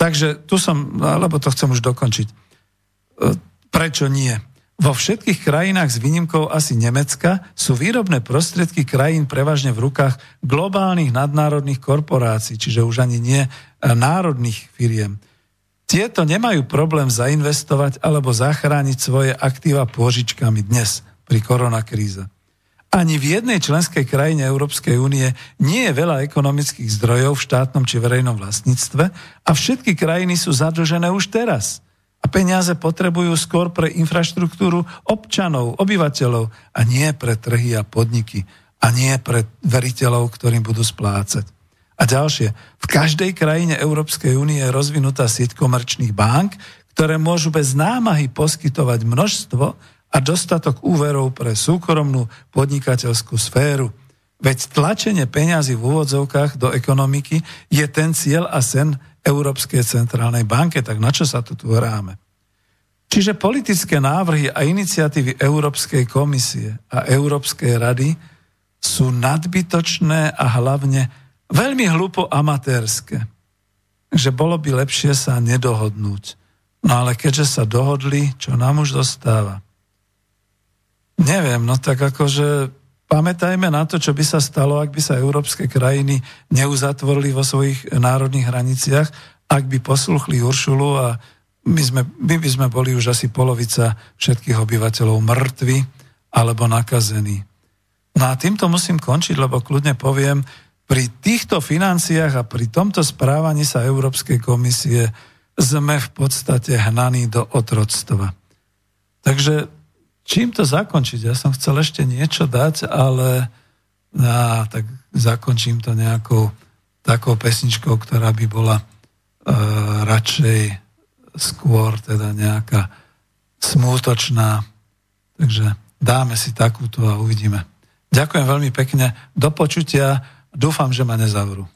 Takže tu som, alebo to chcem už dokončiť. Uh, prečo nie? Vo všetkých krajinách s výnimkou asi Nemecka sú výrobné prostriedky krajín prevažne v rukách globálnych nadnárodných korporácií, čiže už ani nie národných firiem. Tieto nemajú problém zainvestovať alebo zachrániť svoje aktíva pôžičkami dnes pri koronakríze. Ani v jednej členskej krajine Európskej únie nie je veľa ekonomických zdrojov v štátnom či verejnom vlastníctve a všetky krajiny sú zadlžené už teraz. A peniaze potrebujú skôr pre infraštruktúru občanov, obyvateľov a nie pre trhy a podniky a nie pre veriteľov, ktorým budú splácať. A ďalšie, v každej krajine Európskej únie je rozvinutá sieť komerčných bank, ktoré môžu bez námahy poskytovať množstvo a dostatok úverov pre súkromnú podnikateľskú sféru. Veď tlačenie peňazí v úvodzovkách do ekonomiky je ten cieľ a sen Európskej centrálnej banke, tak na čo sa tu tu hráme? Čiže politické návrhy a iniciatívy Európskej komisie a Európskej rady sú nadbytočné a hlavne veľmi hlupo amatérske, že bolo by lepšie sa nedohodnúť. No ale keďže sa dohodli, čo nám už dostáva? Neviem, no tak akože pamätajme na to, čo by sa stalo, ak by sa európske krajiny neuzatvorili vo svojich národných hraniciach, ak by posluchli Uršulu a my, sme, my by sme boli už asi polovica všetkých obyvateľov mŕtvi alebo nakazení. No a týmto musím končiť, lebo kľudne poviem, pri týchto financiách a pri tomto správaní sa Európskej komisie sme v podstate hnaní do otroctva. Takže čím to zakončiť? Ja som chcel ešte niečo dať, ale á, tak zakončím to nejakou takou pesničkou, ktorá by bola e, radšej skôr teda nejaká smútočná. Takže dáme si takúto a uvidíme. Ďakujem veľmi pekne. Do počutia Dúfam, že ma nezavrú.